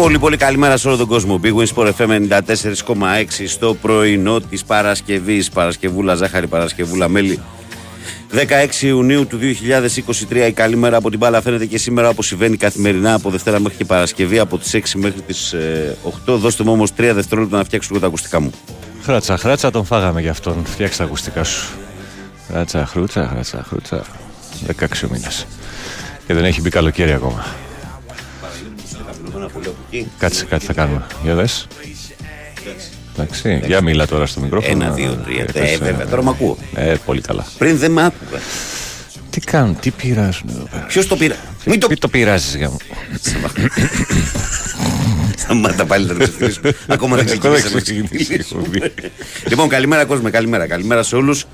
Πολύ πολύ καλημέρα σε όλο τον κόσμο. Big Win Sport FM 94,6 στο πρωινό της Παρασκευής. Παρασκευούλα Ζάχαρη, Παρασκευούλα Μέλη. 16 Ιουνίου του 2023 η καλή μέρα από την μπάλα φαίνεται και σήμερα όπως συμβαίνει καθημερινά από Δευτέρα μέχρι και Παρασκευή από τις 6 μέχρι τις 8 δώστε μου όμως 3 δευτερόλεπτα να φτιάξω λίγο τα ακουστικά μου Χράτσα, χράτσα τον φάγαμε γι' αυτόν. Φτιάξε τα ακουστικά σου. Χράτσα, χρούτσα, χράτσα, χρούτσα. 16 μήνε. Και δεν έχει μπει καλοκαίρι ακόμα. Κάτσε, κάτι θα κάνουμε. Για δες. Εντάξει, για μίλα τώρα στο μικρόφωνο. Ένα, δύο, τρία, Ε, τέσσερα. πες, βέβαια, τώρα μ' ακούω. Ε, πολύ καλά. Πριν δεν με άκουγα. Τι κάνουν, τι πειράζουν εδώ πέρα; Ποιος το πήρα. Μην το Μην το πειράζεις για μου. Σταμάτα πάλι να το ξεφτυλίσουμε. Ακόμα δεν Ακόμα δεν ξεκινήσαμε. ξεκινήσει η εκπομπή. Λοιπόν, καλημέρα κόσμο, καλημέρα. Καλημέρα σε όλους.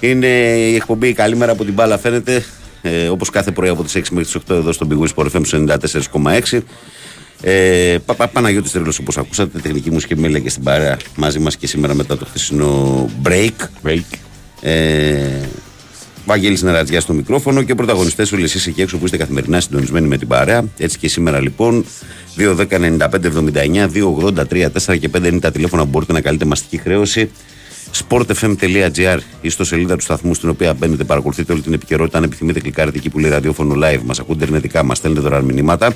Είναι η εκπομπή Καλημέρα από την μπάλα φαίνεται. Ε, Όπως κάθε πρωί από τις 6 μέχρι τις 8 εδώ στον Big Win Sport FM στου 94,6. Ε, Πα, Πα- Παναγιώτης Τρέλος όπως ακούσατε, τεχνική μουσική επιμέλεια και στην παρέα μαζί μας και σήμερα μετά το χθεσινό break. Break. Ε, Βαγγέλης Νερατζιάς στο μικρόφωνο και πρωταγωνιστές όλοι εσείς εκεί έξω που είστε καθημερινά συντονισμένοι με την παρέα. Έτσι και σήμερα λοιπόν 2.10.95.79, 2.83, 4 και 5 είναι τα τηλέφωνα που μπορείτε να καλείτε μαστική χρέωση. sportfm.gr η ιστοσελίδα του σταθμού στην οποία μπαίνετε, παρακολουθείτε όλη την επικαιρότητα. Αν επιθυμείτε, κλικάρετε εκεί που λέει ραδιόφωνο live. Μας ακούτε ιντερνετικά, μας στέλνετε δωρεάν μηνύματα.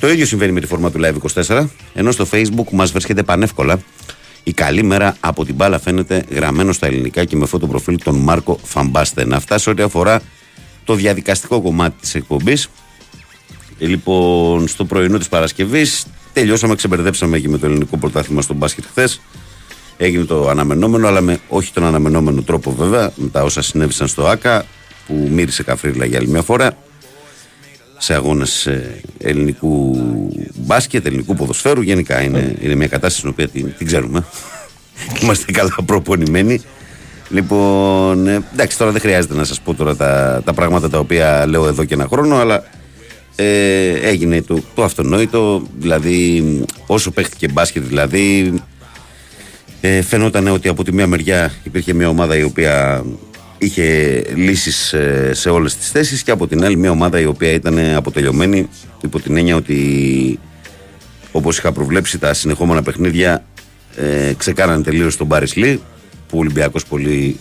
Το ίδιο συμβαίνει με τη φόρμα του Live 24, ενώ στο Facebook μας βρίσκεται πανεύκολα. Η καλή μέρα από την μπάλα φαίνεται γραμμένο στα ελληνικά και με φωτο προφίλ τον Μάρκο Φαμπάστεν. Αυτά σε ό,τι αφορά το διαδικαστικό κομμάτι της εκπομπής. Ε, Λοιπόν, στο πρωινό της Παρασκευής τελειώσαμε, ξεμπερδέψαμε και με το ελληνικό πρωτάθλημα στον μπάσκετ χθες. Έγινε το αναμενόμενο, αλλά με όχι τον αναμενόμενο τρόπο βέβαια, με τα όσα συνέβησαν στο ΑΚΑ, που μύρισε καφρίλα για άλλη μια φορά σε αγώνες ελληνικού μπάσκετ, ελληνικού ποδοσφαίρου. Γενικά είναι, είναι μια κατάσταση στην οποία την, την ξέρουμε. Είμαστε καλά προπονημένοι. Λοιπόν, ε, εντάξει, τώρα δεν χρειάζεται να σας πω τώρα τα, τα πράγματα τα οποία λέω εδώ και ένα χρόνο, αλλά ε, έγινε το, το αυτονόητο. Δηλαδή, όσο παίχτηκε μπάσκετ, δηλαδή, ε, φαινόταν ότι από τη μία μεριά υπήρχε μια ομάδα η οποία είχε λύσεις ε, σε όλες τις θέσεις και από την άλλη μια ομάδα η οποία ήταν αποτελειωμένη υπό την έννοια ότι όπως είχα προβλέψει τα συνεχόμενα παιχνίδια ε, ξεκάνανε τελείως τον Πάρις Λί που ο Ολυμπιακός πολύ,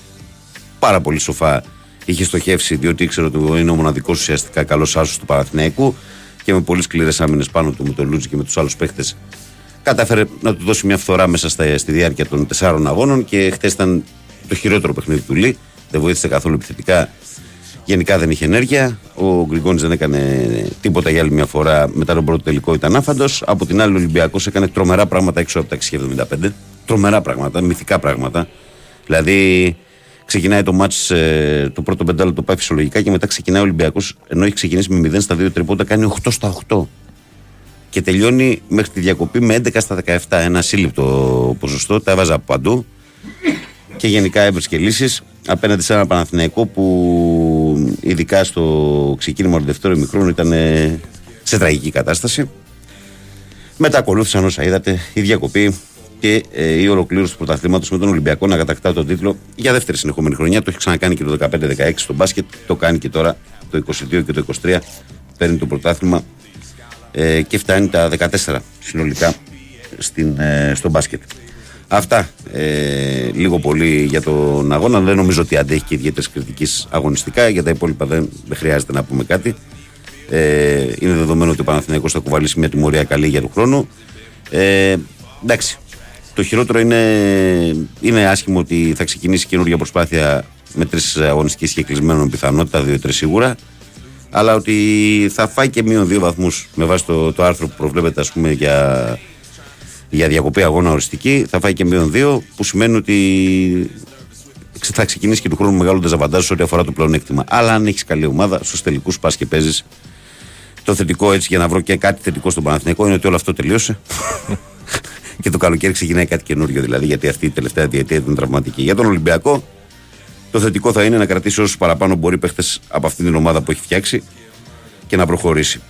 πάρα πολύ σοφά είχε στοχεύσει διότι ήξερε ότι είναι ο μοναδικός ουσιαστικά καλός άσος του Παναθηναϊκού και με πολύ σκληρές άμυνες πάνω του με τον Λούτζι και με τους άλλους παίχτες κατάφερε να του δώσει μια φθορά μέσα στα, στη διάρκεια των τεσσάρων αγώνων και χθες ήταν το χειρότερο παιχνίδι του Λί. Δεν βοήθησε καθόλου επιθετικά. Γενικά δεν είχε ενέργεια. Ο Γκριγκόνης δεν έκανε τίποτα για άλλη μια φορά. Μετά τον πρώτο τελικό ήταν άφαντος. Από την άλλη, ο Ολυμπιακός έκανε τρομερά πράγματα έξω από τα 675. Τρομερά πράγματα, μυθικά πράγματα. Δηλαδή, ξεκινάει το μάτς, ε, το πρώτο πεντάλεπτο το πάει φυσιολογικά και μετά ξεκινάει ο Ολυμπιακός ενώ έχει ξεκινήσει με 0 στα 2 τριπώντα, κάνει 8 στα 8 και τελειώνει μέχρι τη διακοπή με 11 στα 17. Ένα σύλληπτο ποσοστό, τα έβαζα από παντού και γενικά έβρισκε λύσεις απέναντι σε ένα Παναθηναϊκό που ειδικά στο ξεκίνημα του δεύτερου ημιχρόνου ήταν ε, σε τραγική κατάσταση. Μετά ακολούθησαν όσα είδατε, η διακοπή και ε, η ολοκλήρωση του πρωταθλήματος με τον Ολυμπιακό να κατακτά τον τίτλο για δεύτερη συνεχόμενη χρονιά. Το έχει ξανακάνει και το 15-16 στο μπάσκετ, το κάνει και τώρα το 22 και το 23. Παίρνει το πρωτάθλημα ε, και φτάνει τα 14 συνολικά στην, ε, στο μπάσκετ. Αυτά ε, λίγο πολύ για τον αγώνα. Δεν νομίζω ότι αντέχει και ιδιαίτερης κριτικής αγωνιστικά. Για τα υπόλοιπα δεν, δεν χρειάζεται να πούμε κάτι. Ε, είναι δεδομένο ότι ο Παναθηναϊκός θα κουβαλήσει μια τιμωρία καλή για του χρόνου. Ε, εντάξει. Το χειρότερο είναι, είναι άσχημο ότι θα ξεκινήσει καινούργια προσπάθεια με τρεις αγωνιστικές και κλεισμένων πιθανότητα, δύο-τρεις σίγουρα αλλά ότι θα φάει και μείον δύο βαθμούς με βάση το, το άρθρο που προβλέπεται ας πούμε, για, για διακοπή αγώνα οριστική. Θα φάει και μείον δύο, που σημαίνει ότι θα ξεκινήσει και του χρόνου μεγάλο δεζαβαντάζ ό,τι αφορά το πλεονέκτημα. Αλλά αν έχεις καλή ομάδα, στους τελικούς πας και παίζεις. Το θετικό έτσι για να βρω και κάτι θετικό στον Παναθηναϊκό είναι ότι όλο αυτό τελείωσε. και το καλοκαίρι ξεκινάει κάτι καινούριο δηλαδή, γιατί αυτή η τελευταία διετία ήταν τραυματική. Για τον Ολυμπιακό, το θετικό θα είναι να κρατήσει όσους παραπάνω μπορεί παίχτες από αυτή την ομάδα που έχει φτιάξει και να προχωρήσει.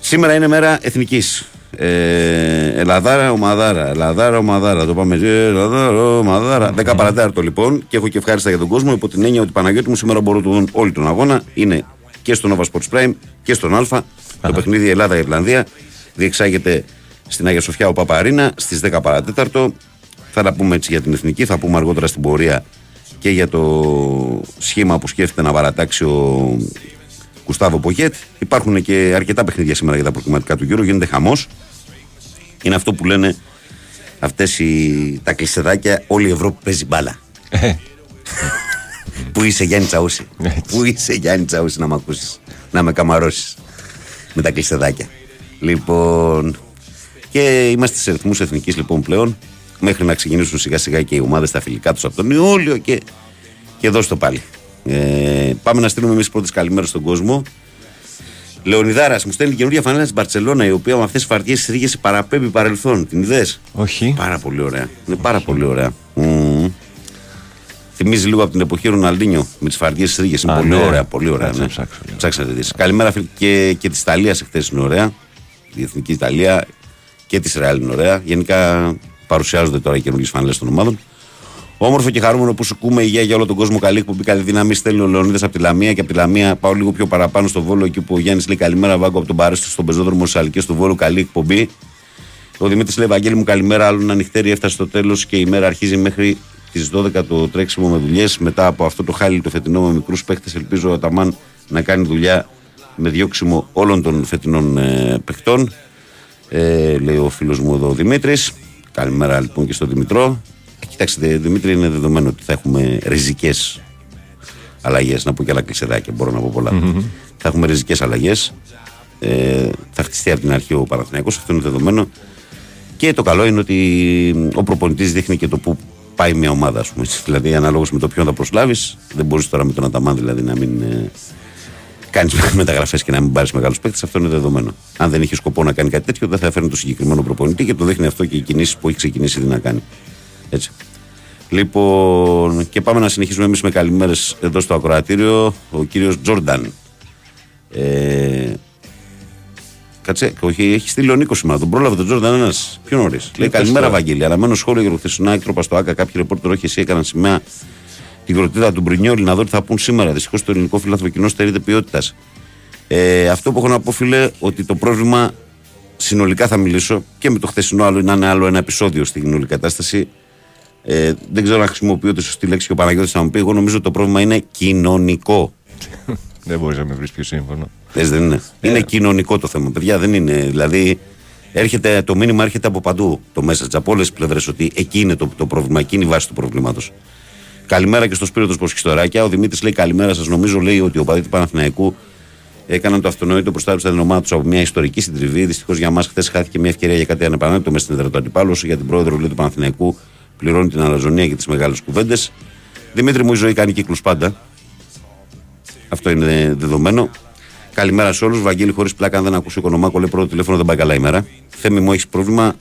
Σήμερα είναι μέρα εθνικής. Ε, Ελλαδάρα, ομαδάρα. Ελλαδάρα, ομαδάρα. Το πάμε. Ελλαδάρα, ομαδάρα. 10 παρατέταρτο λοιπόν και έχω και ευχάριστα για τον κόσμο υπό την έννοια ότι Παναγιώτη μου σήμερα μπορώ να του δουν όλη τον αγώνα. Είναι και στο Nova Sports Prime και στον Α. Το παιχνίδι Ελλάδα-Ιρλανδία διεξάγεται στην Αγία Σοφιά ο Παπαρίνα στις 10 παρατέταρτο. Θα τα πούμε έτσι για την εθνική, θα πούμε αργότερα στην πορεία και για το σχήμα που σκέφτεται να παρατάξει ο Κουστάβο Πογέτ. Υπάρχουν και αρκετά παιχνίδια σήμερα για τα προκριματικά του γύρου. Γίνεται χαμός. Είναι αυτό που λένε αυτές τα κλεισεδάκια. Όλη η Ευρώπη παίζει μπάλα. Ε. Πού είσαι Γιάννη Τσαούση; Πού είσαι Γιάννη Τσαούση να με ακούσεις, να με καμαρώσεις με τα κλεισεδάκια. Λοιπόν, και είμαστε σε ρυθμούς εθνικής λοιπόν πλέον μέχρι να ξεκινήσουν σιγά σιγά και οι ομάδες στα φιλικά τους από τον Ιούλιο και, και δώσ' το πάλι. Ε, πάμε να στείλουμε εμείς πρώτες καλημέρες στον κόσμο. Λεωνιδάρας, μου στέλνει καινούργια φανέλα της Μπαρσελόνα, η οποία με αυτές τις φαρτιέ ρίγε παραπέμπει παρελθόν. Την ιδέα. Όχι. Πάρα πολύ ωραία. Είναι πάρα πολύ ωραία. Mm. Θυμίζει λίγο από την εποχή Ροναλντίνιο με τις φαρτιέ τη ρίγε. Είναι πολύ ναι. ωραία. Πολύ ωραία. Ναι. Ψάξατε δει. Καλημέρα και, και της Ιταλίας εχθές είναι ωραία. Η εθνική Ιταλία και της Ισραήλ είναι ωραία. Γενικά παρουσιάζονται τώρα οι καινούργιες φανέλες των ομάδων. Όμορφο και χαρούμενο που σου ακούμε υγεία για όλο τον κόσμο. Καλή εκπομπή, καλή δύναμη. Στέλνει ο Λεωνίδας από τη Λαμία και από τη Λαμία πάω λίγο πιο παραπάνω στο Βόλο εκεί που ο Γιάννης λέει καλημέρα. Βάγκο από τον Παρέστο στον πεζόδρομο Σαλκέ του Βόλου. Καλή εκπομπή. Ο Δημήτρης λέει Βαγγέλη μου καλημέρα. Άλλο ένα νυχτέρι έφτασε στο τέλος και η μέρα αρχίζει μέχρι τις 12 το τρέξιμο με δουλειές. Μετά από αυτό το χάλι το φετινό με μικρούς παίχτες, ελπίζω ο Ταμάν να κάνει δουλειά με διώξιμο όλων των φετινών ε, παιχτών. Ε, λέει ο φίλος μου εδώ ο Δημήτρης. Καλημέρα λοιπόν και στον Δημητρό. Ε, κοιτάξτε, Δημήτρη, είναι δεδομένο ότι θα έχουμε ριζικές αλλαγές. Να πω και άλλα κλεισεδάκια, μπορώ να πω πολλά. Mm-hmm. Θα έχουμε ριζικές αλλαγές. Ε, θα χτιστεί από την αρχή ο Παναθηναϊκός, αυτό είναι δεδομένο. Και το καλό είναι ότι ο προπονητής δείχνει και το που πάει μια ομάδα, ας πούμε. Δηλαδή, ανάλογα με το ποιον θα προσλάβεις, δεν μπορείς τώρα με τον Αταμάν δηλαδή να μην ε, κάνεις μεταγραφές και να μην πάρεις μεγάλους παίκτες, αυτό είναι δεδομένο. Αν δεν είχε σκοπό να κάνει κάτι τέτοιο, δεν θα έφερνε το συγκεκριμένο προπονητή και το δείχνει αυτό και οι κινήσεις που έχει ξεκινήσει ήδη να κάνει. Έτσι. Λοιπόν, και πάμε να συνεχίσουμε εμείς με καλημέρες εδώ στο ακροατήριο. Ο κύριος Τζόρνταν. Ε, Κάτσε, όχι, έχει στείλει ο Νίκος σήμερα. Τον πρόλαβε τον Τζόρνταν ένας πιο νωρίς. Λέει καλημέρα, Βαγγέλη. Αναμένω σχόλιο για το χθεσινό έκτροπα στο ΑΚΑ. Κάποιοι ρεπόρτερ, όχι εσύ, έκαναν σημαία την κροτίδα του Μπρινιόλη να δω τι θα πούν σήμερα. Δυστυχώς το ελληνικό φιλάθρο κοινό στερείται ποιότητας. Ε, αυτό που έχω να πω, φίλε, ότι το πρόβλημα συνολικά θα μιλήσω και με το χθεσινό άλλο είναι άλλο ένα επεισόδιο στην όλη κατάσταση. Ε, δεν ξέρω αν χρησιμοποιώ τη σωστή λέξη και ο Παναγιώτης θα μου πει. Εγώ νομίζω ότι το πρόβλημα είναι κοινωνικό. δεν μπορείς να με βρεις πιο σύμφωνο. Πες, δεν είναι. Ε. Είναι κοινωνικό το θέμα. Παιδιά δεν είναι. Δηλαδή έρχεται, το μήνυμα έρχεται από παντού το μέσα από όλες τις πλευρές ότι εκεί είναι το, το πρόβλημα, εκεί είναι η βάση του προβλήματος. Καλημέρα και στο Σπύρο του Ποσχιστοράκια. Ο Δημήτρης λέει καλημέρα σας. Νομίζω λέει ότι ο παδί του Παναθηναϊκού έκαναν το αυτονόητο προστάτευση την ομάδα τους από μια ιστορική συντριβή. Δυστυχώς για μας, χθες χάθηκε μια ευκαιρία για κάτι ανεπανάληπτο μέσα στην έδρα του αντιπάλου. Για την πρόεδρο λέει, του Παναθηναϊκού πληρώνει την αλαζονία και τις μεγάλες κουβέντες. Δημήτρη μου, η ζωή κάνει κύκλους πάντα. Αυτό είναι δεδομένο. Καλημέρα σε όλους. Βαγγέλη, χωρίς πλάκα, αν δεν ακούσει ο Κονομάκο, λέει πρώτο τηλέφωνο δεν πάει καλά ημέρα. Θέμη μου, έχεις πρόβλημα;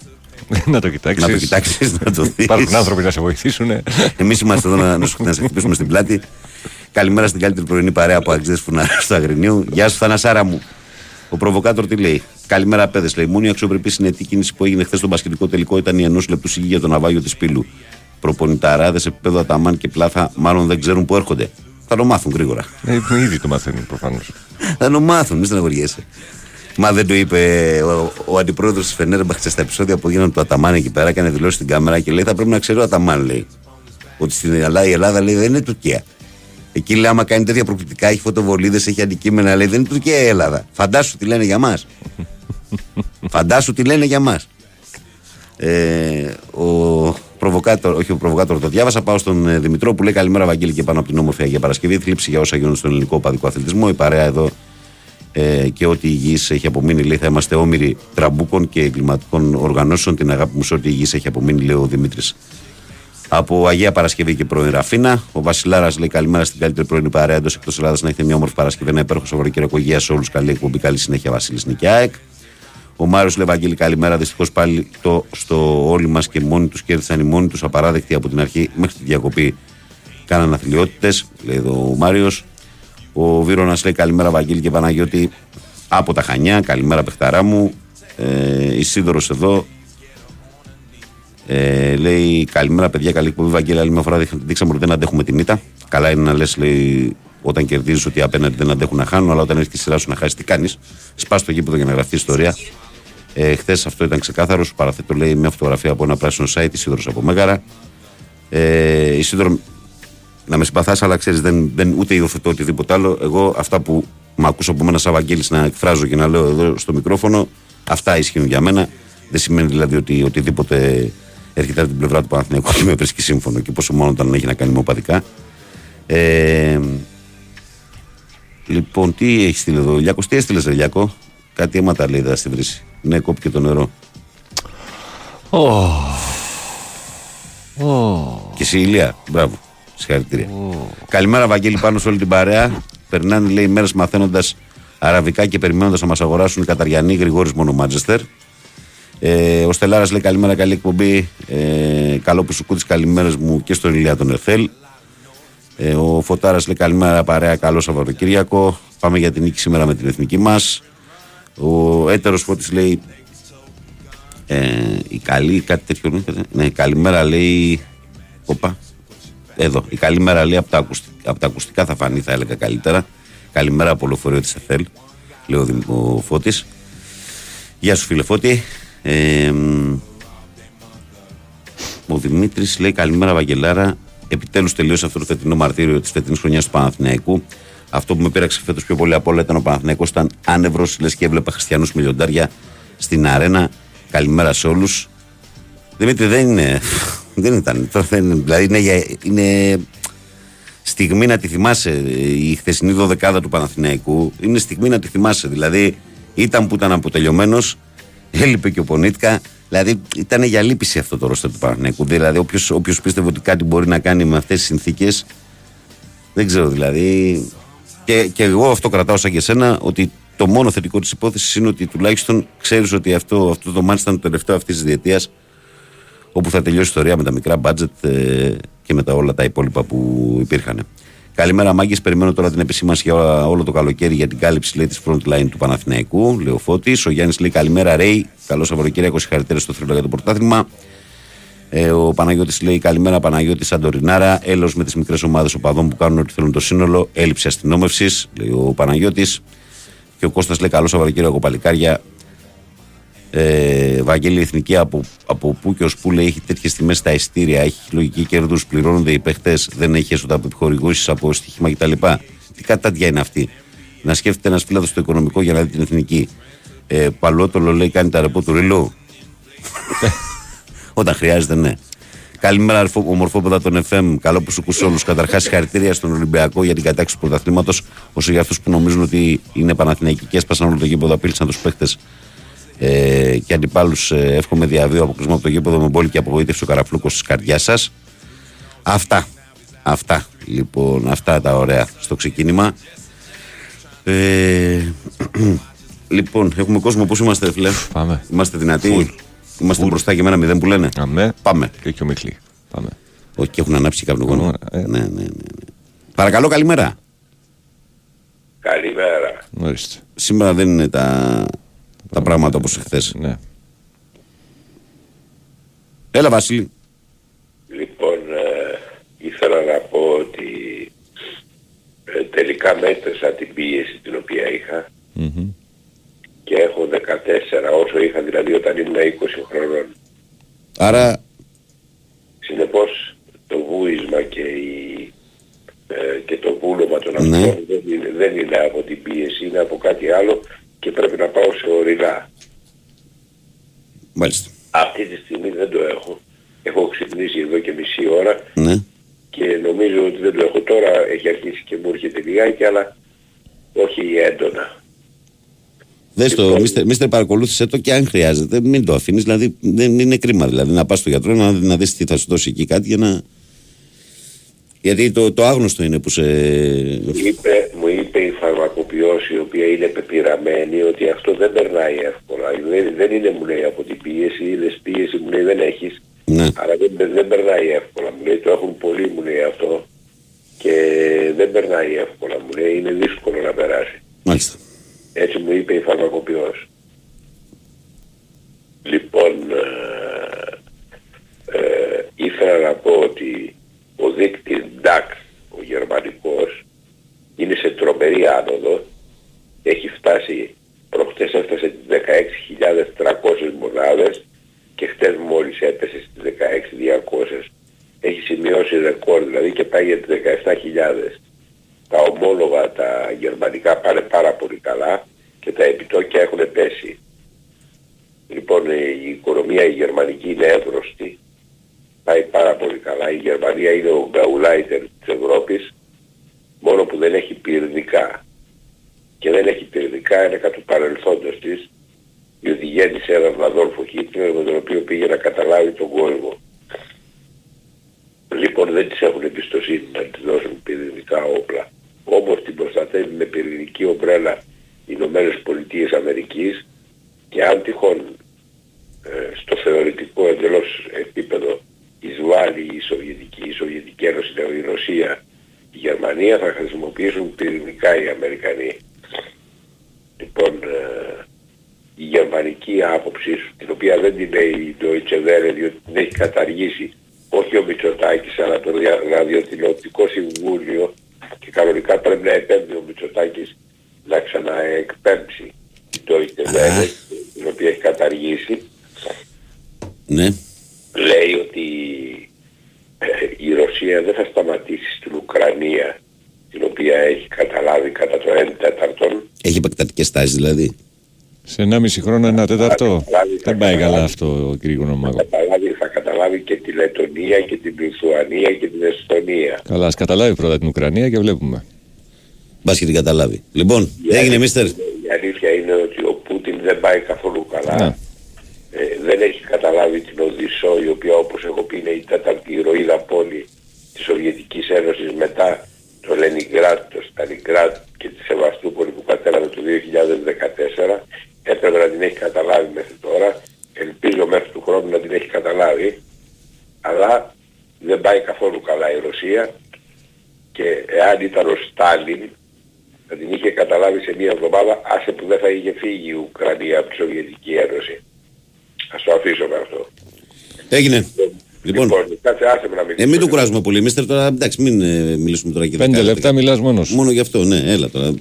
να το κοιτάξεις. Να το κοιτάξεις, να το δεις. Υπάρχουν άνθρωποι να σε βοηθήσουν. Εμείς είμαστε εδώ να, να σε χτυπήσουμε στην πλάτη. Καλημέρα στην καλύτερη πρωινή παρέα από Αγγλίδε Φουνάρα στο Αγρινίου. Γεια σου, Θανασάρα μου. Ο προβοκάτορ τι λέει; Καλημέρα, παιδες. Λέει μόνο η αξιοπρεπή συνετή κίνηση που έγινε χθες στον πασχετικό τελικό ήταν η ενός λεπτού σιγή για τον ναυάγιο της Πύλου. Προπονηταράδες σε επίπεδο Αταμάν και Πλάθα μάλλον δεν ξέρουν που έρχονται. Θα το μάθουν γρήγορα. Ε, ήδη το μαθαίνουν προφανώς. θα το μάθουν, μη στεναχωριέσαι. Μα δεν το είπε ο, ο αντιπρόεδρος της Φενέρμπαχτ στα επεισόδια που έγιναν του Αταμάν εκεί πέρα και δηλώσει στην κάμερα και λέει: Θα πρέπει να ξέρει ο Αταμάν, λέει. Ότι στην Ελλάδα η Ελλάδα λέει δεν είναι Τουρκία. Εκεί λέει: Άμα κάνει τέτοια προκλητικά, έχει φωτοβολίδες, έχει αντικείμενα, λέει δεν είναι Τουρκία η Ελλάδα. Φαντάσου τι λένε για μας. Φαντάσου τι λένε για μας. Ε, ο προβοκάτορ, όχι ο προβοκάτορ το διάβασα. Πάω στον ε, Δημητρό που λέει καλημέρα, Βαγγέλη και πάνω από την όμορφη Αγία Παρασκευή. Θλίψη για όσα γίνονται στον ελληνικό παδικό αθλητισμό. Η παρέα εδώ ε, και ό,τι υγιή έχει απομείνει, λέει, θα είμαστε όμηροι τραμπούκων και εγκληματικών οργανώσεων. Την αγάπη μου σε ό,τι υγιή έχει απομείνει, λέει ο Δημήτρης. Από Αγία Παρασκευή και πρώην Ραφίνα. Ο Βασιλάρας λέει καλημέρα στην καλύτερη πρώην παρέα εντός εκτός Ελλάδας να έχετε μια όμορφη Παρασκευή, ένα υπέροχο Σαββατοκύριακο υγεία σε όλους. Καλή εκπομπή, καλή συνέχεια Βασίλης Νικιάεκ. Ο Μάριος λέει Βαγγέλη, καλημέρα. Δυστυχώς πάλι το, στο όλοι μας και μόνοι τους κέρδισαν οι μόνοι τους απαράδεκτοι από την αρχή μέχρι τη διακοπή. Κάναν αθλειότητες, λέει εδώ ο Μάριος. Ο Βίρονας λέει καλημέρα, Βαγγέλη και Παναγιώτη από τα Χανιά. Καλημέρα, παιχταρά μου. Ε, Ισίδωρο εδώ. Ε, λέει καλημέρα, παιδιά. Καλή εκπομπή, Βαγγέλη. Άλλη μια φορά δείξαμε ότι δεν αντέχουμε την ήττα. Καλά είναι να λες, λέει, όταν κερδίζεις ότι απέναντι δεν αντέχουν να χάνουν, αλλά όταν έρχεται η σειρά σου να χάσεις, τι κάνεις; Σπάς το γήπεδο για να γραφτεί ιστορία. Ε, Χθες αυτό ήταν ξεκάθαρο. Σου παραθέτω λέει μια φωτογραφία από ένα πράσινο site, Ισίδωρο από Μέγαρα. Ε, Ισίδωρο, να με συμπαθάς, αλλά ξέρεις, δεν, δεν, ούτε υιοθετώ οτιδήποτε άλλο. Εγώ αυτά που με ακούσω από μένα σαν Βαγγέλης να εκφράζω και να λέω εδώ στο μικρόφωνο, αυτά ισχύουν για μένα. Δεν σημαίνει δηλαδή ότι οτιδήποτε έρχεται από την πλευρά του Παναθηναϊκού και με βρίσκει σύμφωνο και πόσο μόνο όταν έχει να κάνει με οπαδικά. Ε, λοιπόν, τι έχεις στείλει εδώ, Λιάκο, τι έστειλες, Λιάκο; Κάτι αίματα λέει, θα στη βρύση. Ναι, κόπηκε το νερό. Oh. Και εσύ, Ηλία, μπράβο. Συγχαρητήρια. Καλημέρα, Βαγγέλη, πάνω σε όλη την παρέα. Περνάνε, λέει, μέρες μαθαίνοντας αραβικά και περιμένοντας να μας αγοράσουν οι Καταριανοί Γρηγόρης μόνο Μάντζεστερ. Ε, ο Στελάρας λέει καλημέρα, καλή εκπομπή. Ε, καλό που σου κούτει καλημέρες μου και στον Ηλία τον Ερθέλ. Ε, ο Φωτάρας λέει καλημέρα, παρέα, καλό Σαββατοκύριακο. Πάμε για την νίκη σήμερα με την εθνική μας. Ο έτερος Φώτης λέει ε, η καλή, κάτι τέτοιο. Ναι, καλημέρα λέει. Οπα. Εδώ. Η καλημέρα λέει από τα, ακουστικά, από τα ακουστικά θα φανεί, θα έλεγα καλύτερα. Καλημέρα από λεωφορείο της ΕΘΕΛ, λέει ο, ο Φώτης. Γεια σου, φίλε Φώτη. Ε, ο Δημήτρης λέει καλημέρα, Βαγγελάρα. Επιτέλους τελείωσε αυτό το φετινό μαρτύριο της φετινής χρονιάς του Παναθηναϊκού. Αυτό που με πήραξε φέτος πιο πολύ από όλα ήταν ο Παναθηναϊκός. Ήταν άνευρος, λες και έβλεπα χριστιανούς μιλιοντάρια στην αρένα. Καλημέρα σε όλους. Δημήτρη, δεν είναι. Δεν ήταν. Δεν, δηλαδή είναι, είναι στιγμή να τη θυμάσαι. Η χθεσινή δωδεκάδα του Παναθηναϊκού είναι στιγμή να τη θυμάσαι. Δηλαδή ήταν που ήταν αποτελειωμένος, έλειπε και ο Πονίτκα. Δηλαδή ήταν για λύπηση αυτό το ρόστερ του Παναθηναϊκού. Δηλαδή όποιος πίστευε ότι κάτι μπορεί να κάνει με αυτές τις συνθήκες. Δεν ξέρω δηλαδή. Και, και εγώ αυτό κρατάω σαν και εσένα ότι το μόνο θετικό της υπόθεσης είναι ότι τουλάχιστον ξέρεις ότι αυτό, αυτό το μάτι ήταν το τελευταίο αυτής της διετίας όπου θα τελειώσει η ιστορία με τα μικρά μπάτζετ ε, και με τα όλα τα υπόλοιπα που υπήρχαν. Καλημέρα, Μάγκε. Περιμένω τώρα την επισήμανση για όλο το καλοκαίρι για την κάλυψη λέει, της front line του Παναθηναϊκού. Λέει ο Φώτης. Ο Γιάννης λέει καλημέρα, Ρέι. Καλό Σαββατοκύριακο. Συγχαρητήρια στο θρύλο για το πρωτάθλημα. Ε, ο Παναγιώτης λέει καλημέρα, Παναγιώτη Σαντορινάρα. Έλο με τις μικρές ομάδες οπαδών που κάνουν ό,τι θέλουν το σύνολο. Έλλειψη αστυνόμευσης, λέει ο Παναγιώτης. Και ο Κώστας λέει καλό Σαββατοκύριακο παλικάρια. Ε, Βαγγέλη Εθνική από, από πού και ως πού λέει έχει τέτοιες τιμέ στα ειστήρια, έχει λογική κέρδους, πληρώνονται οι παίχτες, δεν έχει έσοδα από επιχορηγήσει, από στοιχήμα κτλ. Τι κατάντια είναι αυτή; Να σκέφτεται ένας φίλο στο οικονομικό για να δει την εθνική. Ε, Παλότολο λέει κάνει τα ρεπό του ριλού. Όταν χρειάζεται, ναι. Καλημέρα, ομορφόπεδα των FM. Καλό που σου ακούσει όλους. Καταρχάς, συγχαρητήρια στον Ολυμπιακό για την κατάξη του πρωταθλήματος. Όσο για αυτούς που νομίζουν ότι είναι Παναθηναϊκοί και έσπασαν όλο το γήπεδο, απείλησαν τους παίχτες ε, και αντιπάλους. Ε, εύχομαι διαβίω αποκλεισμό από το γήπεδο με πόλη και απογοήτευση ο καραφλούκος της καρδιάς σας. Αυτά. Αυτά λοιπόν, αυτά τα ωραία στο ξεκίνημα. Ε, λοιπόν, έχουμε κόσμο. Πώς είμαστε, φίλε; Πάμε. Είμαστε δυνατοί; Είμαστε Φουλ. μπροστά και με ένα μηδέν που λένε; Αμέ. Πάμε. Και έχει ο Μίχλη. Πάμε. Όχι, και έχουν ανάψει καπνογόνο. Ε. Ναι, ναι, ναι, ναι. Παρακαλώ, καλημέρα. Καλημέρα. Ορίστε. Σήμερα δεν είναι τα, τα πράγματα όπως εχθές. Ναι. Έλα, Βασίλη. Λοιπόν, ε, ήθελα να πω ότι ε, τελικά μέτρησα την πίεση την οποία είχα Μμμ. και έχω 14 όσο είχα δηλαδή όταν ήμουν 20 χρονών. Άρα, Συνεπώς το βούισμα και, η, ε, και το βούλωμα των Ναι. αυτών δεν, είναι, δεν είναι από την πίεση, είναι από κάτι άλλο και πρέπει να πάω σε ορεινά. μάλιστα. Αυτή τη στιγμή δεν το έχω. Έχω ξυπνήσει εδώ και μισή ώρα Ναι. και νομίζω ότι δεν το έχω τώρα. Έχει αρχίσει και μου έρχεται λιγάκι αλλά όχι έντονα. Δες το, μίστερ, μίστερ παρακολούθησε το και αν χρειάζεται, μην το αφήνεις, δηλαδή δεν είναι κρίμα δηλαδή να πας στο γιατρό να, να δεις τι θα σου δώσει εκεί κάτι για να... Γιατί το, το άγνωστο είναι που σε... Μου είπε, μου είπε η φαρμακοποιός η οποία είναι πεπειραμένη ότι αυτό δεν περνάει εύκολα. Δεν, δεν είναι μου λέει από την πίεση, είδες πίεση μου λέει δεν έχεις. Ναι. Άρα δεν, δεν περνάει εύκολα. Μου λέει το έχουν πολύ μου λέει αυτό και δεν περνάει εύκολα. Μου λέει είναι δύσκολο να περάσει. Μάλιστα. Έτσι μου είπε η φαρμακοποιός. Λοιπόν, ε, ε, ήθελα να πω ότι ο δείκτης DAX, ο γερμανικός, είναι σε τρομερή άνοδο. Έχει φτάσει προχτές έφτασε τις 16.300 μονάδες και χτες μόλις έπεσε στις 16.200. Έχει σημειώσει ρεκόρ δηλαδή και πάει για τις 17.000. Τα ομόλογα τα γερμανικά πάνε πάρα πολύ καλά και τα επιτόκια έχουν πέσει. Λοιπόν η οικονομία η γερμανική είναι εύρωστη. Πάει πάρα πολύ καλά. Η Γερμανία είναι ο γκαουλάιτερ της Ευρώπης μόνο που δεν έχει πυρηνικά. Και δεν έχει πυρηνικά είναι κατ' του παρελθόντος της διότι γέννησε έναν Αδόλφο Χίτλερ με τον οποίο πήγε να καταλάβει τον κόσμο. Λοιπόν δεν τις έχουν εμπιστοσύνη να τις δώσουν πυρηνικά όπλα. Όμως την προστατεύει με πυρηνική ομπρέλα οι Ηνωμένες Πολιτείες Αμερικής και αν τυχόν ε, στο θεωρητικό εντελώς επίπεδο εισβάλλει η Σοβιετική, η Σοβιετική Ένωση, η Ρωσία, η Γερμανία θα χρησιμοποιήσουν πυρηνικά οι Αμερικανοί. Λοιπόν, ε, η γερμανική άποψη, την οποία δεν την λέει η Deutsche Welle, διότι την έχει καταργήσει όχι ο Μητσοτάκης, αλλά το ραδιοτηλεοπτικό συμβούλιο και κανονικά πρέπει να επέμβει ο Μητσοτάκης να ξαναεκπέμψει η Deutsche Welle, την οποία έχει καταργήσει. Ναι. Λέει ότι ε, η Ρωσία δεν θα σταματήσει στην Ουκρανία την οποία έχει καταλάβει κατά το 1 τέταρτον. Έχει επεκτατικές τάσεις δηλαδή. Σε 1,5 χρόνο ένα τέταρτο. Δεν πάει καλά αυτό, κύριε Οικονομάκο. Θα καταλάβει, θα καταλάβει και τη Λετωνία και την Λιθουανία και την Εστονία. Καλά, ας καταλάβει πρώτα την Ουκρανία και βλέπουμε. Μπας και την καταλάβει. Λοιπόν, έγινε μίστερ. Η αλήθεια είναι ότι ο Πούτιν δεν πάει καθόλου καλά. Ναι. Ε, δεν έχει καταλάβει την Οδυσσό η οποία όπως έχω πει είναι η τέταρτη ηρωίδα πόλη της Σοβιετικής Ένωσης μετά το Λενιγκράτ, το Σταλιγκράτ και τη Σεβαστούπολη που κατέλαβε το 2014 έπρεπε να την έχει καταλάβει μέχρι τώρα. Ελπίζω μέχρι του χρόνου να την έχει καταλάβει. Αλλά δεν πάει καθόλου καλά η Ρωσία. Και εάν ήταν ο Στάλιν θα την είχε καταλάβει σε μία εβδομάδα άσε που δεν θα είχε φύγει η Ουκρανία από τη Σοβιετική Ένωση. Ας το αφήσω με αυτό. Έγινε. Λοιπόν, Λοιπόν, κάτσε άσε με να ε, μιλήσω. μην το κουράζουμε πολύ. Μίστερ τώρα, εντάξει, μην ε, μιλήσουμε τώρα και Πέντε δεκάλεπτα. λεπτά μιλάς μόνος σου. Μόνο γι' αυτό, ναι, έλα τώρα.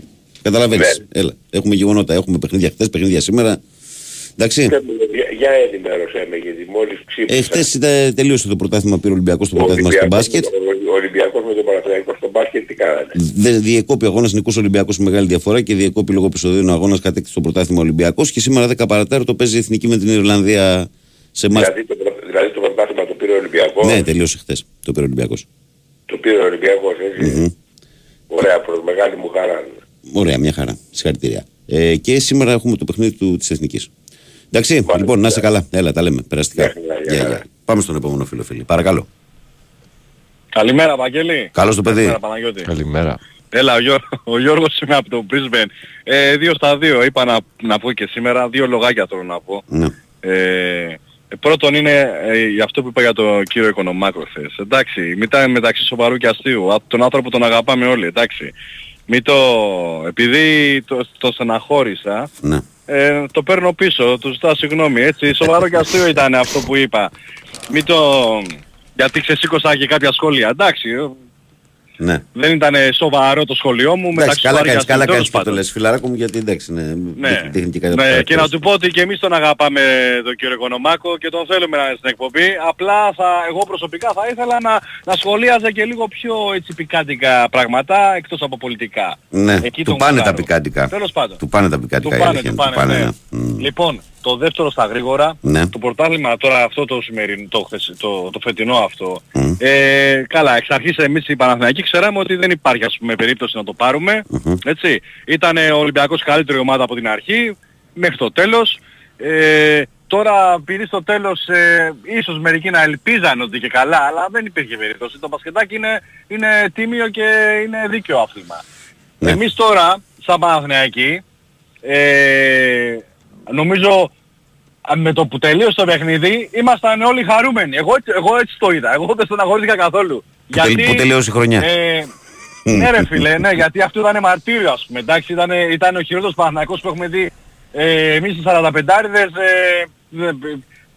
Καταλαβαίνεις. Ναι. Έλα. Έχουμε γεγονότα, έχουμε παιχνίδια χθες, παιχνίδια σήμερα. Εντάξει. Για, για ενημέρωσέ με γιατί μόλις ξύπνησα. Ε, χθες τελείωσε το πρωτάθλημα, πήρε ο Ολυμπιακός το Ο πρωτάθλημα στο Ολυμπιακός μπάσκετ. με το- Ο Ολυμπιακός με τον Παναθηναϊκό στο μπάσκετ τι κάνανε. Δε- Διεκόπη ο αγώνας νικό Ολυμπιακός με μεγάλη διαφορά και διεκόπη λόγω επεισοδίων ο αγώνας κατέκτησε το πρωτάθλημα Ολυμπιακός. Και σήμερα 10 παρατέταρτο παίζει η εθνική με την Ιρλανδία σε μάτς. Δηλαδή το, πρω- δηλαδή το πρωτάθλημα το πήρε ο Ολυμπιακός. Ναι, τελείωσε χθες. Το πήρε ο Ολυμπιακός. Το πήρε ο Ολυμπιακός έτσι. Ωραία, προς μεγάλη μου χαρά. Ωραία, μια χαρά. Συγχαρητήρια. Ε, και σήμερα έχουμε το παιχνίδι του της εθνικής. Εντάξει, Μάλιστα. λοιπόν, να είσαι καλά. Έλα, τα λέμε. Περαστικά. Γεια χαρά, γεια Γεια, χαρά. γεια. Πάμε στον επόμενο φίλο, φίλε. Παρακαλώ. Καλημέρα Βαγγέλη. Καλώς το παιδί. Καλημέρα Παναγιώτη. Καλημέρα. Έλα, ο, Γιώ, ο Γιώργος είμαι από το Brisbane. Ε, δύο στα δύο είπα να, να πω και σήμερα. Δύο λογάκια θέλω να πω. Ναι. Ε, πρώτον είναι ε, για αυτό που είπα για τον κύριο Οικονομάκο χθες. Εντάξει, μετά μεταξύ σοβαρού και αστείου. Α, Τον άνθρωπο τον αγαπάμε όλοι, εντάξει. Μην το... Επειδή το, το στεναχώρησα, ναι. Ε, το παίρνω πίσω, του ζητάω συγγνώμη, έτσι. Σοβαρό και αστείο ήταν αυτό που είπα. Μην το... Γιατί ξεσήκωσα και κάποια σχόλια. Εντάξει, ε, ναι. δεν ήταν σοβαρό το σχολείο μου. Εντάξει, μεταξύ καλά σοβαρού κάνεις, και καλά αστείου, κάνεις τέλος και το πάντων. λες, φιλαράκο μου, γιατί εντάξει, ναι, Ναι. δείχνει και κάτι ναι, και να χαρακτηριστικά. του πω ότι και εμείς τον αγαπάμε τον κύριο Οικονομάκο και τον θέλουμε να είναι στην εκπομπή. Απλά θα, εγώ προσωπικά θα ήθελα να, να σχολίαζε και λίγο πιο έτσι πικάντικα πράγματα εκτός από πολιτικά. Ναι, Εκεί του τον πάνε τα γουστάρω. πικάντικα. Τέλος πάντων. Του πάνε τα Του πικάντικα. η πάνε, αλήθεια του είναι, πάνε, ναι. Μμ. Λοιπόν, το δεύτερο στα γρήγορα, Ναι. το πρωτάθλημα τώρα αυτό το σημερινό, το, χθες- το, το φετινό αυτό, Μμ. ε, καλά, εξ αρχής εμείς οι Παναθηναϊκοί ξέραμε ότι δεν υπάρχει ας πούμε περίπτωση να το πάρουμε, έτσι. Ήταν ο Ολυμπιακός καλύτερη ομάδα από την αρχή, μέχρι το τέλος. Ε, τώρα επειδή στο τέλος ε, ίσως μερικοί να ελπίζαν ότι και καλά, αλλά δεν υπήρχε περίπτωση. Το μπασκετάκι είναι, είναι τίμιο και είναι δίκαιο άθλημα. Ναι. Εμείς τώρα, σαν Παναθηναϊκοί, ε, νομίζω α, με το που τελείωσε το παιχνίδι ήμασταν όλοι χαρούμενοι. Εγώ, έτσι- εγώ έτσι το είδα. Εγώ δεν στεναχωρήθηκα καθόλου. Που τελ- που τελείωσε η χρονιά. Ε, ναι ρε φίλε, ναι, γιατί αυτό ήταν μαρτύριο ας πούμε. Εντάξει, ήταν, ήταν ο χειρότερος Παναθηναϊκός που έχουμε δει ε, εμείς οι 45άριδες. Ε, δε-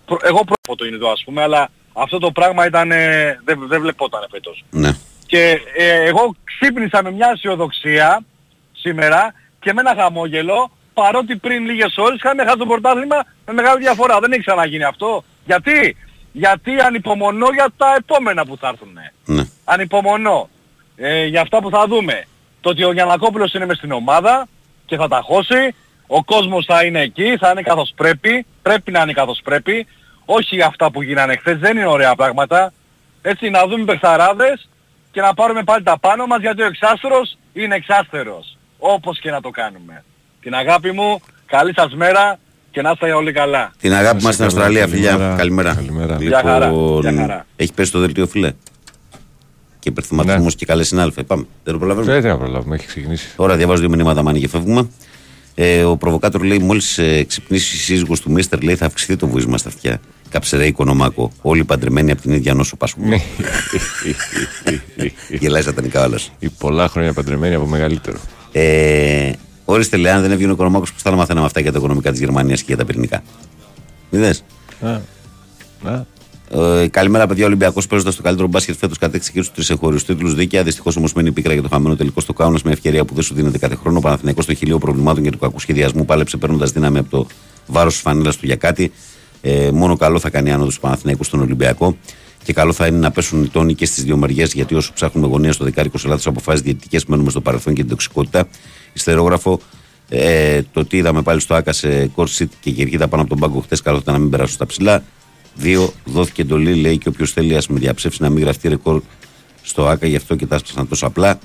προ- εγώ πρώτο το είναι εδώ ας πούμε, αλλά αυτό το πράγμα ήταν, ε, δεν, δεν βλεπόταν φέτος. Ναι. Και ε, εγώ ξύπνησα με μια αισιοδοξία σήμερα και με ένα χαμόγελο παρότι πριν λίγες ώρες είχαμε χάσει το πρωτάθλημα με μεγάλη διαφορά. Δεν έχει ξαναγίνει αυτό. Γιατί; Γιατί ανυπομονώ για τα επόμενα που θα έρθουν. Ναι. Ανυπομονώ. Ε, για αυτά που θα δούμε. Το ότι ο Γιανακόπουλος είναι μες στην ομάδα και θα τα χώσει. Ο κόσμος θα είναι εκεί, θα είναι καθώς πρέπει. Πρέπει να είναι καθώς πρέπει. Όχι για αυτά που γίνανε χθες, δεν είναι ωραία πράγματα. Έτσι να δούμε παιχταράδες και να πάρουμε πάλι τα πάνω μας γιατί ο εξάστερος είναι εξάστερος. Όπως και να το κάνουμε. Την αγάπη μου, καλή σας μέρα και να είστε όλοι καλά. Την αγάπη Να μας είστε στην καλά, Αυστραλία, φιλιά. καλημέρα. Καλημέρα. Καλημέρα. Γεια χαρά, Λοιπόν, γεια χαρά. έχεις πέσει το δελτίο φιλέ. Και υπερθυματισμός και καλές συνάλφες. Πάμε. Δεν το προλαβαίνουμε; Δεν θα προλάβουμε, έχει ξεκινήσει. Ωραία, διαβάζω δύο μηνύματα μάνι και φεύγουμε. Ε, ο προβοκάτορ λέει: Μόλις ε, ξυπνήσει η σύζυγος του Μίστερ, λέει θα αυξηθεί το βουίσμα στα αυτιά. Καψερέ οικονομάκο. Όλοι παντρεμένοι από την ίδια νόσο πάσχουν. Γελάει σατανικά όλα. Οι πολλά χρόνια παντρεμένοι από μεγαλύτερο. Ε, Όριστε, λέει, αν δεν έβγαινε ο οικονομάκο, πώς θα να μαθαίναμε αυτά για τα οικονομικά της Γερμανίας και για τα πυρηνικά; Είδες; Α, α, Ε, καλημέρα, παιδιά. Ολυμπιακός παίζοντας το καλύτερο μπάσκετ φέτος κατέξυσε και στου τρεις εγχώριους τίτλους δίκαια. Δυστυχώς όμως μένει πίκρα για το χαμένο τελικό στο Κάουνας με ευκαιρία που δεν σου δίνεται κάθε χρόνο. Ο Παναθηναϊκός στο χιλίο προβλημάτων και του κακού σχεδιασμού πάλεψε παίρνοντας δύναμη από το βάρος της φανέλας του για κάτι. Ε, μόνο καλό θα κάνει άνοδος του Παναθηναϊκού στον Ολυμπιακό. Και καλό θα είναι να πέσουν οι τόνοι και στις δύο μεριές, γιατί όσο ψάχνουμε γωνία στο δεκάρικο σε λάθος αποφάσεις διαιτητικές, μένουμε στο παρελθόν και την τοξικότητα. Ιστερόγραφο, ε, το τι είδαμε πάλι στο Άκα σε Κορσίτ και Κερκίδα πάνω από τον πάγκο χτες, καλό ήταν να μην περάσουν στα ψηλά. Δύο, δόθηκε εντολή, λέει και όποιος θέλει ας με διαψεύσει να μην γραφτεί ρεκόρ στο ΑΚΑ, γι' αυτό και τα έσπασαν τόσο απλά.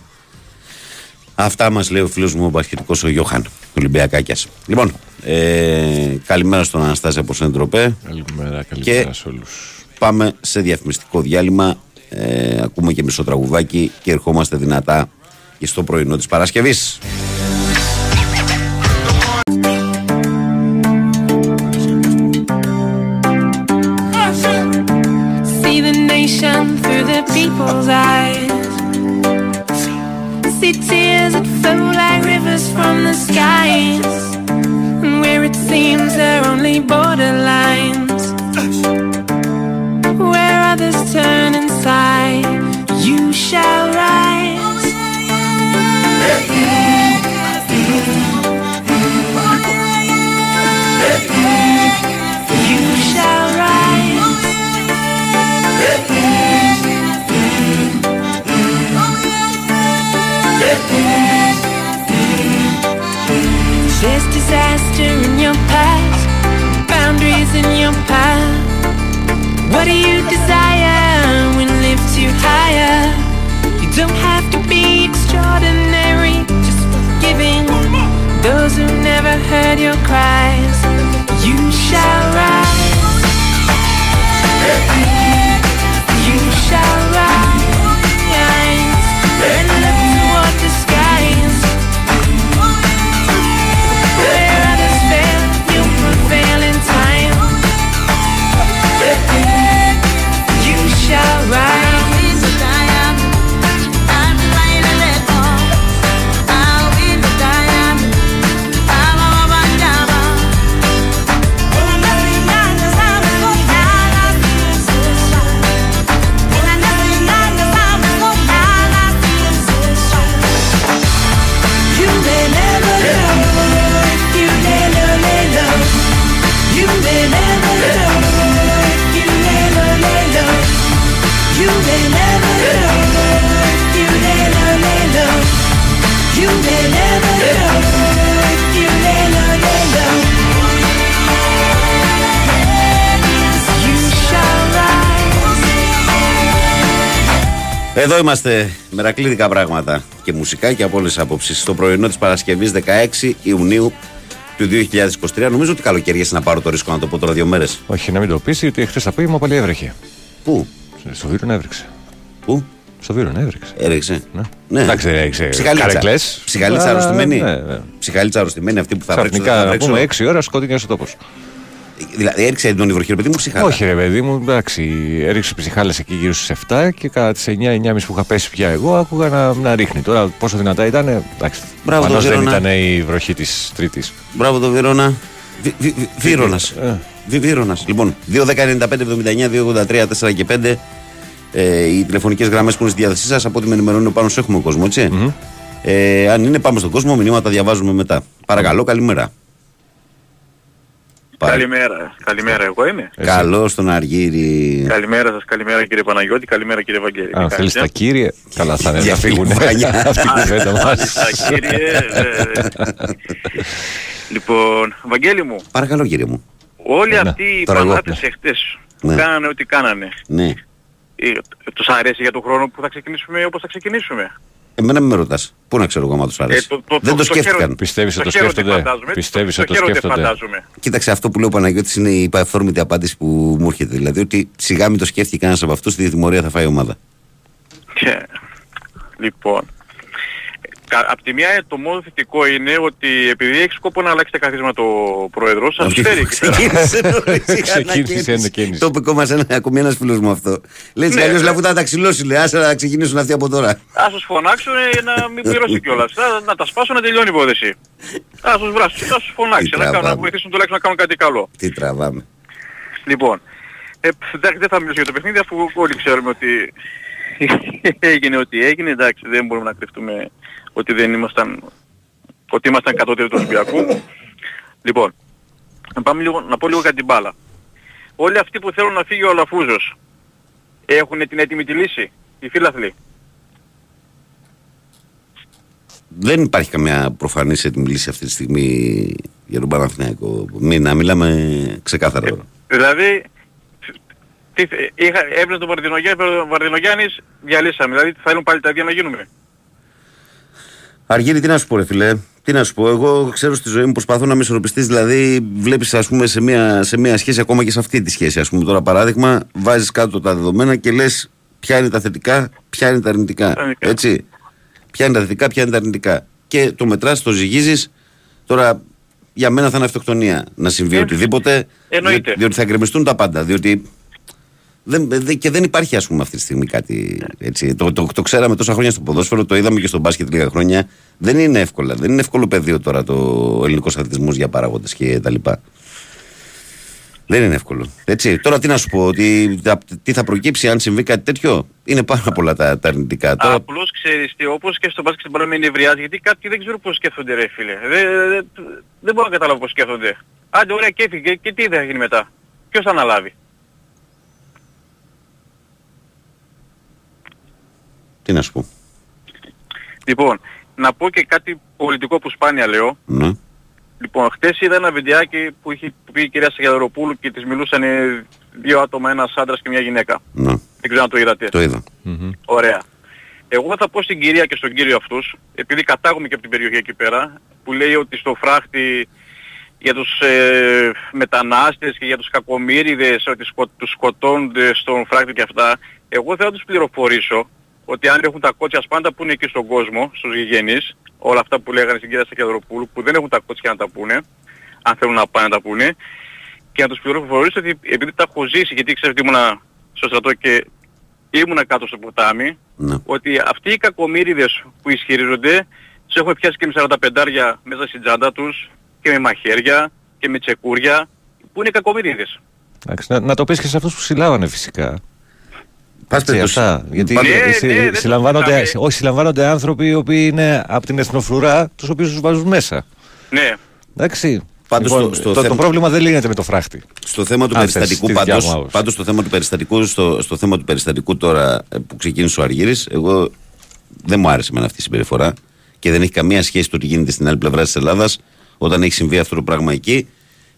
Αυτά μας λέει ο φίλος μου ο Μπασχετικό ο Γιώχαν, Ολυμπιακάκιας. Λοιπόν, ε, καλημέρα στον Αναστάση από Σεντροπέ. καλημέρα, καλημέρα σε όλους. Πάμε σε διαφημιστικό διάλειμμα. Ε, ακούμε και μισό τραγουδάκι και ερχόμαστε δυνατά στο πρωί, συνοψίζω. Βλέπει τα πράγματα με ταχύτητα. There's disaster in your past, boundaries in your path. What do you desire when lifts you higher? You don't have to be extraordinary, just forgiving those who never heard your cries. You shall rise. Εδώ είμαστε, μερακλήδικα πράγματα και μουσικά και από όλες τις απόψεις. Στο πρωινό της Παρασκευής 16 Ιουνίου του 2023. Νομίζω ότι καλοκαιριέσαι να πάρω το ρίσκο να το πω τώρα δύο μέρες. Όχι, να μην το πεις, γιατί χθες απόγευμα πάλι έβρεχε. Πού, Στο Βύρο έβρεξε. πού, Στο Βύρο έβρεξε. έριξε. Ναι. Ναι. Εντάξει, δεν έριξε Ψυχαλίτσα. καρεκλές. Ψυχαλίτσα Αλλά, αρρωστημένη. ναι, ναι. Ψυχαλίτσα αρρωστημένη αυτή που θα βρέξω. δεν Ξαφνικά θα να βρέξω. πούμε 6 ώρα σκοτεινιά ο τόπος. Δηλαδή έριξε έντονη βροχή, ρε παιδί μου, ψυχάλα. Όχι, ρε παιδί μου, εντάξει. Έριξε ψυχάλες εκεί γύρω στις 7 και κατά τις 9-9.30 που είχα πέσει πια εγώ, άκουγα να, να ρίχνει. Τώρα πόσο δυνατά ήταν, εντάξει. Μπράβο, προφανώς το δεν Βίρονα. ήταν η βροχή της Τρίτης. Μπράβο το Βίρονα. Βίρονας. Ε. Βίρονας. Λοιπόν, 2-10-95-79-283-4 και 5. Ε, οι τηλεφωνικές γραμμές που είναι στη διάθεσή σας, από ό,τι με ενημερώνει ο πάνω έχουμε κόσμο, έτσι. Ε, αν είναι, πάμε στον κόσμο, μηνύματα διαβάζουμε μετά. Παρακαλώ, καλημέρα. Πάρε. Καλημέρα. Καλημέρα, εγώ είμαι. Έτσι. Καλό στον Αργύρι. Καλημέρα σας, καλημέρα κύριε Παναγιώτη, καλημέρα κύριε Βαγγέλη. Αν Τι θέλεις τα κάνετε; κύριε, καλά θα είναι Για να φύγουν φιλμπάνια. αυτή την κουβέντα μας. Μάλιστα, κύριε. ε, Λοιπόν, Βαγγέλη μου, Παρακαλώ κύριε μου. όλοι Ναι, αυτοί οι τώρα εγώ. παλάτες εχθές που Ναι. κάνανε ό,τι κάνανε, Ναι. ε, τους αρέσει για τον χρόνο που θα ξεκινήσουμε όπως θα ξεκινήσουμε. Εμένα μην με ρωτάς. Πού να ξέρω εγώ άμα τους αρέσει. Ε, το- το- Δεν το το σκέφτηκαν. χαίρομαι. Πιστεύεις ότι το χαίρονται, σκέφτονται; φαντάζομαι. Πιστεύεις ότι το χαίρονται, σκέφτονται; φαντάζομαι. Κοίταξε, αυτό που λέει ο Παναγιώτης είναι η υπαυθόρμητη απάντηση που μου έρχεται. Δηλαδή ότι σιγά μην το σκέφτηκε κανένας από αυτούς, τη τιμωρία θα φάει η ομάδα. Και, λοιπόν, κα- απ' τη μία το μόνο θετικό είναι ότι επειδή έχεις σκόπο να αλλάξετε καθίσμα το πρόεδρος, σας Αυτή φέρει που εκεί πέρα. ξεκίνησε νωρίς η Ξεκίνησε η ανακαίνιση. ανακαίνιση. Το είπε ακόμα σε ένα, ακόμη ένας φίλος μου αυτό. Λέει έτσι Ναι, κι αλλιώς ναι. λαφού θα τα ξυλώσει, λέει, άσε να ξεκινήσουν αυτοί από τώρα. Ας τους φωνάξουν να μην πληρώσει κιόλας. Θα- να τα σπάσουν να τελειώνει η υπόθεση. Ας τους βράσουν, θα τους φωνάξει. Τι Να, κάνουν, να τραβάμε. βοηθήσουν τουλάχιστον να κάνουν κάτι καλό. Τι τραβάμε. Λοιπόν, ε, εντάξει, δεν θα μιλήσω για το παιχνίδι αφού όλοι ξέρουμε ότι έγινε ό,τι έγινε. Εντάξει, δεν μπορούμε να κρυφτούμε ότι δεν ήμασταν, ότι ήμασταν κατώτεροι του Ολυμπιακού. Λοιπόν, να, πάμε λίγο, να πω λίγο για την μπάλα. Όλοι αυτοί που θέλουν να φύγει ο Αλαφούζος έχουν την έτοιμη τη λύση, οι φίλαθλοι; Δεν υπάρχει καμιά προφανής έτοιμη λύση αυτή τη στιγμή για τον Παναθηναϊκό. Μην, να μιλάμε ξεκάθαρα. τώρα. Δηλαδή, τι, θε- είχα, έπαιρνε τον Βαρδινογιάννη, έπαιρνε τον Βαρδινογιάννης, διαλύσαμε. Δηλαδή θέλουν πάλι τα ίδια να γίνουμε. Αργύρι, τι να σου πω, ρε φιλέ. Τι να σου πω, εγώ ξέρω στη ζωή μου προσπαθώ να είμαι ισορροπιστής, δηλαδή βλέπεις ας πούμε σε μια, σε μια σχέση, ακόμα και σε αυτή τη σχέση. Ας πούμε τώρα παράδειγμα, βάζεις κάτω τα δεδομένα και λες ποια είναι τα θετικά, ποια είναι τα αρνητικά. Αρνητικά. Έτσι. Ποια είναι τα θετικά, ποια είναι τα αρνητικά. Και το μετράς, το ζυγίζεις. Τώρα για μένα θα είναι αυτοκτονία να συμβεί Ε, οτιδήποτε. εννοείται. Διότι, διότι θα εγκρεμιστούν τα πάντα. Διότι δεν, δε- και δεν υπάρχει ας πούμε αυτή τη στιγμή κάτι έτσι. Το, το, το ξέραμε τόσα χρόνια στο ποδόσφαιρο, το είδαμε και στο μπάσκετ λίγα χρόνια. Δεν είναι εύκολα. Δεν είναι εύκολο πεδίο τώρα το ελληνικό αθλητισμός για παράγοντες και τα λοιπά. Δεν είναι εύκολο. Έτσι. Τώρα τι να σου πω, ότι, τα- τι θα προκύψει αν συμβεί κάτι τέτοιο; Είναι πάρα πολλά τα, τα αρνητικά. Τώρα, Απλώς ξέρεις τι, όπως και στο μπάσκετ στην παρόμοια με νευριάζει, γιατί κάποιοι δεν ξέρουν πώς σκέφτονται ρε φίλε. Δεν, δεν, δεν μπορώ να καταλάβω πώς σκέφτονται. Άντε ωραία και έφυγε και τι θα γίνει μετά; Ποιος θα αναλάβει; Τι να σου πω. Λοιπόν, να πω και κάτι πολιτικό που σπάνια λέω. Ναι. Λοιπόν, χτες είδα ένα βιντεάκι που είχε που πήγε η κυρία Σαγιαδροπούλου και της μιλούσαν ε, δύο άτομα, ένας άντρας και μια γυναίκα. ναι. Δεν ξέρω αν το είδατε. Το είδα. Μμμ. Ωραία. Εγώ θα πω στην κυρία και στον κύριο αυτούς, επειδή κατάγομαι και από την περιοχή εκεί πέρα, που λέει ότι στο φράχτη για τους ε, μετανάστες και για τους κακομύριδες, ότι σκο, τους σκοτώνται στον φράχτη και αυτά, εγώ θέλω να τους πληροφορήσω ότι αν έχουν τα κότσια σπάντα που είναι εκεί στον κόσμο, στους γηγενείς, όλα αυτά που λέγανε στην κυρία Σακιαδροπούλου, που δεν έχουν τα κότσια να τα πούνε, αν θέλουν να πάνε να τα πούνε, και να τους πληροφορήσω ότι επειδή τα έχω ζήσει, γιατί ξέρω ότι ήμουνα στο στρατό και ήμουνα κάτω στο ποτάμι, Ναι. ότι αυτοί οι κακομύριδες που ισχυρίζονται τους έχουμε πιάσει και με 45 μέσα στην τσάντα τους και με μαχαίρια και με τσεκούρια που είναι κακομύριδες. Εντάξει, να, να το πεις και σε αυτούς που συλλάβανε φυσικά. Πας Έτσι, περιπτώσει. αυτά. Γιατί Πάντως- Ναι, συ- ναι, δεν το συλλαμβάνονται, συζητάμε. όχι, συλλαμβάνονται άνθρωποι οι οποίοι είναι από την εθνοφρουρά, τους οποίους τους βάζουν μέσα. Ναι. Εντάξει. Πάντως Λοιπόν, στο- στο το, το θέμα- πρόβλημα δεν λύνεται με το φράχτη. Στο θέμα του Αν θες, περιστατικού, τη δικιά πάντως, μου άποψη. πάντως στο θέμα του περιστατικού, στο, στο θέμα του περιστατικού τώρα ε, που ξεκίνησε ο Αργύρης, εγώ δεν μου άρεσε με αυτή η συμπεριφορά και δεν έχει καμία σχέση το τι γίνεται στην άλλη πλευρά της Ελλάδας όταν έχει συμβεί αυτό το πράγμα εκεί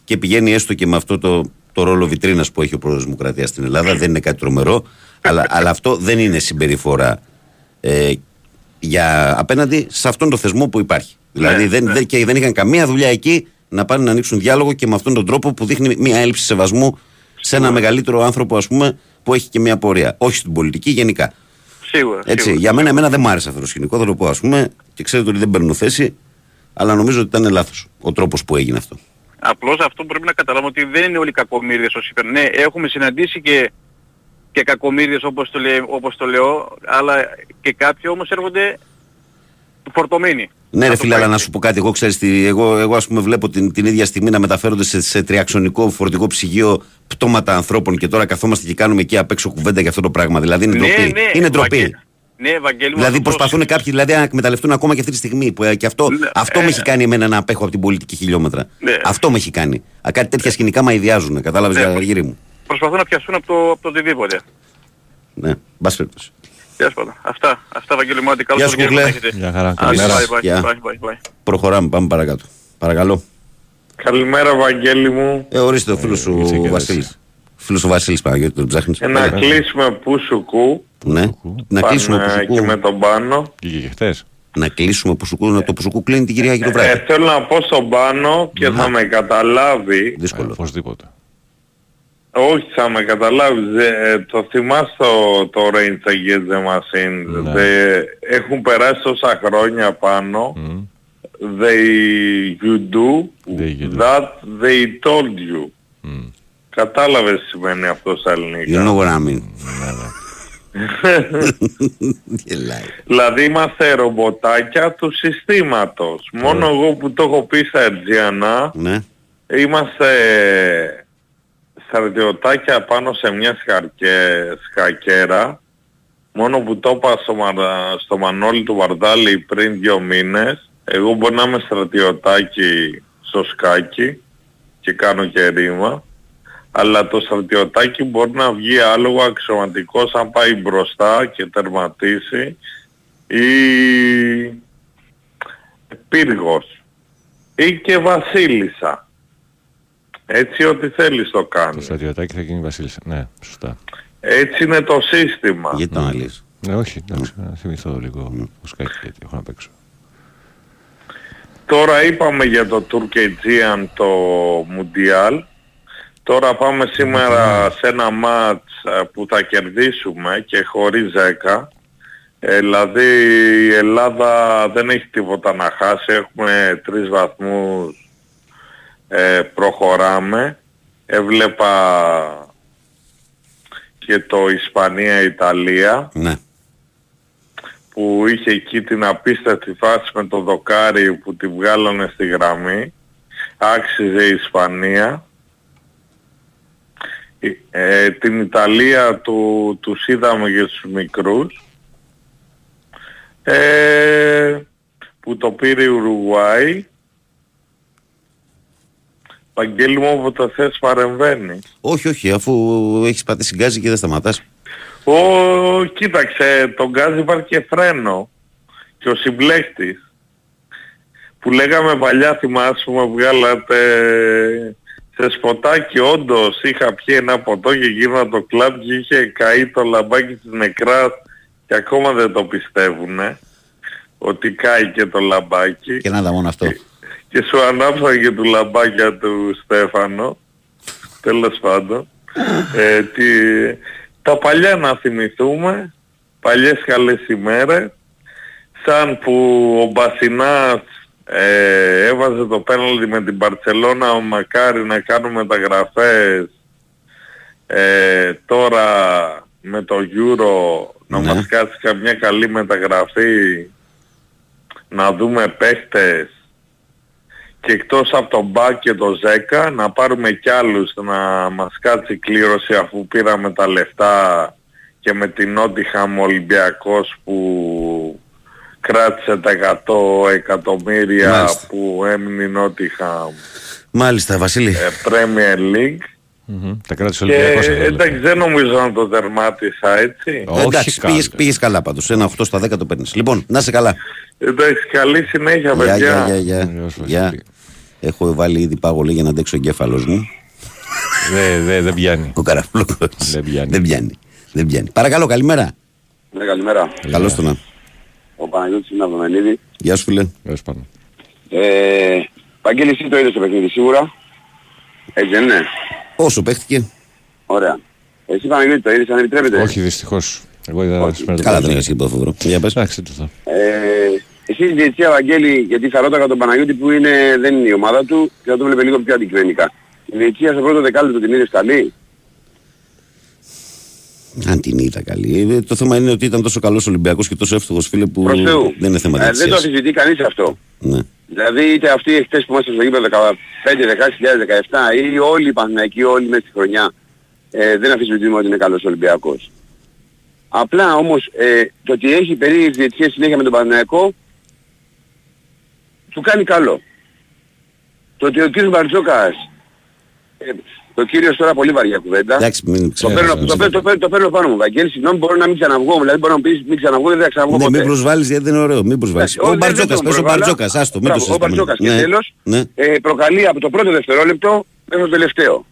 και πηγαίνει έστω και με αυτό το, το ρόλο βιτρίνας που έχει ο πρόεδρος Δημοκρατίας στην Ελλάδα, δεν είναι κάτι τρομερό, αλλά, αλλά αυτό δεν είναι συμπεριφορά ε, για, απέναντι σε αυτόν τον θεσμό που υπάρχει. Δηλαδή Ναι, δεν, ναι. δεν, και δεν είχαν καμία δουλειά εκεί να πάνε να ανοίξουν διάλογο και με αυτόν τον τρόπο που δείχνει μια έλλειψη σεβασμού σε ένα μεγαλύτερο άνθρωπο, ας πούμε, που έχει και μια πορεία. Όχι στην πολιτική, γενικά. Σίγουρα. Έτσι, σίγουρα. για μένα, εμένα δεν μ' άρεσε αυτό το σκηνικό, θα το πω, ας πούμε, και ξέρετε ότι δεν παίρνω θέση, αλλά νομίζω ότι ήταν λάθος ο τρόπος που έγινε αυτό. Απλώς αυτό που πρέπει να καταλάβουμε ότι δεν είναι όλοι κακομύριδες όσοι είπαν. Ναι, έχουμε συναντήσει και, και κακομύριδες όπως το, λέ, όπως το λέω, αλλά και κάποιοι όμως έρχονται φορτωμένοι. Ναι, ρε Να το φίλε, αλλά πω να έτσι. σου πω κάτι. Εγώ, ξέρεις, τι, εγώ, εγώ ας πούμε, βλέπω την, την ίδια στιγμή να μεταφέρονται σε, σε τριαξονικό φορτικό ψυγείο πτώματα ανθρώπων και τώρα καθόμαστε και κάνουμε εκεί απ' έξω κουβέντα για αυτό το πράγμα. Δηλαδή είναι Ναι, ντροπή. ναι, είναι ντροπή. Βαγγέλη. Ναι, Βαγγέλη μου. Δηλαδή αυτό προσπαθούν κάποιοι δηλαδή, να εκμεταλλευτούν ακόμα και αυτή τη στιγμή. Που, ε, και αυτό, Ναι, αυτό με ε, έχει κάνει εμένα να απέχω από την πολιτική χιλιόμετρα. Ναι. Αυτό με έχει κάνει. Α, κάτι τέτοια σκηνικά με αειδιάζουν. Κατάλαβες, Ναι. Γαργύρι μου. Προσπαθούν να πιαστούν από το, από το οτιδήποτε. Ναι, μπας περιπτώσει. Τέλος πάντων. Αυτά, αυτά Βαγγέλη μου, άντε καλό Γεια σου, απόγευμα Κουκλέ. να έχετε. Γεια χαρά, Άντε, καλημέρα. bye, bye, Γεια. bye, bye, bye. Προχωράμε, πάμε παρακάτω. Παρακαλώ. Καλημέρα Βαγγέλη μου. Ε, ορίστε ο φίλος σου είσαι και Βασίλης. εσύ. Φίλος ο Βασίλης Παναγιώτη, τον ψάχνεις. Ε, να κλείσουμε πουσουκού. Ναι. Να κλείσουμε Πάμε πουσουκού. και με τον πάνω. Βγήκε και χθες. Να κλείσουμε πουσουκού. Να το πουσουκού κλείνει την Κυριακή το Ε, βράδυ. θέλω να πω στον πάνω και θα με καταλάβει. Ε, Δύσκολο. Οπωσδήποτε. Όχι, θα με καταλάβεις. Ε, το θυμάσαι το, το Range Against the Machine. Ναι. Δε- έχουν περάσει τόσα χρόνια πάνω. Μμ. They you do They you do. that they told you. Μμ. Κατάλαβες τι σημαίνει αυτό στα ελληνικά. You know what I mean. Ναι, ναι. Γελάει. Δηλαδή είμαστε ρομποτάκια του συστήματος. Μόνο εγώ που το έχω πει στα Ερτζιανά Ναι. είμαστε στρατιωτάκια πάνω σε μια σκαρκέ, σκακέρα. Μόνο που το είπα στο, Μαρα- στο Μανώλη του Βαρδάλη πριν δύο μήνες. Εγώ μπορεί να είμαι στρατιωτάκι στο σκάκι και κάνω και ρήμα. Αλλά το στρατιωτάκι μπορεί να βγει άλογο αξιωματικός αν πάει μπροστά και τερματίσει ή πύργος ή και βασίλισσα. Έτσι ό,τι θέλεις το Το κάνει. στρατιωτάκι θα γίνει βασίλισσα. Ναι, σωστά. Έτσι είναι το σύστημα. Γιατί το αναλύεις. Ναι, όχι, εντάξει, να θυμηθώ λίγο το σκάκι γιατί έχω να παίξω. Τώρα είπαμε για το Turk το Mundial. Τώρα πάμε σήμερα σε ένα μάτς ε, που θα κερδίσουμε και χωρίς 10. Ε, δηλαδή η Ελλάδα δεν έχει τίποτα να χάσει. Έχουμε τρεις βαθμούς. Ε, προχωράμε. Έβλεπα και το Ισπανία-Ιταλία Ναι. που είχε εκεί την απίστευτη φάση με το δοκάρι που τη βγάλανε στη γραμμή. Άξιζε η Ισπανία. Ε, την Ιταλία του, τους είδαμε για τους μικρούς. Ε, που το πήρε η Ουρουγουάη. Βαγγέλη μου όποτε θες παρεμβαίνει. Όχι, όχι, αφού έχεις πατήσει γκάζι και δεν σταματάς. Ω, κοίταξε, τον γκάζι υπάρχει και φρένο. Και ο συμπλέκτης. Που λέγαμε παλιά, θυμάσαι που με βγάλατε σε σποτάκι, όντως είχα πιει ένα ποτό και γύρνα το κλαμπ και είχε καεί το λαμπάκι της νεκράς και ακόμα δεν το πιστεύουνε. Ότι κάει και το λαμπάκι. Και να τα μόνο αυτό. Και σου ανάψαν και του λαμπάκια του Στέφανο. Τέλος πάντων. ε, τι, τα παλιά να θυμηθούμε. Παλιές καλές ημέρες. Σαν που ο Μπασινάς ε, έβαζε το πέναλτι με την Παρσελώνα μακάρι να κάνουμε μεταγραφές ε, τώρα με το Euro να Ναι. μας κάτσει καμιά καλή μεταγραφή να δούμε παίχτες και εκτός από τον Μπακ και τον Ζέκα να πάρουμε κι άλλους να μας κάτσει κλήρωση αφού πήραμε τα λεφτά και με την Νότιχαμ Ολυμπιακός που κράτησε τα 100 εκατομμύρια Μάλιστα. που έμεινε η Νότιχαμ Μάλιστα, Βασίλη. ε, Premier League Μμμ. Τα κράτησε ο και Ολυμπιακός. αυτό, εντάξει δεν νομίζω να το τερμάτισα έτσι. Όχι Εντάξει, καλά. πήγες, πήγες καλά πάντως. Ένα 8 στα 10 το παίρνεις. Λοιπόν, να σε καλά. Εντάξει καλή συνέχεια Γεια, παιδιά. γεια, γεια, γεια. Γεια σου, Γεια. Βασίλη. Έχω βάλει ήδη πάγο για να αντέξω ο εγκέφαλος μου. Δεν δε, δεν πιάνει. Ο καραφλόκος. Δεν πιάνει. Δεν πιάνει. Δεν πιάνει. Παρακαλώ, καλημέρα. Ναι, καλημέρα. Καλώς το να. Ο Παναγιώτης είναι από τον Μενίδη. Γεια σου, φίλε. Τέλος πάντων. Ε, Παγγέλη, εσύ το είδες το παιχνίδι σίγουρα; Έτσι δεν είναι; Όσο παίχτηκε. Ωραία. Εσύ Παναγιώτη το είδες αν επιτρέπετε; Όχι, δυστυχώς. Εγώ είδα σήμερα το Καλά πρωί. δεν έχεις τίποτα φοβερό. Για πες. Εντάξει, τι θα. Ε, εσύ η διετησία Βαγγέλη, γιατί θα ρώταγα τον Παναγιώτη που είναι, δεν είναι η ομάδα του και θα το βλέπει λίγο πιο αντικειμενικά. Η διετησία στο πρώτο δεκάλεπτο την είδες καλή; Αν την είδα καλή. Ε, Το θέμα είναι ότι ήταν τόσο καλός Ολυμπιακός και τόσο εύστοχος φίλε που Προς Θεού. δεν είναι θέμα Ε, δεν το διαιτησίας. αφισβητεί κανείς αυτό. Ναι. Δηλαδή είτε αυτοί οι χτες που είμαστε στο γήπεδο 15, 16, 17 ή όλοι οι Παναθηναϊκοί όλοι μέσα στη χρονιά ε, δεν αφισβητούμε ότι είναι καλός Ολυμπιακός. Απλά όμως ε, το ότι έχει περίεργες διετησίες συνέχεια με τον Παναθηναϊκό του κάνει καλό. Το ότι ο κύριος Μπαρτζόκας ε, το κύριος τώρα πολύ βαριά κουβέντα. Εντάξει, μην Το ξέρω. παίρνω, το, παίρνω, το, παίρνω, το παίρνω πάνω μου, Βαγγέλη. Συγγνώμη, μπορώ να μην ξαναβγώ. Δηλαδή μπορώ να μου πεις μην ξαναβγώ, δεν θα ξαναβγώ Ναι, ποτέ. μην προσβάλλεις γιατί δεν είναι ωραίο. Μην προσβάλλεις. Εντάξει, Ο δεν- δεν Μπαρτζόκας, τον πες ο προβάλλω. Μπαρτζόκας, άστο, μην το Μπράβο, Ο συζητάμε. Μπαρτζόκας και Ναι, τέλος ναι. ε, προκαλεί από το πρώτο δευτερόλεπτο μέχρι το τελευταίο.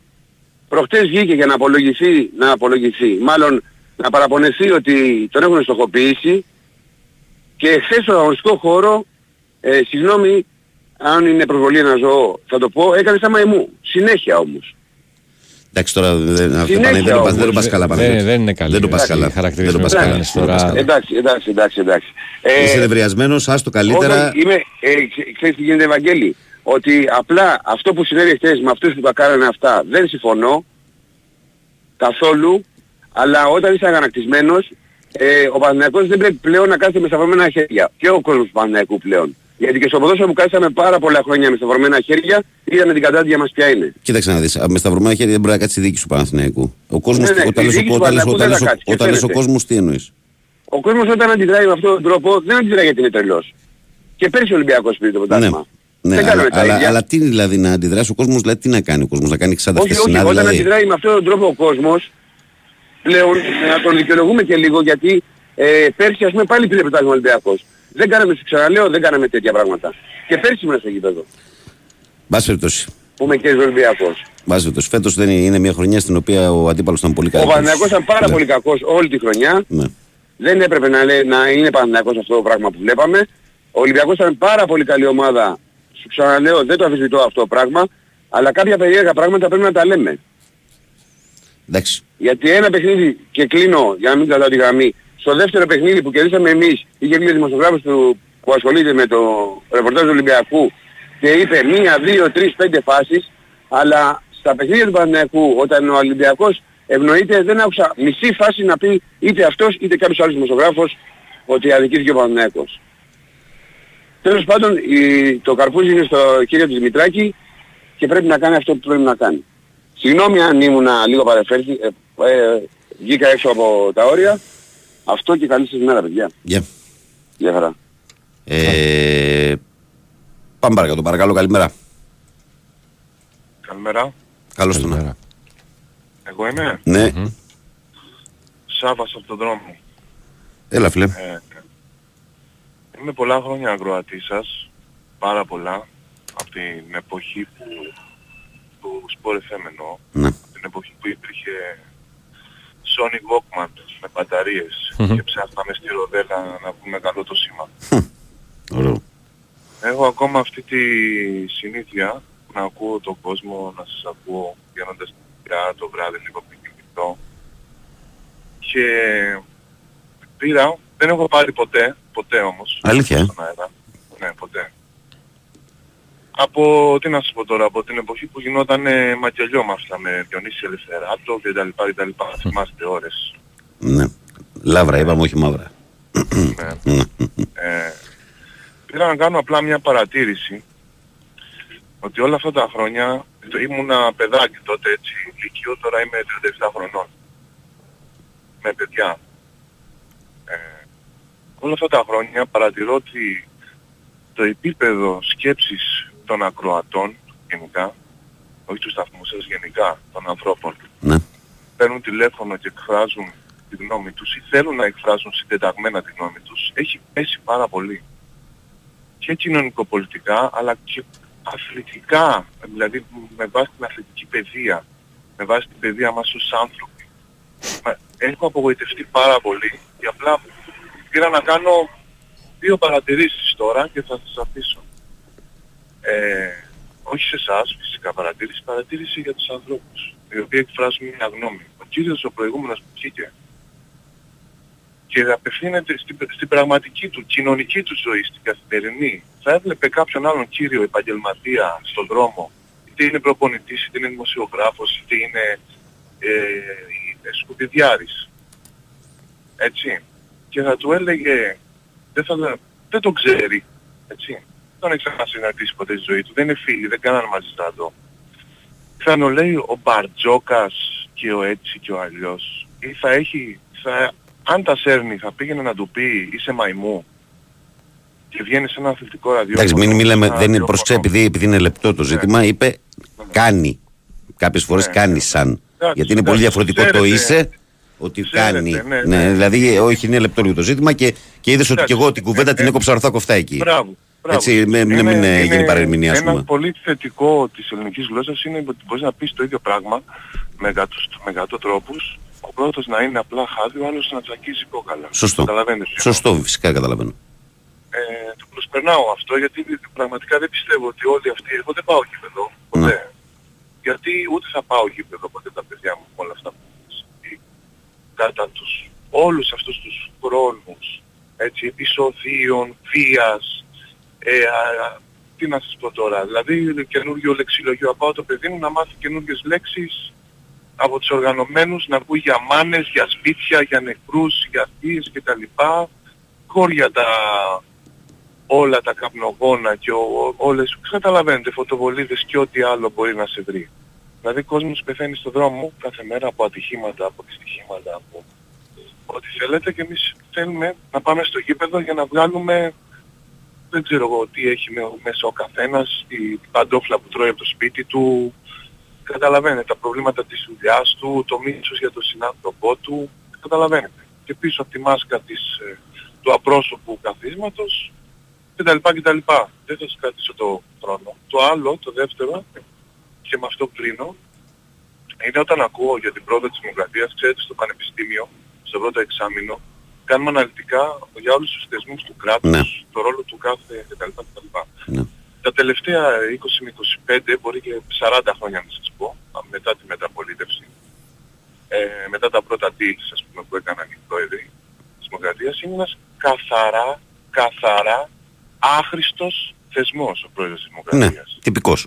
Προχτές βγήκε για να απολογηθεί, να απολογηθεί, μάλλον να παραπονεθεί ότι τον έχουν στοχοποιήσει και χθες στον αγωνιστικό χώρο, ε, συγγνώμη αν είναι προβολή ένα ζώο, θα το πω, έκανε σαν μαϊμού. Συνέχεια όμως. Εντάξει τώρα δεν αυτό Συνέχεια πάνε, δεν το πας- όμως. δεν το πας καλά Δεν- Παναγιώτη. δεν είναι καλή. Δεν το πας Εντάξει, καλά. χαρακτηρισμός Δεν το πας που καλά. κάνεις Δεν το πας τώρα. καλά. Εντάξει, εντάξει, εντάξει, εντάξει. Ε, Είσαι νευριασμένος, άστο καλύτερα. Όχι, είμαι, ε, ξέ- ξέρεις τι γίνεται Ευαγγέλη; Ότι απλά αυτό που συνέβη χθες με αυτούς που τα κάνανε αυτά δεν συμφωνώ καθόλου. Αλλά όταν είσαι αγανακτισμένος, ε, ο Παναθηναϊκός δεν πρέπει πλέον να κάθεται με σταυρωμένα χέρια. Και ο κόσμος του Παναθηναϊκού πλέον. Γιατί και στο ποδόσφαιρο που κάθισαμε πάρα πολλά χρόνια με σταυρωμένα χέρια, είδαμε την κατάδια μας ποια είναι. Κοίταξε να δεις, με σταυρωμένα χέρια δεν μπορεί να κάτσει η δίκη σου Παναθηναϊκού. Ο κόσμος, Ναι, ναι, όταν η λες ο- δίκη του όταν λες- Παναθηναϊκού όταν δεν λες θα ο- κάτσει, και όταν λες ο φαίνεται. κόσμος τι εννοείς; Ο κόσμος όταν αντιδράει με αυτόν τον τρόπο δεν αντιδράει γιατί είναι τρελός. Και πέρσι ο Ολυμπιακός πήρε το Ναι, πρωτάθλημα. ναι δεν αλλά, κάνουμε τα αλλά, ίδια. αλλά τι δηλαδή να αντιδράσει ο κόσμος, δηλαδή τι να κάνει ο κόσμος, να κάνει ξάντα Όχι, όχι, χτεσινά όταν δηλαδή. αντιδράει με αυτόν τον τρόπο ο κόσμος, πλέον ε, να τον δικαιολογούμε και λίγο γιατί ε, πέρσι ας πούμε πάλι πήρε πρωτάθλημα ο Ολυμπιακός. Δεν κάναμε, σου ξαναλέω, δεν κάναμε τέτοια πράγματα. Και πέρσι ήμουν στο γήπεδο, Μπας περιπτώσει. που είμαι και Ολυμπιακός. Μπας περιπτώσει. Φέτος δεν είναι, είναι μια χρονιά στην οποία ο αντίπαλος ήταν πολύ Ο καλύτερος. Παναθηναϊκός ήταν πάρα Ναι, πολύ κακός όλη τη χρονιά. Ναι. Δεν έπρεπε να, λέει, να είναι Παναθηναϊκός αυτό το πράγμα που βλέπαμε. Ο Ολυμπιακός ήταν πάρα πολύ καλή ομάδα. Σου ξαναλέω, δεν το αμφισβητώ αυτό το πράγμα. Αλλά κάποια περίεργα πράγματα πρέπει να τα λέμε. Εντάξει. Γιατί ένα παιχνίδι, και κλείνω για να μην κρατάω τη γραμμή, στο δεύτερο παιχνίδι που κερδίσαμε εμείς, είχε βγει ο δημοσιογράφος του, που ασχολείται με το ρεπορτάζ του Ολυμπιακού και είπε μία, δύο, τρεις, πέντε φάσεις, αλλά στα παιχνίδια του Παναθηναϊκού, όταν ο Ολυμπιακός ευνοείται, δεν άκουσα μισή φάση να πει είτε αυτός είτε κάποιος άλλος δημοσιογράφος ότι αδικήθηκε ο Παναθηναϊκός. Τέλος πάντων, η, το καρπούζι είναι στο χέρι του Δημητράκη και πρέπει να κάνει αυτό που πρέπει να κάνει. Συγγνώμη αν ήμουνα λίγο παρεφέρθη, ε, ε, βγήκα έξω από τα όρια. Αυτό και καλή σας μέρα παιδιά. Γεια. Γεια χαρά. Ε, πάμε παρακάτω, παρακαλώ, καλημέρα. Καλημέρα. Καλώς τον. Καλημέρα. Εγώ είμαι; Ναι, Σάββας από τον δρόμο. έλα φίλε. Ε, είμαι πολλά χρόνια ακροατής σας. Πάρα πολλά. Από την εποχή που του Sport FM εννοώ. Ναι. Από την εποχή που υπήρχε Sony Walkman με μπαταρίες και ψάχναμε στη ροδέλα να πούμε καλό το σήμα. Ωραίο. Έχω ακόμα αυτή τη συνήθεια να ακούω τον κόσμο, να σας ακούω βγαίνοντας πια το βράδυ λίγο πριν κοιμηθώ. Και πήρα, δεν έχω πάρει ποτέ, ποτέ όμως. Αλήθεια, ε; Στον αέρα. Ναι, ποτέ. Από, τι να σας πω τώρα, από την εποχή που γινόταν ε, μακελιόμαστα με Διονύση Ελευθεράτο και τα λοιπά και τα λοιπά. Θυμάστε ώρες. Ναι. Λαύρα, είπαμε, όχι μαύρα. Ναι. Ναι. Ε, πήρα να κάνω απλά μια παρατήρηση ότι όλα αυτά τα χρόνια το ήμουνα παιδάκι τότε έτσι ηλικίο, τώρα είμαι 37 χρονών. Με παιδιά. Ε, όλα αυτά τα χρόνια παρατηρώ ότι το επίπεδο σκέψης των ακροατών γενικά, όχι του σταθμού σας γενικά, των ανθρώπων, Ναι. παίρνουν τηλέφωνο και εκφράζουν τη γνώμη τους ή θέλουν να εκφράζουν συντεταγμένα τη γνώμη τους, έχει πέσει πάρα πολύ. Και κοινωνικοπολιτικά, αλλά και αθλητικά, δηλαδή με βάση την αθλητική παιδεία, με βάση την παιδεία μας ως άνθρωποι. Μα, Έχω απογοητευτεί πάρα πολύ και απλά πήρα να κάνω δύο παρατηρήσεις τώρα και θα σας αφήσω. Ε, όχι σε εσάς φυσικά παρατήρηση, παρατήρηση για τους ανθρώπους, οι οποίοι εκφράζουν μια γνώμη. Ο κύριος ο προηγούμενος που βγήκε και απευθύνεται στην, στην πραγματική του, κοινωνική του ζωή, στην καθημερινή. Θα έβλεπε κάποιον άλλον κύριο επαγγελματία στον δρόμο, είτε είναι προπονητής, είτε είναι δημοσιογράφος, είτε είναι ε, ε, σκουπιδιάρης. Έτσι. Και θα του έλεγε, δεν, θα, δεν το ξέρει, έτσι. Δεν τον έχει ξανασυναντήσει ποτέ στη ζωή του, δεν είναι φίλοι, δεν κάνανε μαζί στρατό. Θα μου λέει ο Μπαρτζόκας και ο έτσι και ο αλλιώς ή θα έχει, θα αν τα σέρνει θα πήγαινε να του πει είσαι μαϊμού και βγαίνει σε ένα αθλητικό ραδιόφωνο. Εντάξει, μην μιλάμε, ένα δεν είναι ραδιόφωνο. προσέ, επειδή, επειδή είναι λεπτό το ζήτημα, είπε κάνει. Κάποιες φορές Ναι. κάνει σαν. Εντάξει, Γιατί είναι πολύ εντάξει, διαφορετικό το ξέρετε. είσαι ότι Ξέρετε, κάνει. ναι, Ναι, ναι. δηλαδή, όχι, είναι λεπτό λίγο το ζήτημα και, και είδες ότι Εντάξει, και εγώ την κουβέντα ε, την ε, έκοψα ορθά κοφτά εκεί. Μπράβο. μπράβο. Έτσι, με- μην- μην, ε, γίνει παρερμηνία, ας Ένα πούμε. πολύ θετικό της ελληνικής γλώσσας είναι ότι μπορείς να πεις το ίδιο πράγμα με εκατό, με εκατό τρόπους. Ο πρώτος να είναι απλά χάδι, ο άλλος να τσακίζει κόκαλα. Σωστό. Καταλαβαίνετε. τι εννοώ. Σωστό, φυσικά καταλαβαίνω. Ε, το προσπερνάω αυτό γιατί πραγματικά δεν πιστεύω ότι όλοι αυτοί, εγώ δεν πάω γήπεδο ποτέ. Ναι. Γιατί ούτε θα πάω γήπεδο ποτέ τα παιδιά μου με όλα αυτά που έχουν συμβεί. Κατά τους όλους αυτούς τους χρόνους έτσι, επεισοδίων, βίας, ε, α, α, τι να σας πω τώρα, δηλαδή καινούργιο λεξιλογείο, να πάω το παιδί μου να μάθει καινούργιες λέξεις από τους οργανωμένους, να ακούει για μάνες, για σπίτια, για νεκρούς, για θείες κτλ. Χώρια τα όλα τα καπνογόνα και ο, ο- όλες, καταλαβαίνετε, φωτοβολίδες και ό,τι άλλο μπορεί να σε βρει. Δηλαδή κόσμος πεθαίνει στον δρόμο κάθε μέρα από ατυχήματα, από δυστυχήματα, από ό,τι θέλετε και εμείς θέλουμε να πάμε στο γήπεδο για να βγάλουμε δεν ξέρω εγώ τι έχει με- μέσα ο καθένας, η παντόφλα που τρώει από το σπίτι του, καταλαβαίνετε τα προβλήματα της δουλειάς του, το μίσος για τον συνάνθρωπό του, καταλαβαίνετε. Και πίσω από τη μάσκα της, ε, του απρόσωπου καθίσματος κτλ. κτλ. Δεν θα σας κρατήσω το χρόνο. Το άλλο, το δεύτερο, και με αυτό κλείνω, είναι όταν ακούω για την πρόοδο της δημοκρατίας, ξέρετε στο πανεπιστήμιο, στο πρώτο εξάμεινο, κάνουμε αναλυτικά για όλους τους θεσμούς του κράτους, Ναι. το ρόλο του κάθε κτλ. κτλ. Ναι. Τα τελευταία 20 με 25, μπορεί και 40 χρόνια να σας πω, μετά τη μεταπολίτευση, ε, μετά τα πρώτα deals ας πούμε, που έκαναν οι πρόεδροι της Δημοκρατίας, είναι ένας καθαρά, καθαρά άχρηστος θεσμός ο πρόεδρος της Ναι, Δημοκρατίας. τυπικός.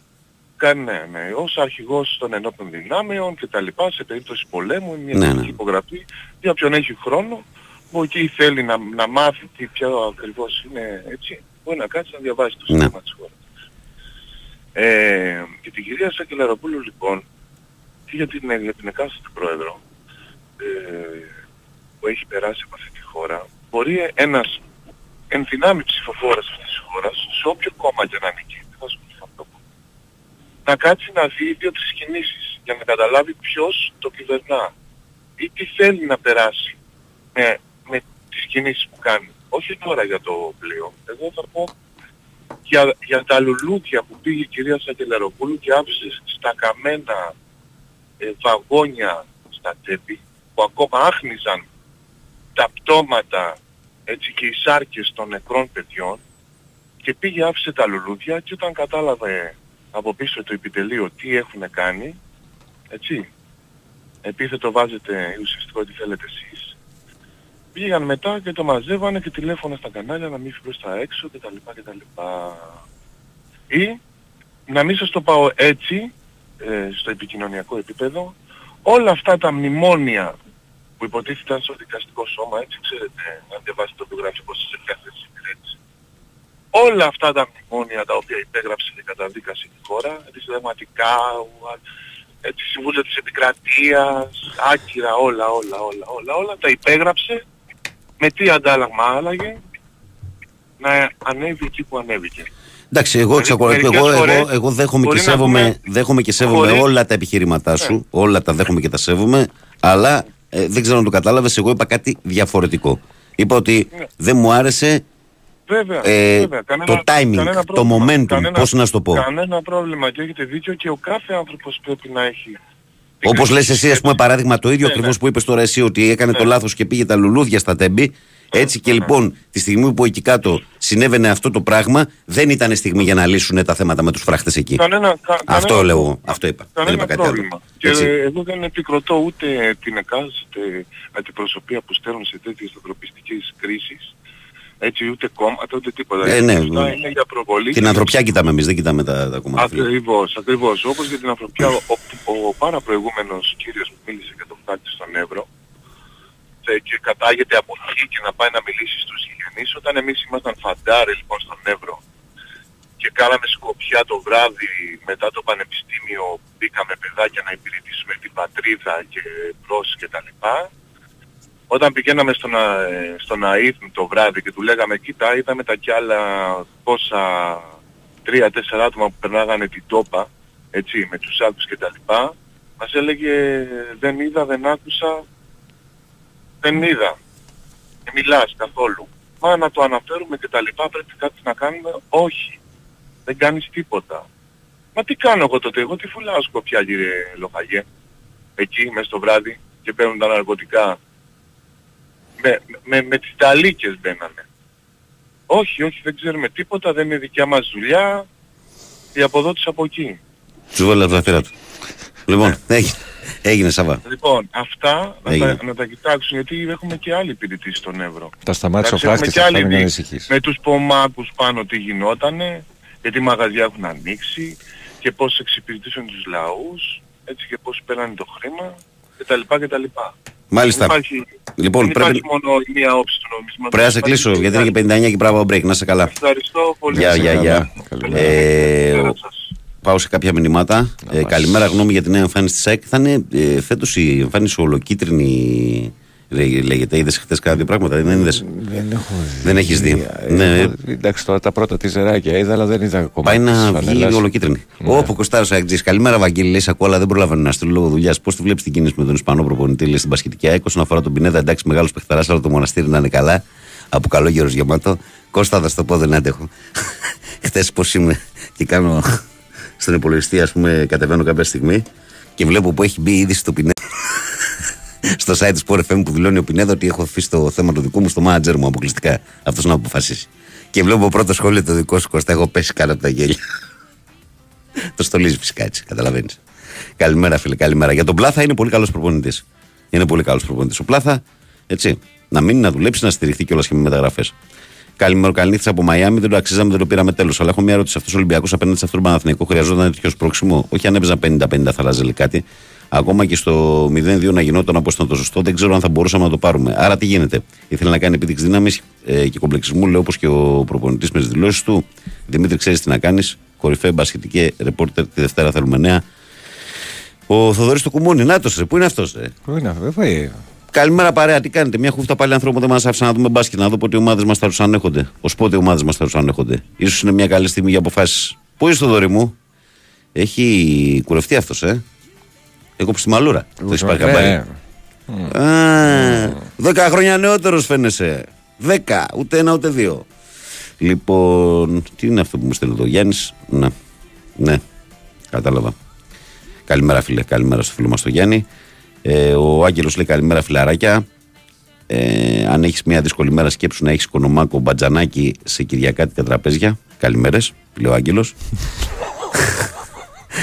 Κάνει, ναι, ναι, ως αρχηγός των ενόπλων δυνάμεων και τα λοιπά, σε περίπτωση πολέμου, είναι μια Ναι, ναι, ναι. υπογραφή για όποιον έχει χρόνο, που εκεί θέλει να, να μάθει τι πιο ακριβώς είναι έτσι, μπορεί να κάτσει να διαβάσει το Ναι. σύστημα της χώρας. Ε, και την κυρία Σακελαροπούλου λοιπόν, και για την, για την εκάστοτε πρόεδρο, ε, που έχει περάσει από αυτή τη χώρα, μπορεί ένας ενδυνάμει ψηφοφόρας αυτής της χώρας, σε όποιο κόμμα και να ανήκει, δεν θα σου πω αυτό που να κάτσει να δει δύο-τρεις κινήσεις για να καταλάβει ποιος το κυβερνά ή τι θέλει να περάσει με, με τις κινήσεις που κάνει. Όχι τώρα για το πλοίο. Εγώ θα πω για, για τα λουλούδια που πήγε η κυρία Σακελαροπούλου και άφησε στα καμένα ε, βαγόνια στα τέπη που ακόμα άχνιζαν τα πτώματα έτσι και οι σάρκες των νεκρών παιδιών και πήγε άφησε τα λουλούδια και όταν κατάλαβε από πίσω το επιτελείο τι έχουν κάνει, έτσι, επίθετο βάζετε ουσιαστικό ό,τι θέλετε εσείς, πήγαν μετά και το μαζεύανε και τηλέφωνα στα κανάλια να μην φύγει προς τα έξω κτλ. κτλ. Ή, να μην σας το πάω έτσι, ε, στο επικοινωνιακό επίπεδο, όλα αυτά τα μνημόνια που υποτίθεται ήταν στο δικαστικό σώμα, έτσι ξέρετε, να διαβάσετε το βιογραφικό σας σε ποια θέση υπηρέτησε. Όλα αυτά τα μνημόνια τα οποία υπέγραψε και καταδίκασε η χώρα, τη συνταγματικά, ε, τη Συμβούλια της Επικρατείας, άκυρα όλα, όλα, όλα, όλα, όλα, τα υπέγραψε με τι αντάλλαγμα άλλαγε; Να ανέβει εκεί που ανέβηκε. Εντάξει, εγώ, Δηλαδή, εξακολουθώ- μερικές εγώ, εγώ, φορές εγώ δέχομαι και μπορεί να σέβομαι, πούμε- δέχομαι και σέβομαι χωρίς- όλα τα επιχειρήματά σου. Ναι. Όλα τα δέχομαι και τα σέβομαι. Αλλά ε, δεν ξέρω αν το κατάλαβες. Εγώ είπα κάτι διαφορετικό. Είπα ότι Ναι. δεν μου άρεσε Βέβαια, Ε, βέβαια. το timing, κανένα το πρόβλημα. momentum, πώς να σου το πω. Κανένα πρόβλημα και έχετε δίκιο και ο κάθε άνθρωπος πρέπει να έχει... την Όπω λες κριτική εσύ, ας πούμε, σκέψη. παράδειγμα το ίδιο Ναι, ακριβώς ναι. που είπες τώρα εσύ, ότι έκανε το Ναι. λάθος και πήγε τα λουλούδια στα τέμπη. Έτσι και ναι. λοιπόν, τη στιγμή που εκεί κάτω συνέβαινε αυτό το πράγμα, δεν ήταν στιγμή για να λύσουν τα θέματα με τους φράχτες εκεί. Κανένα, κα, Αυτό κανένα λέω, πρόβλημα. αυτό είπα. Δεν Κανένα είπα κάτι πρόβλημα. άλλο. Και Έτσι. εγώ δεν επικροτώ ούτε την εκάστοτε αντιπροσωπεία που στέλνουν σε τέτοιες ανθρωπιστικές κρίσεις. Έτσι ούτε κόμματα ούτε τίποτα. Ε, ναι, Αυτά ναι. είναι για προβολή. Την ανθρωπιά κοιτάμε εμείς, δεν κοιτάμε τα, τα κόμματα. Ακριβώς, ακριβώς. Όπως για την ανθρωπιά, ο, ο, ο πάρα προηγούμενος κύριος που μίλησε για το χάρτη στον Εύρο ε, και κατάγεται από εκεί και να πάει να μιλήσει στους γηγενείς, όταν εμείς ήμασταν φαντάρε λοιπόν στον Εύρο και κάναμε σκοπιά το βράδυ μετά το πανεπιστήμιο, μπήκαμε παιδάκια να υπηρετήσουμε την πατρίδα και μπρος και τα λοιπά, όταν πηγαίναμε στον, Α- ε, στον ΑΕΘ το βράδυ και του λέγαμε κοίτα είδαμε τα κι άλλα πόσα τρία-τέσσερα άτομα που περνάγανε την τόπα έτσι με τους σάκους και τα λοιπά μας έλεγε δεν είδα, δεν άκουσα, δεν είδα. Δεν μιλάς καθόλου. Μα να το αναφέρουμε και τα λοιπά πρέπει κάτι να κάνουμε. Όχι. Δεν κάνεις τίποτα. Μα τι κάνω εγώ τότε, εγώ τι φουλάω σκοπιά κύριε Λοχαγέ. Εκεί μες το βράδυ και παίρνουν τα ναρκωτικά. Με, με, με τις ταλίκες μπαίνανε. Όχι, όχι, δεν ξέρουμε τίποτα, δεν είναι δικιά μας δουλειά. Η αποδότης από εκεί. Του βάλε από τα θύρα του. Λοιπόν, έγινε. Έγινε Σάβα. Λοιπόν, αυτά να Έγινε. τα, να τα κοιτάξουν γιατί έχουμε και άλλη υπηρετή στον Εύρο. Τα σταμάτησε ο Εντάξει, έχουμε φράχτης, και θα άλλη μην δει ανησυχείς. με τους πομάκους πάνω τι γινότανε, γιατί οι μαγαζιά έχουν ανοίξει και πώς εξυπηρετήσουν τους λαούς, έτσι και πώς παίρνανε το χρήμα κτλ. κτλ. Μάλιστα. Δεν υπάρχει, Λοιπόν, δεν πρέπει- υπάρχει μόνο η μία όψη του νομίσματος. Πρέπει να σε Υπάρχει κλείσω και γιατί η είναι και άλλη. 59 και πράγμα break. Να σε καλά. Ευχαριστώ πολύ. Γεια, γεια, γεια. Καλημέρα. Ε, Καλημέρα ο- σας. Πάω σε κάποια μηνύματα. Ε, καλημέρα, γνώμη για τη νέα εμφάνιση της ΑΕΚ. Θα είναι ε, φέτος η εμφάνιση ολοκίτρινη. Λέ- Λέγεται, είδες χθες κάποια πράγματα, δεν είδες; Δεν έχω δει. Δεν έχεις δει. Ε, Ναι. έχω- Εντάξει, τώρα τα πρώτα της ζεράκια είδα, αλλά δεν είδα ακόμα. Πάει τις να βγει φανελάς. ολοκίτρινη. Ναι. Όπου Κωστάρο Αγγλής. Καλημέρα, Βαγγέλη. Λέει ακόμα, δεν προλαβαίνω να στείλω λόγω δουλειάς. Πώς τη βλέπεις την κίνηση με τον Ισπανό προπονητή, λέει στην Πασχετική ΑΕΚ. Όσον αφορά τον Πινέδα, εντάξει, μεγάλος παιχταράς, αλλά το μοναστήρι να είναι καλά. Από καλό γέρο γεμάτο. Κώστα, θα σου το πω, δεν άντεχω. Χθες πώς είμαι και κάνω στον υπολογιστή, ας πούμε, κατεβαίνω κάποια στιγμή και βλέπω που έχει μπει η είδηση του Πινέδα. Στο site του Sport FM που δηλώνει ο Πινέδα ότι έχω αφήσει το θέμα το δικό μου στο manager μου αποκλειστικά. Αυτός να αποφασίσει. Και βλέπω πρώτο σχόλιο το δικό σου Κώστα. Έχω πέσει κάτω από τα γέλια. το στολίζει φυσικά έτσι, καταλαβαίνεις. Καλημέρα, φίλε, καλημέρα. Για τον Πλάθα είναι πολύ καλός προπονητής. Είναι πολύ καλός προπονητής. Ο Πλάθα, έτσι, να μείνει, να δουλέψει, να στηριχθεί κιόλας και με μεταγραφές. Καλημέρα, καληνύχτα από Μαϊάμι. Δεν το αξίζαμε, δεν το πήραμε τέλος. Αλλά έχω μια ερώτηση. Αυτός ο Ολυμπιακός απέναντι σε αυτόν τον Παναθηναϊκό χρειαζόταν τέτοιο σπρώξιμο. Όχι αν έπαιζαν 50-50 θα αλλάζε κάτι. Ακόμα και στο 0-2 να γινόταν όπως ήταν το σωστό, δεν ξέρω αν θα μπορούσαμε να το πάρουμε. Άρα τι γίνεται; Ήθελε να κάνει επίδειξη δύναμης ε, και κομπλεξισμού, λέει όπως και ο προπονητής με τις δηλώσεις του. Δημήτρη, ξέρεις τι να κάνεις. Κορυφαία μπασχετική ρεπόρτερ τη Δευτέρα θέλουμε νέα. Ο Θοδωρής του Κουμούνι, να το σε, πού είναι αυτός, ε; Πού είναι αυτό, βέβαια. Καλημέρα παρέα, τι κάνετε; Μια χούφτα πάλι ανθρώπων δεν μας άφησαν να δούμε μπάσκετ, να δω πότε οι ομάδες μας θα τους ανέχονται. Ω πότε οι ομάδες μας θα τους ανέχονται. σω είναι μια καλή στιγμή για αποφάσεις. Πού είσαι το δωρή μου, Έχει κουρευτεί αυτός, ε; Έχω στη μαλούρα. Το έχεις πάρει Ε, χαμπάρι. Α, Δέκα χρόνια νεότερος φαίνεσαι. Δέκα, ούτε ένα ούτε δύο. Λοιπόν, τι είναι αυτό που μου στέλνει εδώ, Γιάννης; Ναι, ναι, κατάλαβα. Καλημέρα, φίλε. Καλημέρα στο φίλο μας τον Γιάννη. Ε, ο Άγγελος λέει καλημέρα, φιλαράκια. Ε, αν έχεις μια δύσκολη μέρα, σκέψου να έχεις κονομάκο μπατζανάκι σε κυριακάτικα τραπέζια. Καλημέρες, λέει ο Άγγελος.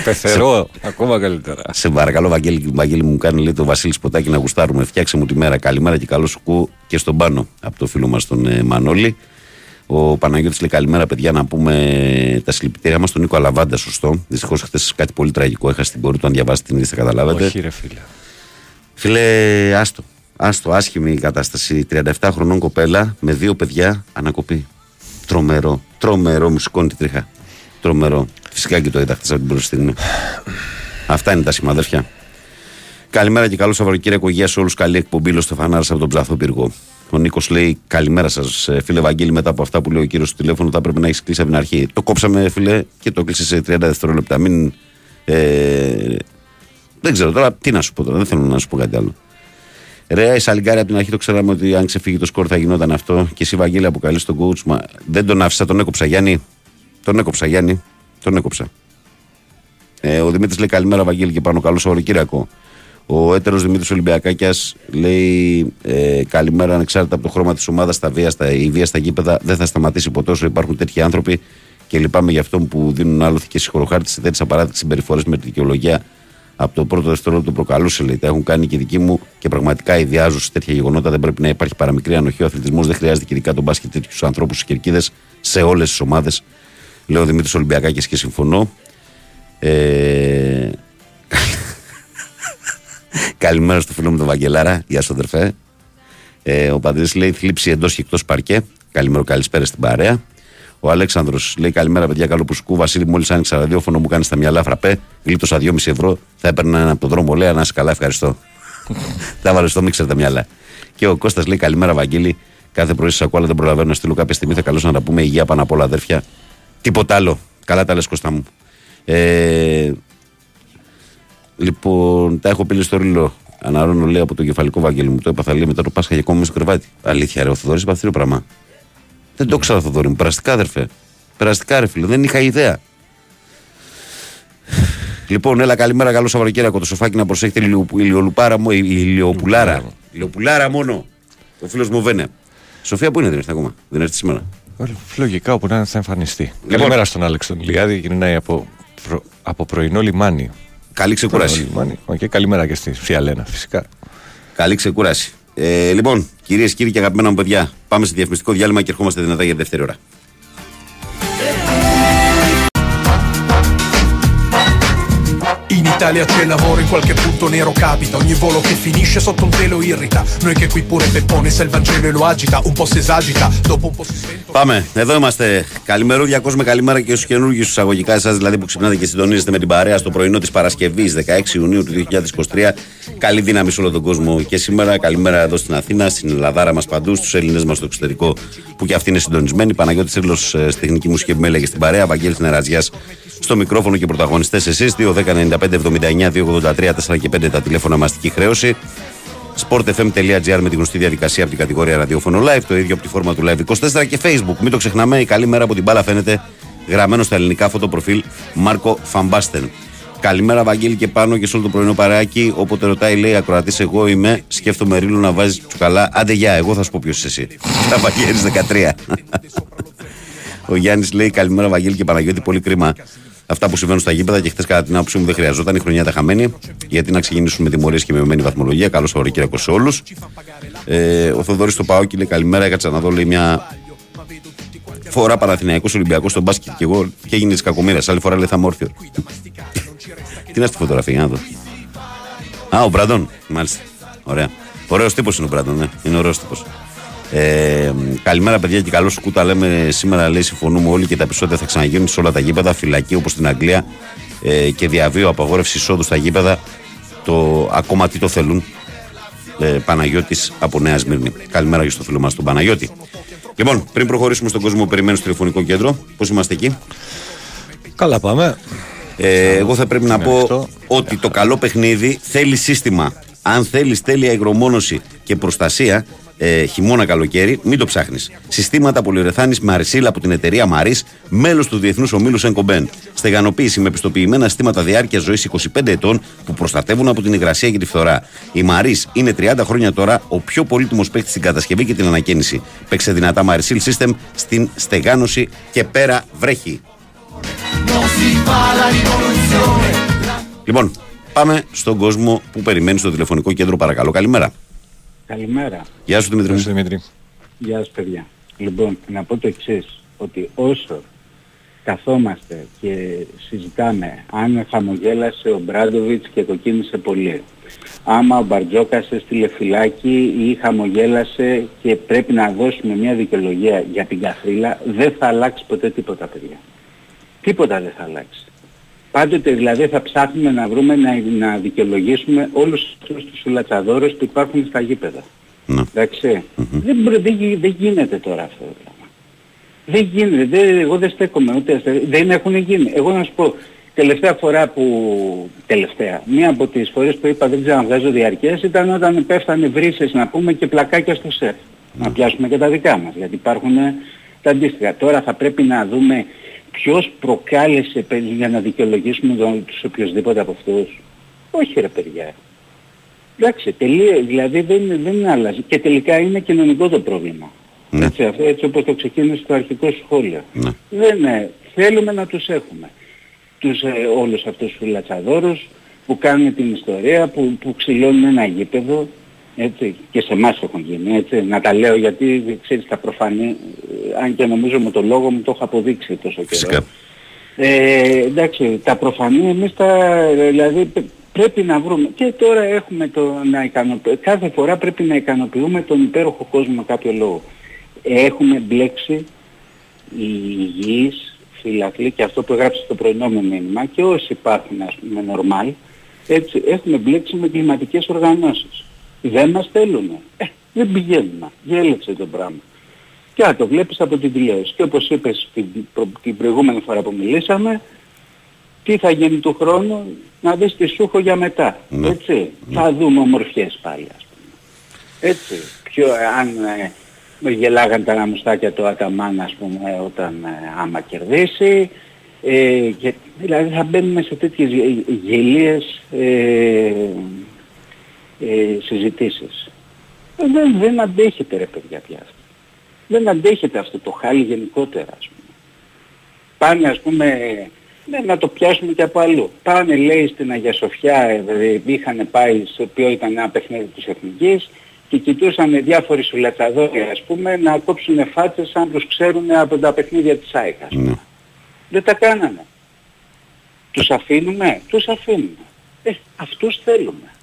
Πεθερό, ακόμα καλύτερα. Σε παρακαλώ, Βαγγέλη, Βαγγέλη μου κάνει λέει το Βασίλης Σποτάκι να γουστάρουμε. Φτιάξε μου τη μέρα. Καλημέρα και καλό σου κου και στον πάνω από το φίλο μας τον ε, Μανώλη. Ο Παναγιώτης λέει καλημέρα, παιδιά, να πούμε τα συλληπιτήριά μας στον Νίκο Αλαβάντα. Σωστό. Δυστυχώς χθες κάτι πολύ τραγικό έχασε την πορεία του. Αν διαβάσετε την είδηση, θα καταλάβετε. Όχι, ρε φίλε. Φίλε, άστο. Άστο, άσχημη η κατάσταση. 37 χρονών κοπέλα με δύο παιδιά ανακοπή. Τρομερό. Τρομερό, μου σηκώνει τη τρίχα. Τρομερό. Φυσικά και το είδα χθες από την μπροστινή. Αυτά είναι τα σημαδέρφια. Καλημέρα και καλό Σαββατοκύριακο. Γεια σε όλους. Καλή εκπομπή. Λέω Στεφανάρα από τον Ψαθό Πύργο. Ο Νίκος λέει: Καλημέρα σας, φίλε Βαγγέλη. Μετά από αυτά που λέει ο κύριος στο τηλέφωνο, θα πρέπει να έχεις κλείσει από την αρχή. Το κόψαμε, φίλε, και το κλείσες σε 30 δευτερόλεπτα. Μην. Ε, δεν ξέρω τώρα τι να σου πω τώρα. Δεν θέλω να σου πω κάτι άλλο. Ρε, η Σαλιγκάρη από την αρχή το ξέραμε ότι αν ξεφύγει το σκορ θα γινόταν αυτό. Και εσύ, Βαγγέλη, αποκαλείς τον coach. Μα δεν τον άφησα, τον έκοψα, Γιάννη. Τον έκοψα, Γιάννη. Τον έκοψα. Ε, ο Δημήτρης λέει καλημέρα, Βαγγέλη, και πάνω καλό Σαββατοκύριακο. Ο έτερος Δημήτρης Ολυμπιακάκιας λέει ε, καλημέρα, ανεξάρτητα από το χρώμα της ομάδας, τα βία, στα, η βία στα γήπεδα δεν θα σταματήσει ποτέ όσο υπάρχουν τέτοιοι άνθρωποι και λυπάμαι για αυτό που δίνουν άλοθη και συγχωροχάρτη σε τέτοιε απαράδεκτε συμπεριφορές με τη δικαιολογία από το πρώτο δευτερόλεπτο που προκαλούσε. Λέει, τα έχουν κάνει και δικοί μου και πραγματικά ιδιάζουν σε τέτοια γεγονότα. Δεν πρέπει να υπάρχει παραμικρή ανοχή. Ο αθλητισμός δεν χρειάζεται και ειδικά τον μπάσκετ τέτοιους ανθρώπους στι κερκίδες σε όλες τις ομάδες. Λέω ο Δημήτρης Ολυμπιακάκης και συμφωνώ. Ε, Καλημέρα στο φίλο μου τον Βαγγελάρα. Γεια σου, αδερφέ. Ε, ο Παντρή λέει θλίψη εντός και εκτός παρκέ. Καλημέρα, καλησπέρα στην παρέα. Ο Αλέξανδρος λέει καλημέρα, παιδιά. Καλό που σκού. Βασίλη, μόλις άνοιξα ραδιόφωνο μου κάνεις στα μυαλά φραπέ. Γλίτωσα 2,5 ευρώ. Θα έπαιρνα ένα από τον δρόμο. Λέει να είσαι καλά, ευχαριστώ. Τα βάλε στο μίξερ τα μυαλά. Και ο Κώστας λέει καλημέρα Βαγγέλη. Κάθε πρωί σα ακούω, αλλά δεν προλαβαίνω να στείλω κάποια στιγμή. Θα καλώς να τα πούμε υγεία πάνω απ' όλα, αδέρφια. Τίποτα άλλο. Καλά τα λες, Κώστα μου. Ε, λοιπόν, τα έχω πει στο ρίλο. Αναρώνω λέει από το κεφαλικό Βαγγέλη μου. Το έπαθα λέει μετά το Πάσχα και ακόμα μέσα στο κρεβάτι. Αλήθεια, ρε, ο Θοδωρής είπα πράγμα. Δεν το ξέρω, Θοδωρή μου. Περαστικά, αδερφέ. Περαστικά, ρε φίλε. Δεν είχα ιδέα. Λοιπόν, έλα καλημέρα, καλό Σαββατοκύριακο. Το σοφάκι να προσέχετε η ηλιο- ηλιολουπάρα μου, η ηλιοπουλάρα. Ηλιοπουλάρα μόνο. Ο φίλος μου Βένε. Σοφία που είναι, δεν ήρθε ακόμα; Δεν ήρθε σήμερα. Ε, Λογικά όπου να είναι θα εμφανιστεί. Λοιπόν. Καλημέρα στον Άλεξ τον Λιάδη, γυρνάει από, προ- από πρωινό λιμάνι. Καλή ξεκούραση. Πρωινό λιμάνι. Οκ, καλημέρα και στη Φιαλένα φυσικά. Καλή ξεκούραση. Ε, λοιπόν, κυρίες και κύριοι και αγαπημένα μου παιδιά, πάμε σε διαφημιστικό διάλειμμα και ερχόμαστε δυνατά για τη δεύτερη ώρα. In Italia c'è lavoro, in qualche punto nero capita Ogni volo che finisce sotto un velo irrita Noi che qui pure Peppone se il Vangelo e lo agita Un po' si esagita, dopo un po' si sventola Πάμε. Εδώ είμαστε. Καλημερού, διακόσμε καλημέρα και στους καινούργιους εισαγωγικά εσά δηλαδή που ξυπνάτε και συντονίζετε με την παρέα στο πρωινό της Παρασκευής 16 Ιουνίου του 2023. Καλή δύναμη σε όλο τον κόσμο και σήμερα. Καλημέρα εδώ στην Αθήνα, στην Ελλαδάρα μας παντού, στους Έλληνες μας στο εξωτερικό που και αυτοί είναι συντονισμένοι. Παναγιώτης Τσίρλο στη τεχνική μουσική επιμέλεια στην παρέα. Βαγγέλης Νεραζιά στο μικρόφωνο και πρωταγωνιστές εσείς. 2-10-95-79-283 4 και 5 τα τηλέφωνα μαστική χρέωση sportfm.gr με τη γνωστή διαδικασία από την κατηγορία ραδιόφωνο live, το ίδιο από τη φόρμα του live 24 και facebook. Μην το ξεχνάμε, η καλή μέρα από την μπάλα φαίνεται γραμμένο στα ελληνικά φωτοπροφίλ Μάρκο Φαμπάστεν. Καλημέρα, Βαγγέλη και πάνω και σε όλο το πρωινό παρεάκι. Όποτε ρωτάει, λέει Ακροατής, εγώ είμαι. Σκέφτομαι ρίλου να βάζει τσουκαλά. Άντε, γεια, εγώ θα σου πω ποιος είσαι εσύ. Τα Βαγγέλης 13. Ο Γιάννης λέει: Καλημέρα, Βαγγέλη και Παναγιώτη. Πολύ κρίμα αυτά που συμβαίνουν στα γήπεδα και χθες, κατά την άποψή μου, δεν χρειαζόταν. Η χρονιά τα χαμένη. Γιατί να ξεκινήσουμε με τιμωρίες και με μεμένη βαθμολογία. Καλό Σαββατοκύριακο σε όλους. Ε, ο Θοδωρής στο Παόκι λέει: Καλημέρα. Έκατσα να δω λέει, μια φορά Παναθηναϊκός Ολυμπιακός στον μπάσκετ και εγώ και έγινε τη κακομοίρα. Άλλη φορά λέει θα είμαι όρθιο. Τι είναι στη φωτογραφία, για να δω. Α, ο Μπραντον. Μάλιστα. Ωραία. Ωραίος τύπος είναι ο Μπραντον, ναι. Είναι ωραίος τύπος. Ε, καλημέρα, παιδιά, και καλό σκούτα. Λέμε σήμερα, λέει, συμφωνούμε όλοι και τα επεισόδια θα ξαναγίνουν σε όλα τα γήπεδα. Φυλακή όπως στην Αγγλία ε, και διαβίω απαγόρευση εισόδου στα γήπεδα. Το, ακόμα τι το θέλουν. Ε, Παναγιώτης από Νέα Σμύρνη. Καλημέρα και στο φίλο μας τον Παναγιώτη. Λοιπόν, πριν προχωρήσουμε στον κόσμο που περιμένει στο τηλεφωνικό κέντρο, πώς είμαστε εκεί; Καλά πάμε. Ε, εγώ θα πρέπει να πω αυτό. ότι το καλό παιχνίδι θέλει σύστημα. Αν θέλεις τέλεια υγρομόνωση και προστασία, ε, χειμώνα καλοκαίρι, μην το ψάχνεις. Συστήματα πολυουρεθάνη με αρισίλα από την εταιρεία Μαρής, μέλος του Διεθνούς Ομίλου Σενκομπέν. Στεγανοποίηση με πιστοποιημένα συστήματα διάρκεια ζωής 25 ετών που προστατεύουν από την υγρασία και τη φθορά. Η Μαρής είναι 30 χρόνια τώρα ο πιο πολύτιμος παίκτης στην κατασκευή και την ανακαίνιση. Παίξε δυνατά Marisil System στην στεγάνωση και πέρα βρέχει. Λοιπόν, πάμε στον κόσμο που περιμένει στο τηλεφωνικό κέντρο, παρακαλώ. Καλημέρα. Καλημέρα. Γεια σου Δημήτρη. Γεια μου. σου, Δημήτρη. Γεια σας παιδιά. Λοιπόν, να πω το εξής, ότι όσο καθόμαστε και συζητάμε αν χαμογέλασε ο Μπράντοβιτς και κοκκίνησε πολύ, άμα ο Μπαρτζόκας έστειλε φυλάκι ή χαμογέλασε και πρέπει να δώσουμε μια δικαιολογία για την καθρίλα, δεν θα αλλάξει ποτέ τίποτα παιδιά. Τίποτα δεν θα αλλάξει. Πάντοτε δηλαδή θα ψάχνουμε να βρούμε να, να δικαιολογήσουμε όλους αυτούς τους φυλατσαδόρους που υπάρχουν στα γήπεδα. Ναι. Εντάξει. δεν, μπορεί- δεν, γι- δεν γίνεται τώρα αυτό το πράγμα. Δεν γίνεται. Δεν, εγώ δεν στέκομαι ούτε αστε- Δεν έχουν γίνει. Εγώ να σου πω, τελευταία φορά που... Τελευταία. Μία από τις φορές που είπα δεν ξέρω αν βγάζω διαρκές ήταν όταν πέφτανε βρύσες να πούμε και πλακάκια στο σεφ. Να πιάσουμε και τα δικά μας. Γιατί υπάρχουν ε, τα αντίστοιχα. Τώρα θα πρέπει να δούμε ποιος προκάλεσε παιδί, για να δικαιολογήσουμε τον, τους οποιοδήποτε από αυτούς; Όχι ρε παιδιά. Εντάξει, τελεία, δηλαδή δεν, δεν αλλάζει. Και τελικά είναι κοινωνικό το πρόβλημα. Ναι. Έτσι, αυτό, έτσι όπως το ξεκίνησε το αρχικό σχόλιο. Ναι. Δεν είναι. Θέλουμε να τους έχουμε. Τους, ε, όλους αυτούς τους φυλατσαδόρους που κάνουν την ιστορία, που, που ξυλώνουν ένα γήπεδο, έτσι, και σε εμάς έχουν γίνει, έτσι, να τα λέω γιατί, ξέρεις, τα προφανή, ε, αν και νομίζω με το λόγο μου το έχω αποδείξει τόσο καιρό. Φυσικά. Ε, εντάξει, τα προφανή εμείς τα, δηλαδή π- πρέπει να βρούμε και τώρα έχουμε το να ικανοποιούμε, κάθε φορά πρέπει να ικανοποιούμε τον υπέροχο κόσμο με κάποιο λόγο. Έχουμε μπλέξει οι υγιείς φυλακλοί και αυτό που έγραψε στο πρωινό μου μήνυμα και όσοι υπάρχουν ας πούμε νορμάλ, έτσι, έχουμε μπλέξει με κλιματικές οργανώσεις. Δεν μας θέλουν. Ε, Δεν πηγαίνουμε. Γέλεξε το πράγμα. Και αν το βλέπεις από την τηλεόραση. Και όπως είπες την, προ- την προηγούμενη φορά που μιλήσαμε, τι θα γίνει του χρόνου, να δεις τι σου έχω για μετά. Ναι. Έτσι. Θα δούμε ομορφιές πάλι ας πούμε. Έτσι. Πιο, αν ε, με γελάγαν τα μουστάκια του Αταμάν ας πούμε όταν ε, άμα κερδίσει. Ε, και, δηλαδή θα μπαίνουμε σε τέτοιες γε- γελίες ε, ε, συζητήσεις. Ε, δεν, δεν αντέχετε ρε παιδιά πια αυτό. Δεν αντέχετε αυτό το χάλι γενικότερα ας πούμε. Πάνε ας πούμε, ναι, να το πιάσουμε και από αλλού. Πάνε λέει στην Αγία Σοφιά, ε, είχαν πάει σε ποιο ήταν ένα παιχνίδι της Εθνικής και κοιτούσαν διάφοροι σουλαταδόροι ας πούμε να κόψουν φάτσες αν τους ξέρουν από τα παιχνίδια της ΑΕΚ ας πούμε. Ναι. Δεν τα κάνανε. Τους αφήνουμε, τους αφήνουμε. Ε, αυτούς θέλουμε.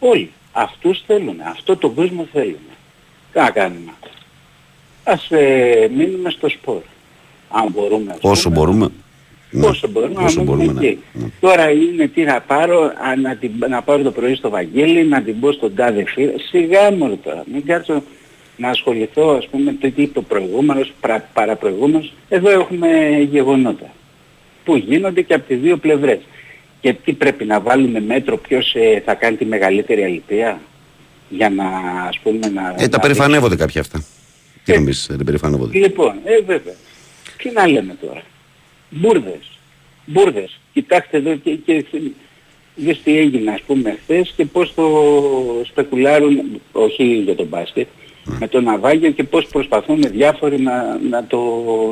Όλοι. Αυτούς θέλουμε. Αυτό τον κόσμο θέλουμε. Τι να κάνουμε. Ας ε, μείνουμε στο σπορ. Αν μπορούμε. ας Όσο πούμε. μπορούμε. Ναι. Όσο μπορούμε Όσο να μείνουμε μπορούμε, ναι. εκεί. Ναι. Τώρα είναι τι να πάρω, α, να, την, να πάρω το πρωί στο Βαγγέλη, να την πω στον τάδε φίλο. Σιγά μου τώρα. Μην κάτσω να ασχοληθώ ας πούμε το τι είπε ο προηγούμενος, πρα, παραπροηγούμενος. Εδώ έχουμε γεγονότα που γίνονται και από τις δύο πλευρές. Και τι πρέπει να βάλουμε μέτρο ποιος ε, θα κάνει τη μεγαλύτερη αλήθεια για να ας πούμε να... Ε, τα να περηφανεύονται κάποια αυτά. Τι Ε. νομίζεις, δεν περηφανεύονται; Λοιπόν, ε, βέβαια. Τι να λέμε τώρα. Μπούρδες. Μπούρδες. Κοιτάξτε εδώ και, και δες τι έγινε ας πούμε χθες και πώς το σπεκουλάρουν, όχι για τον μπάσκετ, με το ναυάγιο και πώς προσπαθούν διάφοροι να, να το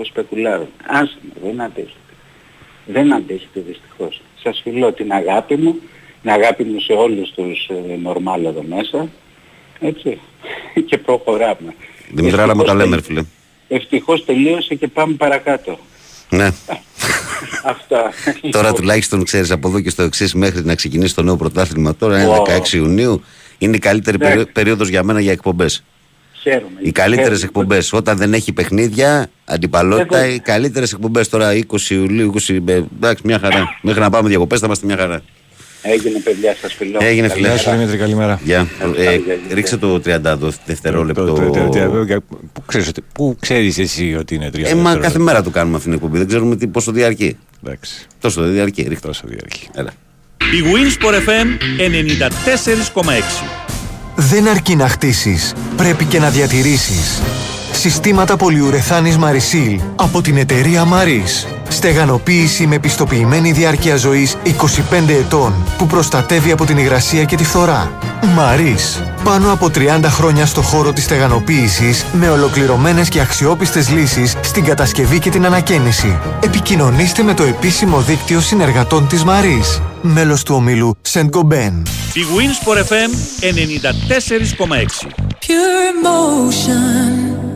σπεκουλάρουν. Άσε με, δεν αντέχετε. Δεν αντέχετε δυστυχώς. Σας φιλώ την αγάπη μου, την αγάπη μου σε όλους τους ε, νορμάλ εδώ μέσα, έτσι, και προχωράμε. Δημητράρα μου τα Ευτυχώς λέμε, ρε τελ- φίλε. Ευτυχώς τελείωσε και πάμε παρακάτω. Ναι. Αυτά. Τώρα Λοιπόν, τουλάχιστον ξέρεις από εδώ και στο εξής μέχρι να ξεκινήσει το νέο πρωτάθλημα. Τώρα είναι Ω. 16 Ιουνίου. Είναι η καλύτερη Ναι. περίοδο περίοδος για μένα για εκπομπές. Χαίρομαι. Οι καλύτερες Χαίρομαι. εκπομπές. Όταν δεν έχει παιχνίδια, αντιπαλότητα, Εγώ- οι καλύτερες εκπομπές. Τώρα 20 Ιουλίου, 20. ε, Εντάξει, μια χαρά. Μέχρι να πάμε διακοπές θα είμαστε μια χαρά. Έγινε παιδιά σας φιλώ. Έγινε, φίλε. Γεια σου Δημήτρη, καλημέρα. Γεια. Ευχαριστώ, Ε, γεια, γεια. ρίξε το 30 δευτερόλεπτο. Το- το- το- το- το- Πού ξέρεις ότι- Πού ξέρεις εσύ ότι είναι τρία Ε, μα δευτερόλεπτα. κάθε μέρα το κάνουμε αυτήν την εκπομπή. Δεν ξέρουμε τι, πόσο διαρκεί. Εντάξει, Τόσο δεν διαρκεί. Ρίχτε. τόσο διαρκεί. Έλα. Η Winsport FM 94,6. Δεν αρκεί να χτίσεις, πρέπει και να διατηρήσεις. Συστήματα πολυουρεθάνης Marisil από την εταιρεία Maris. Στεγανοποίηση με πιστοποιημένη διάρκεια ζωής 25 ετών που προστατεύει από την υγρασία και τη φθορά. Maris. Πάνω από 30 χρόνια στο χώρο της στεγανοποίησης με ολοκληρωμένες και αξιόπιστες λύσεις στην κατασκευή και την ανακαίνιση. Επικοινωνήστε με το επίσημο δίκτυο συνεργατών της Maris. Μέλος του ομίλου Saint Gobain. Η Winsport FM 94,6. Pure emotion.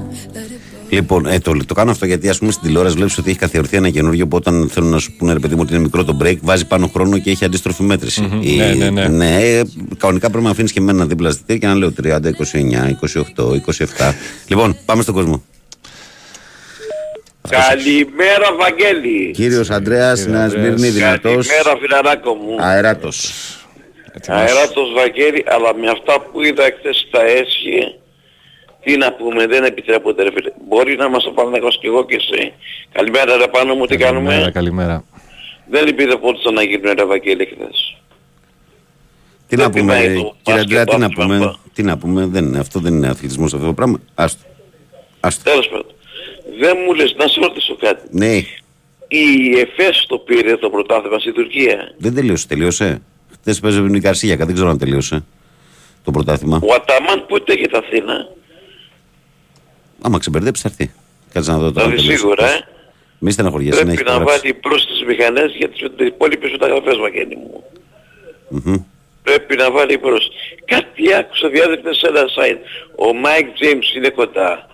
Λοιπόν, ε, το, το κάνω αυτό γιατί ας πούμε στην τηλεόραση βλέπεις ότι έχει καθιερωθεί ένα καινούριο που όταν θέλουν να σου πούνε ρε παιδί μου ότι είναι μικρό το break, βάζει πάνω χρόνο και έχει αντίστροφη μέτρηση. Η- Ναι, ναι, ναι. ε, κανονικά πρέπει να αφήνεις και εμένα δίπλα στη θηρία και να λέω 30, 29, 28, 27. λοιπόν, πάμε στον κόσμο. Καλημέρα Βαγγέλη. Κύριος Αντρέα, Κύριε Νέας Ανδρέας. Σμύρνη, δυνατό. Καλημέρα φιλαράκο μου. Αεράτο. Αεράτος Βαγγέλη, αλλά με αυτά που είδα χθες στα έσχη, τι να πούμε, δεν επιτρέπονται ρε φίλε. Μπορείς να μας το πάνε και εγώ και εσύ. Καλημέρα ρε πάνω μου, τι Καλημέρα, κάνουμε; καλημέρα. Δεν υπήρχε πότε να γίνουν ρε Βαγγέλη χθες. Τι να Δεν πούμε, πεινάει το κύριε μπάσκετ, Αντρέα, τι να άθλημα, πούμε. μπα. Τι να πούμε, δεν είναι, αυτό δεν είναι αθλητισμός αυτό το πράγμα. Άστο. Άστο. Τέλος πάντων. Δεν μου λες να σε ρωτήσω κάτι. Ναι, Η ΕΦΕΣ το πήρε το πρωτάθλημα στην Τουρκία; δεν τελείωσε. Τελείωσε. Χθες παίζει με την Καρσίγιακα, δεν ξέρω αν τελείωσε το πρωτάθλημα. Ο Αταμάν πότε για τα Αθήνα; Άμα ξεμπερδέψει θα έρθει. Κάτσε να δω τώρα. Δηλαδή τελείωσε. σίγουρα, ε. Μη στεναχωριέσαι, να έχεις Πρέπει να υπογράψει. βάλει μπρος τις μηχανές για τις υπόλοιπες μεταγραφές Βαγγέλη μου. Μμμ. Πρέπει να βάλει μπρος. Κάτι άκουσα διάβαζα σε ένα site. Ο Μάικ James είναι κοντά.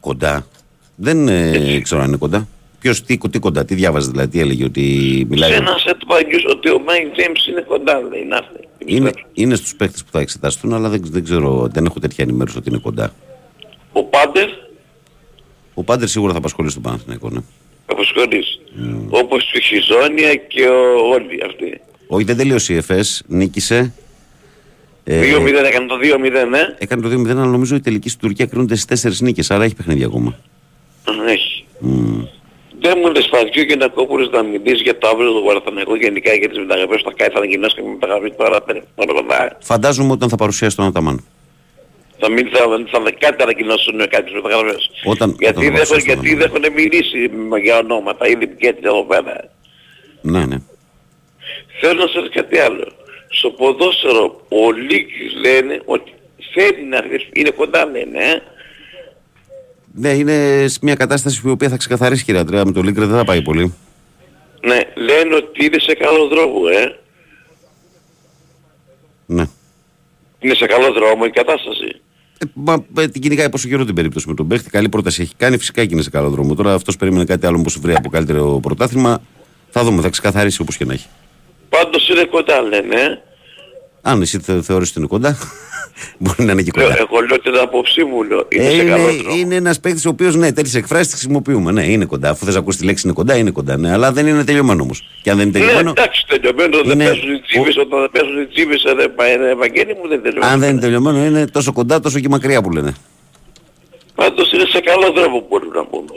Κοντά. Δεν ε, ξέρω αν είναι κοντά. Ποιος, τι, τι κοντά, τι διάβαζε δηλαδή, τι έλεγε, ότι μιλάει. Σε ένα set παγιούς ότι ο Μάικ James είναι κοντά λέει. Να έρθει. Είναι, είναι στους παίχτε που θα εξεταστούν, αλλά δεν, δεν ξέρω, δεν έχω τέτοια ενημέρωση ότι είναι κοντά. Ο Πάντερ Ο Πάντερ σίγουρα θα απασχολήσει τον Παναθηναϊκό, ναι. αποσχολείς. Όπως η Χιζόνια και ο, όλοι αυτοί. Όχι, δεν τελείωσε η ΕΦΕΣ, νίκησε. Ε, 2-0 έκανε το 2-0, ναι. Έκανε το 2-0, αλλά νομίζω η τελική στην Τουρκία κρίνονται στις 4 νίκες, άρα έχει παιχνίδι ακόμα. Έχει. Μμ. Δεν μου λες Φατζιού και να κόπουρες να μιλήσεις για το αύριο του Παναθηναϊκού γενικά για τις μεταγραφές που θα κάνει θα ανακοινώσει και μεταγραφή τώρα πέρα. Φαντάζομαι όταν θα παρουσιάσει τον Αταμάν. Θα μην θα, θα, θα κάτι ανακοινώσουν κάποιες μεταγραφές. Όταν, Γιατί όταν δεν θα έχουν, παρουσιάσει τον γιατί δεν έχουν μιλήσει με- για ονόματα, ήδη και έτσι εδώ πέρα. Ναι, ναι. Θέλω να σας πω κάτι άλλο. Στο ποδόσφαιρο ο Λίκης λένε ότι θέλει να αρχίσει, είναι κοντά λένε, ε. Ναι, είναι σε μια κατάσταση που η οποία θα ξεκαθαρίσει κυρία Αντρέα. Με το Λίγκρε δεν θα πάει πολύ. Ναι, λένε ότι είναι σε καλό δρόμο, ε. Ναι. Είναι σε καλό δρόμο η κατάσταση. Ε, μα, ε, την κυνηγάει πόσο καιρό την περίπτωση με τον παίχτη. Καλή πρόταση έχει κάνει. Φυσικά και είναι σε καλό δρόμο. Τώρα αυτός περίμενε κάτι άλλο που βρει από καλύτερο πρωτάθλημα. Θα δούμε, θα ξεκαθαρίσει όπως και να έχει. Πάντως είναι κοντά λένε, ε. Αν εσύ θε, θεωρείς ότι είναι κοντά, μπορεί να είναι και Λέω, κοντά. Εγώ λέω την άποψή μου, λέω. Είναι Ε, σε καλό είναι, δρόμο. είναι ένας παίκτης ο οποίος ναι, τέτοιε εκφράσεις τις χρησιμοποιούμε. Ναι, είναι κοντά. Αφού θες να ακούσεις τη λέξη είναι κοντά, είναι κοντά. Ναι, αλλά δεν είναι τελειωμένο όμως. Και αν δεν είναι Ναι, τελειωμένο, εντάξει, τελειωμένο δεν είναι- παίζουν οι τσίβες, όταν δεν παίζουν οι τσίβες, ε, δεν πάει, ε, Ευαγγέλη μου δεν τελειώνει. αν δεν είναι τελειωμένο, είναι τόσο κοντά, τόσο και μακριά που λένε. Πάντως είναι σε καλό δρόμο μπορούμε να πούμε.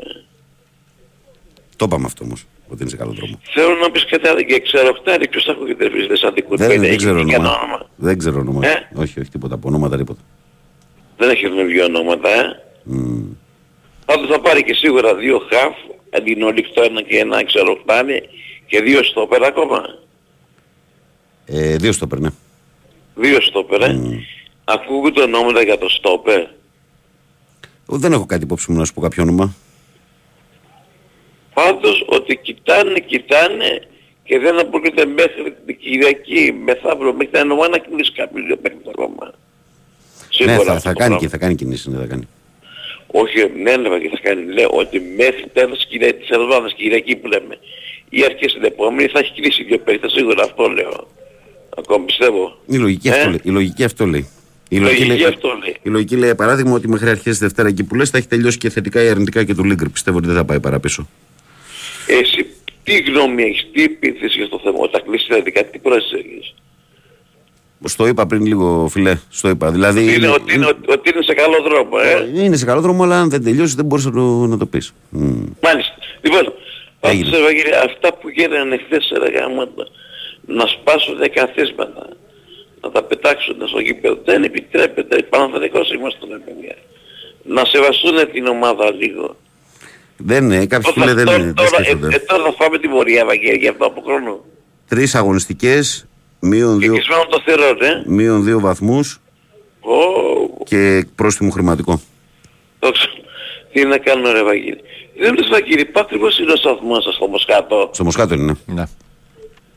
Το είπαμε αυτό όμως, ότι είναι σε καλό δρόμο. Θέλω να πεις κάτι άλλο και ξέρω χτάρι ποιος θα έχω κεντρεφίσει, δεν σαν την Δεν, κουτπέλα, δεν ξέρω έχει όνομα. όνομα. Δεν ξέρω όνομα. Ε; Όχι, όχι, τίποτα. Από ονόματα τίποτα. Δεν έχει βγει ονόματα, ε. Μμ. Πάντως θα πάρει και σίγουρα δύο χαφ, αντί το ένα και ένα ξέρω χτάρι και δύο στόπερ ακόμα. Ε, δύο στο περνέ. Δύο στόπερ, ε. Ακούγονται ονόματα για το στόπερ. Δεν έχω κάτι υπόψη μου να σου πω κάποιο όνομα. Πάντως ότι κοιτάνε, κοιτάνε και δεν αποκρίνεται μέχρι την Κυριακή, μεθαύριο, μέχρι τα νομά να κλείσει κάποιος δύο παίκτες ακόμα. Ναι, Σίγουρα θα, αυτό θα το κάνει πράγμα. και θα κάνει κινήσεις. Ναι, θα κάνει. Όχι, ναι, έλεγα και θα κάνει, λέω ότι μέχρι τέλος Κυριακή, της εβδομάδας, Κυριακή που λέμε, ή αρχές την επόμενη θα έχει κλείσει δύο παίκτες, σίγουρα αυτό λέω. Ακόμα πιστεύω. Η λογική, Ε; αυτό, λέει. η λογική αυτό λέει. Η Λογική λέει, αυτό λέει. η λογική λέει παράδειγμα ότι μέχρι αρχές τη Δευτέρα εκεί που λες θα έχει τελειώσει και θετικά ή αρνητικά και το Λίγκρ. Πιστεύω ότι δεν θα πάει παραπίσω. Εσύ τι γνώμη έχεις, τι επίθεση για το θέμα, όταν κλείσει θετικά, τι πρόθεση έχεις. Στο είπα πριν λίγο, φιλέ. Στο είπα. Δηλαδή. Είναι, ότι, είναι, ότι είναι σε καλό δρόμο, ε. είναι σε καλό δρόμο, αλλά αν δεν τελειώσει δεν μπορείς να το, να το πεις. Μμ. Μάλιστα. Λοιπόν, Έγινε. πάντως Ευαγγέλη, αυτά που γίνανε χθες ρε γάμματα, να σπάσουν καθίσματα, να τα πετάξουν στο γήπεδο, δεν επιτρέπεται, Παναθηναϊκός είμαστε ρε παιδιά. Να σεβαστούν την ομάδα λίγο. Δεν είναι, κάποιοι Τώρα, φίλοι δεν, τώρα, δεν τώρα, ε, σκέφτονται. ε, τώρα θα φάμε την πορεία Ευαγγέλη για αυτό από χρόνο. Τρεις αγωνιστικές, μείον δύο, Και σβάνω το θερόν, ε. μείον δύο βαθμούς Ω, και πρόστιμο χρηματικό. δόξα. Τι να κάνουμε ρε Ευαγγέλη. Δεν λες Ευαγγέλη, πάτριμος είναι ο σταθμός σας στο Μοσκάτο. Στο Μοσκάτο είναι. Ναι.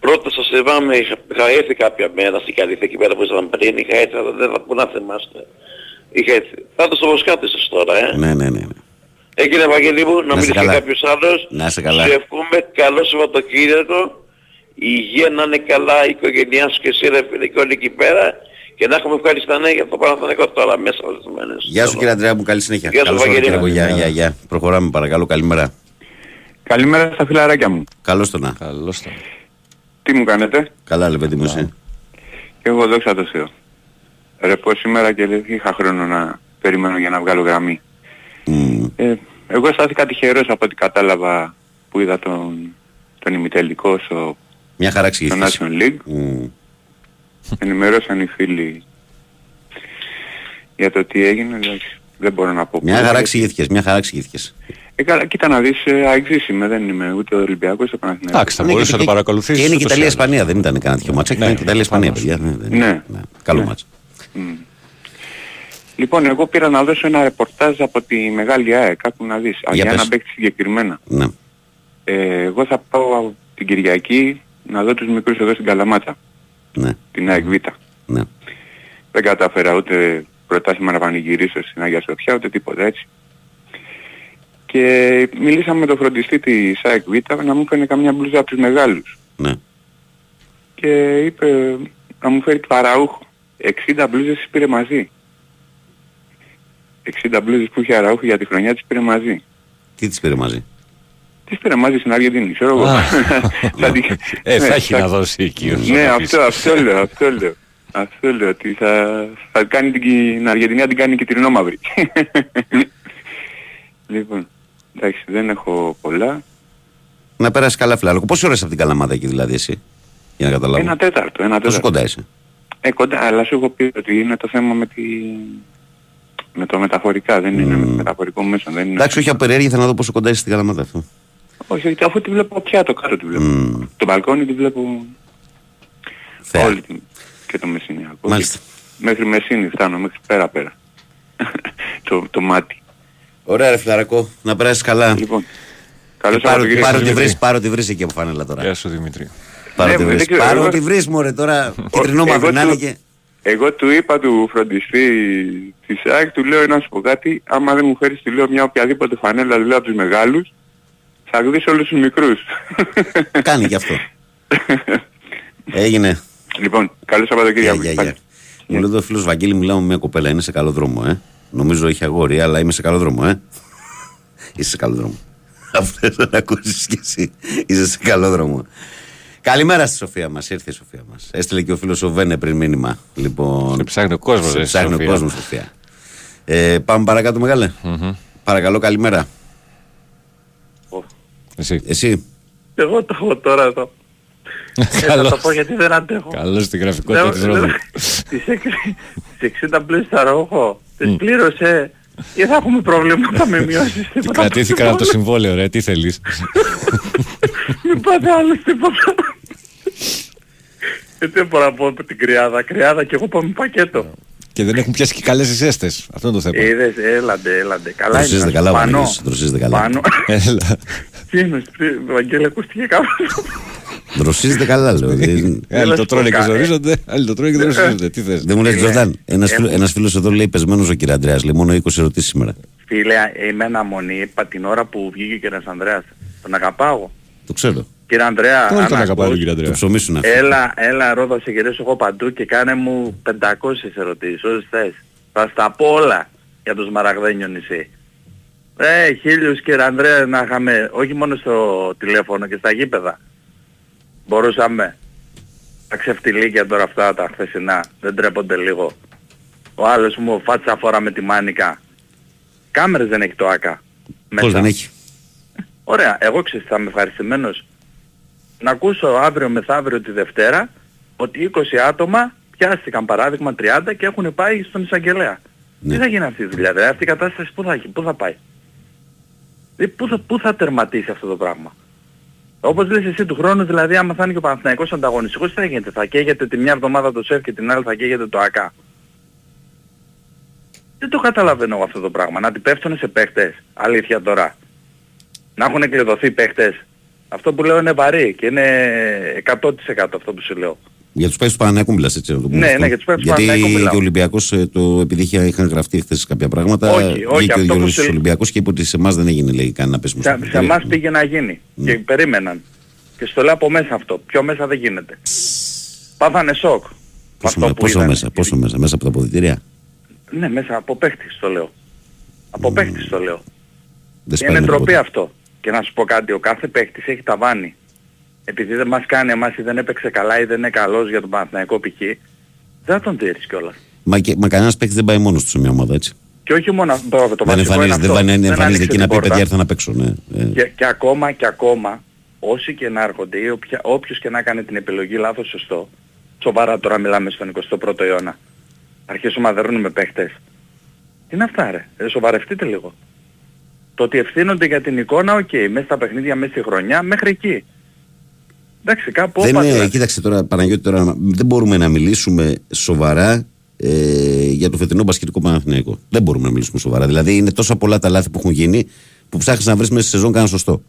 Πρώτα σας θυμάμαι, είχα, είχα έρθει κάποια μέρα στην Καλυθή εκεί πέρα που ήσασταν πριν, είχα έρθει, αλλά δεν θα πού να θυμάστε. Είχα έρθει. Πάντως στο Μοσκάτο είσαστε τώρα, ε. Ναι, ναι, ναι. ναι. Έγινε Ευαγγελί μου, να Να μην είσαι είσαι καλά. κάποιος άλλος. Να είσαι καλά. Σου εύχομαι καλό Σαββατοκύριακο, η υγεία να είναι καλά, η οικογένειά σου και εσύ ρε φίλε και όλοι εκεί πέρα και να έχουμε ευχαριστά νέα για το Παναθηναϊκό τώρα μέσα στις μέρες. Γεια σου κύριε Αντρέα μου, καλή συνέχεια. Γεια σου, Καλώς Βαγγέλη. ήρθατε, Γεια, γεια, γεια. Προχωράμε παρακαλώ, καλημέρα. Καλημέρα στα φιλαράκια μου. Καλώς το να. Καλώς το. Τι μου κάνετε; Καλά λεβέντη μου εσύ. Και εγώ δόξα τω Θεώ. Ρε πω σήμερα και δεν είχα χρόνο να περιμένω για να βγάλω γραμμή. Μμ. Ε, εγώ στάθηκα τυχερός από ό,τι κατάλαβα που είδα τον, τον ημιτελικό στο, Μια χαρά στο εξηγήθηκες. Nation League. Μμ. Ενημερώσαν οι φίλοι για το τι έγινε. Εντάξει, δεν μπορώ να πω. Μια πολλά, χαρά γιατί- εξηγήθηκες, μια χαρά εξηγήθηκες. Ε, καλά, κοίτα να δεις, ε, αεξής είμαι, δεν είμαι ούτε ο Ολυμπιακός ούτε ο Παναθηναϊκός. Εντάξει, θα Ναι, μπορούσε και- να το παρακολουθήσεις. Και είναι και ούτως ή άλλως. Ιταλία-Ισπανία, δεν ήταν κανένα τέτοιο μάτς. Ναι, Ήταν και Ιταλία-Ισπανία, προφανώς. παιδιά. Ναι, ναι, Ναι. ναι. Καλό Ναι. Μάτς. Μμ. Λοιπόν, εγώ πήρα να δώσω ένα ρεπορτάζ από τη Μεγάλη ΑΕΚ, άκου να δεις, Για για ένα πες. παίκτη συγκεκριμένα. Ναι. Ε, εγώ θα πάω την Κυριακή να δω τους μικρούς εδώ στην Καλαμάτα, Ναι. την ΑΕΚ Β. Ναι. Δεν κατάφερα ούτε πρωτάθλημα να πανηγυρίσω στην Αγία Σοφιά, ούτε τίποτα έτσι. Και μιλήσαμε με τον φροντιστή της ΑΕΚ Β να μου φέρνει καμιά μπλούζα από τους μεγάλους. Ναι. Και είπε να μου φέρει παραούχο. 60 μπλούζες τις πήρε μαζί. 60 μπλούζες που είχε αραούχο για τη χρονιά τις πήρε μαζί. Τι τις πήρε μαζί; Τις πήρε μαζί στην Αργεντινή, ξέρω εγώ. Α. Θα την- Ε, ναι, θα έχει θα- να δώσει εκεί ο Ναι, αυτό, αυτό λέω, αυτό λέω. Αυτό λέω ότι θα, θα κάνει την, την Αργεντινή να την κάνει και την μαύρη. λοιπόν, εντάξει δεν έχω πολλά. Να περάσει καλά φιλάλογο. Πόσες ώρες από την Καλαμάδα εκεί δηλαδή εσύ, για να καταλάβω; Ένα τέταρτο, ένα Πόσο τέταρτο. κοντά είσαι; Ε, κοντά, αλλά σου έχω πει ότι είναι το θέμα με, τη... με το μεταφορικά, δεν είναι με το μεταφορικό μέσο. Δεν είναι... Εντάξει, όχι από περιέργεια, θα να δω πόσο κοντά είσαι στην Καλαμάδα αυτό. Όχι, όχι, αφού τη βλέπω πια το κάτω τη βλέπω. Το μπαλκόνι τη βλέπω Θεά. όλη την και το μεσηνιακό. Μάλιστα. Μέχρι μεσίνη φτάνω, μέχρι πέρα πέρα. το, το μάτι. Ωραία, ρε φιλαρακό, να περάσεις καλά. Λοιπόν, καλό Και πάρω, Σαββατοκύριακο. πάρω τη Δημήτρη. βρεις, πάρω τη βρεις εκεί από φανέλα τώρα. Γεια σου Δημήτρη. Πάρω Ναι, τη δεν βρεις, ξέρω, πάρω εγώ- τη βρεις μωρέ τώρα. Κυτρινό Εγώ μαύρο να του- είναι και... Εγώ του είπα του φροντιστή της ΑΕΚ, του λέω να σου πω κάτι, άμα δεν μου φέρεις του λέω μια οποιαδήποτε φανέλα, του λέω από τους μεγάλους, θα γδίσω όλους τους μικρούς. Κάνει και αυτό. Έγινε. λοιπόν, καλό Σαββατοκύριακο. Γεια, γεια, γεια. Μου λέει εδώ ο φίλος Βαγγέλη, μιλάω με μια κοπέλα, είναι σε καλό δρόμο, ε. Νομίζω έχει αγόρι, αλλά είμαι σε καλό δρόμο, ε. Είσαι σε καλό δρόμο. Αυτό να ακούσεις κι εσύ. Είσαι σε καλό δρόμο. Καλημέρα στη Σοφία μας, ήρθε η Σοφία μας. Έστειλε και ο φίλος ο Βένε πριν μήνυμα. Λοιπόν, Σε ψάχνει ο κόσμος, Σε ρε, ψάχνει ο Σοφία. κόσμος, Σοφία. Ε, πάμε παρακάτω, μεγάλε. Παρακαλώ, καλημέρα. Εσύ. Εσύ. Εγώ το έχω τώρα εδώ. Ε, θα το πω γιατί δεν αντέχω. Καλώς στη γραφικότητα Ναι, της ναι, Ρόδου. Τις έξι- τις 60 πλούς στα ρόχο. Τις πλήρωσε. Ή θα έχουμε προβλήματα με μειώσεις τίποτα. Κρατήθηκαν από το συμβόλαιο, ρε. Τι θέλεις. Μην πάτε άλλος τίποτα. Ε, Δεν μπορώ να πω από την κρυάδα. Κρυάδα και εγώ πάμε πακέτο. Και δεν έχουν πιάσει και καλές εισέστες. Αυτό είναι το θέμα. Είδες, έλαντε, έλαντε. Καλά είναι. Δροσίζεται να καλά, σου ο πανώ. Βαγγέλης, δροσίζεται καλά. Πάνω. Έλα. Τι είναι, Βαγγέλη, ακούστηκε κάπου. Δροσίζεται καλά, λέω. Δεν- Άλλοι το τρώνε και πω, ζορίζονται, άλλοι το τρώνε και δεν ζορίζονται. Τι θες. Δεν μου λες Είναι- Τζορντάν. Ένας, ε, φίλο, ένας φίλος εδώ λέει πεσμένος ο κύριε Αντρέας. Λέει μόνο 20 ερωτήσεις σήμερα. Φίλε, είμαι αναμονή. Είπα την ώρα που βγήκε και ένας Ανδρέας. Τον αγαπάω. Το ξέρω. Κύριε Ανδρέα, Όλοι τον αν αγαπάνε, ακούς, κύριε Αντρέα. Το ψωμί σου είναι αυτό. Έλα, έλα Ρόδο, σε γυρίσω εγώ παντού και κάνε μου 500 ερωτήσεις, όσες θες. Θα στα πω όλα για το Σμαραγδένιο νησί. Ε, χίλιους κύριε Ανδρέα να είχαμε, όχι μόνο στο τηλέφωνο και στα γήπεδα. Μπορούσαμε. Τα ξεφτιλίκια τώρα αυτά τα χθεσινά, δεν τρέπονται λίγο. Ο άλλος μου φάτσα φορά με τη μάνικα. Κάμερες δεν έχει το ΆΚΑ. Πώς δεν έχει; Ωραία, εγώ ξέρεις θα είμαι ευχαριστημένος να ακούσω αύριο μεθαύριο τη Δευτέρα ότι 20 άτομα πιάστηκαν παράδειγμα 30 και έχουν πάει στον εισαγγελέα. Ναι. Τι θα γίνει αυτή η δουλειά, δηλαδή αυτή η κατάσταση πού θα, έχει, πού θα πάει; Δηλαδή, πού, θα, πού θα τερματίσει αυτό το πράγμα; Όπως λες εσύ του χρόνου, δηλαδή άμα θα είναι και ο Παναθηναϊκός ανταγωνιστικός, τι θα γίνεται, θα καίγεται τη μια εβδομάδα το ΣΕΦ και την άλλη θα καίγεται το ΑΚΑ; Δεν το καταλαβαίνω εγώ αυτό το πράγμα. Να την πέφτουν σε παίχτες. Αλήθεια τώρα. Να έχουν κλειδωθεί παίχτες. Αυτό που λέω είναι βαρύ και είναι 100% αυτό που σου λέω. Για τους παίκτες του Παναναϊκού μιλάς έτσι. να το πούμε Ναι, αυτό. ναι, για τους παίκτες του Γιατί Παναθηναϊκού μιλάω. και ο Ολυμπιακός, ε, το, επειδή είχε- είχαν γραφτεί χθες κάποια πράγματα, Όχι, όχι, βγήκε ο αυτό που Γιώργος σου- Ολυμπιακός και είπε ότι σε εμάς δεν έγινε λέει, κανένα πέσιμο. στο Σε, σε παιχνίδι. εμάς πήγε να γίνει Ναι. και περίμεναν. Και στο λέω από μέσα αυτό. Πιο μέσα δεν γίνεται. Πάθανε σοκ. Πόσο, αυτό που πόσο είδανε. μέσα, πόσο μέσα, μέσα από τα αποδητήρια; Ναι, μέσα από παίχτης το λέω. Από παίχτης το λέω. Δεν Και σπάει είναι με ντροπή τίποτα. αυτό. Και να σου πω κάτι, ο κάθε παίχτης έχει ταβάνι. Επειδή δεν μας κάνει εμάς ή δεν έπαιξε καλά ή δεν είναι καλός για τον Παναθηναϊκό π.χ. Δεν θα τον τήρεις κιόλας. Μα, και, μα κανένας παίκτης δεν πάει μόνος του σε μια ομάδα έτσι. Και όχι μόνο αυτό, το δεν βασικό είναι εμφανίζεται, αυτό. δεν εμφανίζεται άνοιξε εκεί την να πει πόρτα. παιδιά ήρθα να παίξω. Ναι. Ε, Και, και ακόμα και ακόμα όσοι και να έρχονται ή οποια, όποιος και να κάνει την επιλογή λάθος σωστό, σοβαρά τώρα μιλάμε στον 21ο αιώνα, αρχίσουμε να δερνούμε παίχτες. Τι είναι αυτά ρε, ε, σοβαρευτείτε λίγο. Το ότι ευθύνονται για την εικόνα, οκ, μέσα στα παιχνίδια, μέσα στη χρονιά, μέχρι εκεί. Εντάξει, κάπου δεν όπα είναι, δηλαδή. κοίταξε τώρα, Παναγιώτη, τώρα, δεν μπορούμε να μιλήσουμε σοβαρά ε, για το φετινό μπασκετικό Παναθηναϊκό. Δεν μπορούμε να μιλήσουμε σοβαρά. Δηλαδή είναι τόσα πολλά τα λάθη που έχουν γίνει που ψάχνεις να βρεις μέσα στη σεζόν κανένα σωστό.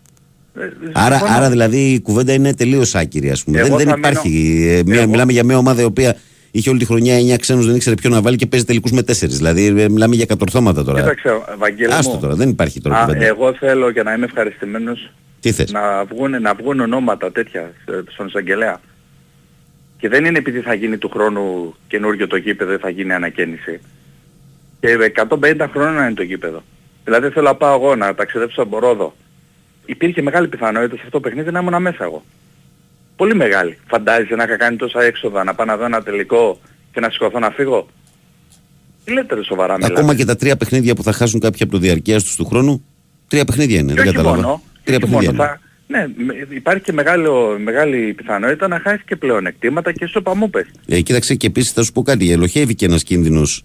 Ε, Άρα, συμφωνώ. άρα δηλαδή η κουβέντα είναι τελείως άκυρη ας πούμε. Εγώ δεν δεν θα υπάρχει. ε, μια, Μιλάμε για μια ομάδα η οποία είχε όλη τη χρονιά 9 ξένους, δεν ήξερε ποιο να βάλει και παίζει τελικούς με 4. Δηλαδή ε, μιλάμε για κατορθώματα τώρα. Κοίταξε, Βαγγέλη Άστο μου, τώρα, δεν υπάρχει τώρα α, κουβέντα. εγώ θέλω για να είμαι ευχαριστημένος Τι θες; να βγουν, να βγουν ονόματα τέτοια ε, στον εισαγγελέα. Και δεν είναι επειδή θα γίνει του χρόνου καινούργιο το γήπεδο ή θα γίνει ανακαίνιση. Και 150 χρόνια είναι το γήπεδο. Δηλαδή θέλω να πάω εγώ να ταξιδέψω από Ρόδο. Υπήρχε μεγάλη πιθανότητα σε αυτό το παιχνίδι να ήμουν μέσα εγώ. Πολύ μεγάλη. Φαντάζεσαι να είχα κάνει τόσα έξοδα, να πάω να δω ένα τελικό και να σηκωθώ να φύγω; Τι λέτε ρε σοβαρά μιλάτε. Ακόμα και τα τρία παιχνίδια που θα χάσουν κάποιοι από το διαρκεία τους του χρόνου. Τρία παιχνίδια είναι, Και δεν όχι κατάλαβα. μόνο, Τρία όχι παιχνίδια μόνο, είναι. θα- ναι, με- υπάρχει και μεγάλο, μεγάλη πιθανότητα να χάσει και πλεονεκτήματα και σώπα μου πες. Ε, κοίταξε και επίσης θα σου πω κάτι. Ελοχεύει και ένας κίνδυνος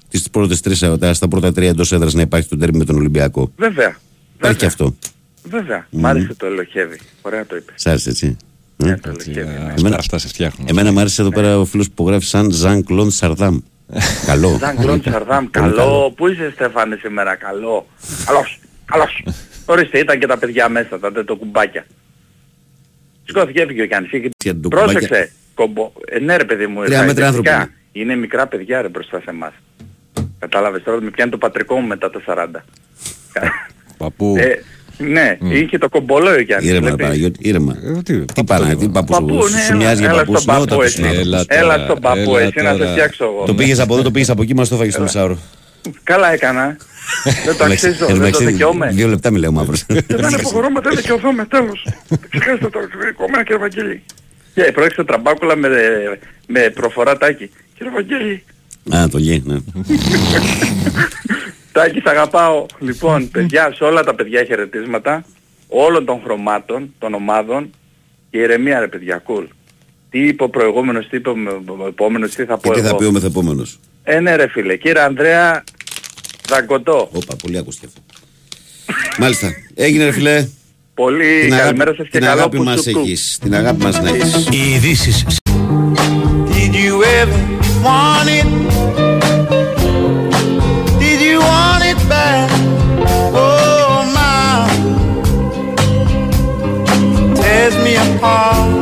στα πρώτα τρία εντός έδρας να υπάρχει το τέρμι με τον Ολυμπιακό. Βέβαια, Υπάρχει και αυτό. βέβαια. Μμμ. Μ' άρεσε το ελοχεύει. Ωραία το είπες. Σ' άρεσε έτσι. Ε; Ναι, το ελοχεύει. ναι. Εμένα, Αυτά σε φτιάχνουν. εμένα μου άρεσε εδώ πέρα ο φίλος που υπογράφει σαν Ζαν Κλοντ Σαρδάμ. Καλό. Ζαν Κλοντ Σαρδάμ, Πολύ καλό. Πού είσαι Στέφανε σήμερα, καλό. Καλός, καλός. Ορίστε, ήταν και τα παιδιά μέσα, τα το κουμπάκια. Σηκώθηκε, έφυγε ο Γιάννης. είχε- Για το Πρόσεξε, κουμπάκια. κομπο... Ε, ναι ρε παιδί μου, Τρία τα μέτρα ειδικά άνθρωποι Είναι μικρά παιδιά ρε μπροστά σε εμάς. Κατάλαβες τώρα, με πιάνει το πατρικό μου μετά τα 40. Παππού. Ε, ναι, είχε το κομπολό ο Γιάννης. Ήρεμα, ρε βλέπεις. Παναγιώτη, ήρεμα. Ε, τι, Τι πάνε, τι παππούς Παππού, σου, ναι, σου μοιάζει για έλα παππούς, στον παππού νεότατος εσύ. είναι. Έλα Έλα τώρα, στον παππού, έλα εσύ να σε τώρα. φτιάξω εγώ. Το πήγες από εδώ, το πήγες από εκεί, μας το φάγεις στο μισάωρο. Καλά έκανα. δεν το αξίζω, Εν τω δεν το μεταξύ, δικαιούμαι. Δύο λεπτά μιλάει ο μαύρος. Δεν αποχωρούμε, δεν δικαιωθούμε, τέλος. Ξεχάστε το κομμένα κύριε Βαγγέλη. Και πρόκειται τραμπάκουλα με, με προφορά τάκι. Κύριε Βαγγέλη, Α, το γη, ναι. Τάκης, σ' αγαπάω. Λοιπόν, παιδιά, σε όλα τα παιδιά χαιρετίσματα, όλων των χρωμάτων, των ομάδων και ηρεμία ρε παιδιά, κουλ. Τι είπε ο προηγούμενος, τι είπε ο ο επόμενος, τι θα Και πω τι θα εγώ. πει ο μεθεπόμενος. Ε, ναι ρε φίλε, κύριε Ανδρέα, δαγκωτό. Όπα, πολύ ακούστηκε αυτό. Μάλιστα. Έγινε ρε φιλέ. Πολύ Την αγάπη, καλημέρα σας και την καλό αγάπη που μας σου του. έχεις. Την αγάπη μας να έχεις. Οι ειδήσεις Did you ever want it? Oh.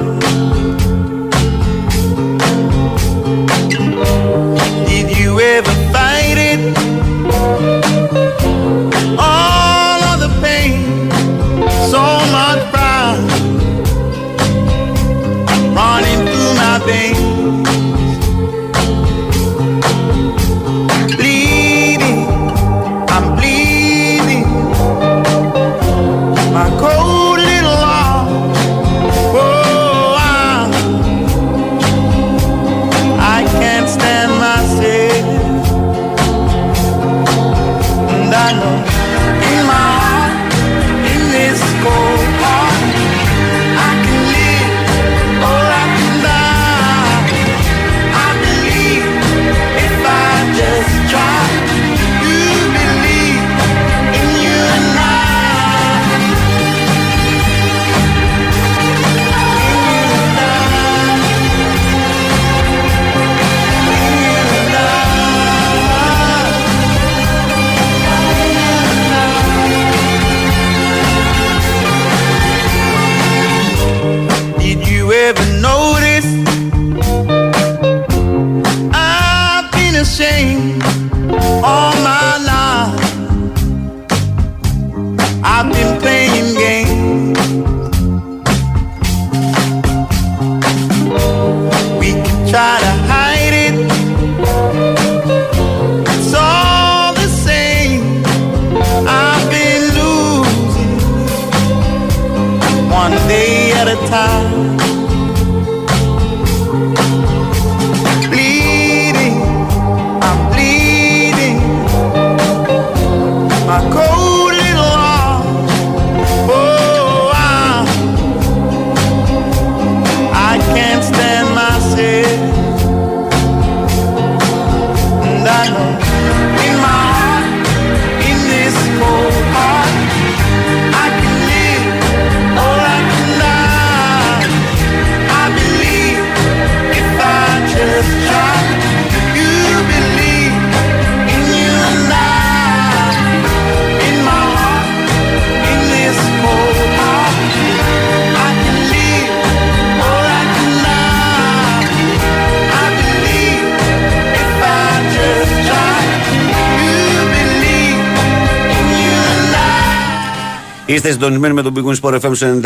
Είστε συντονισμένοι με τον Big Win Sport FM στο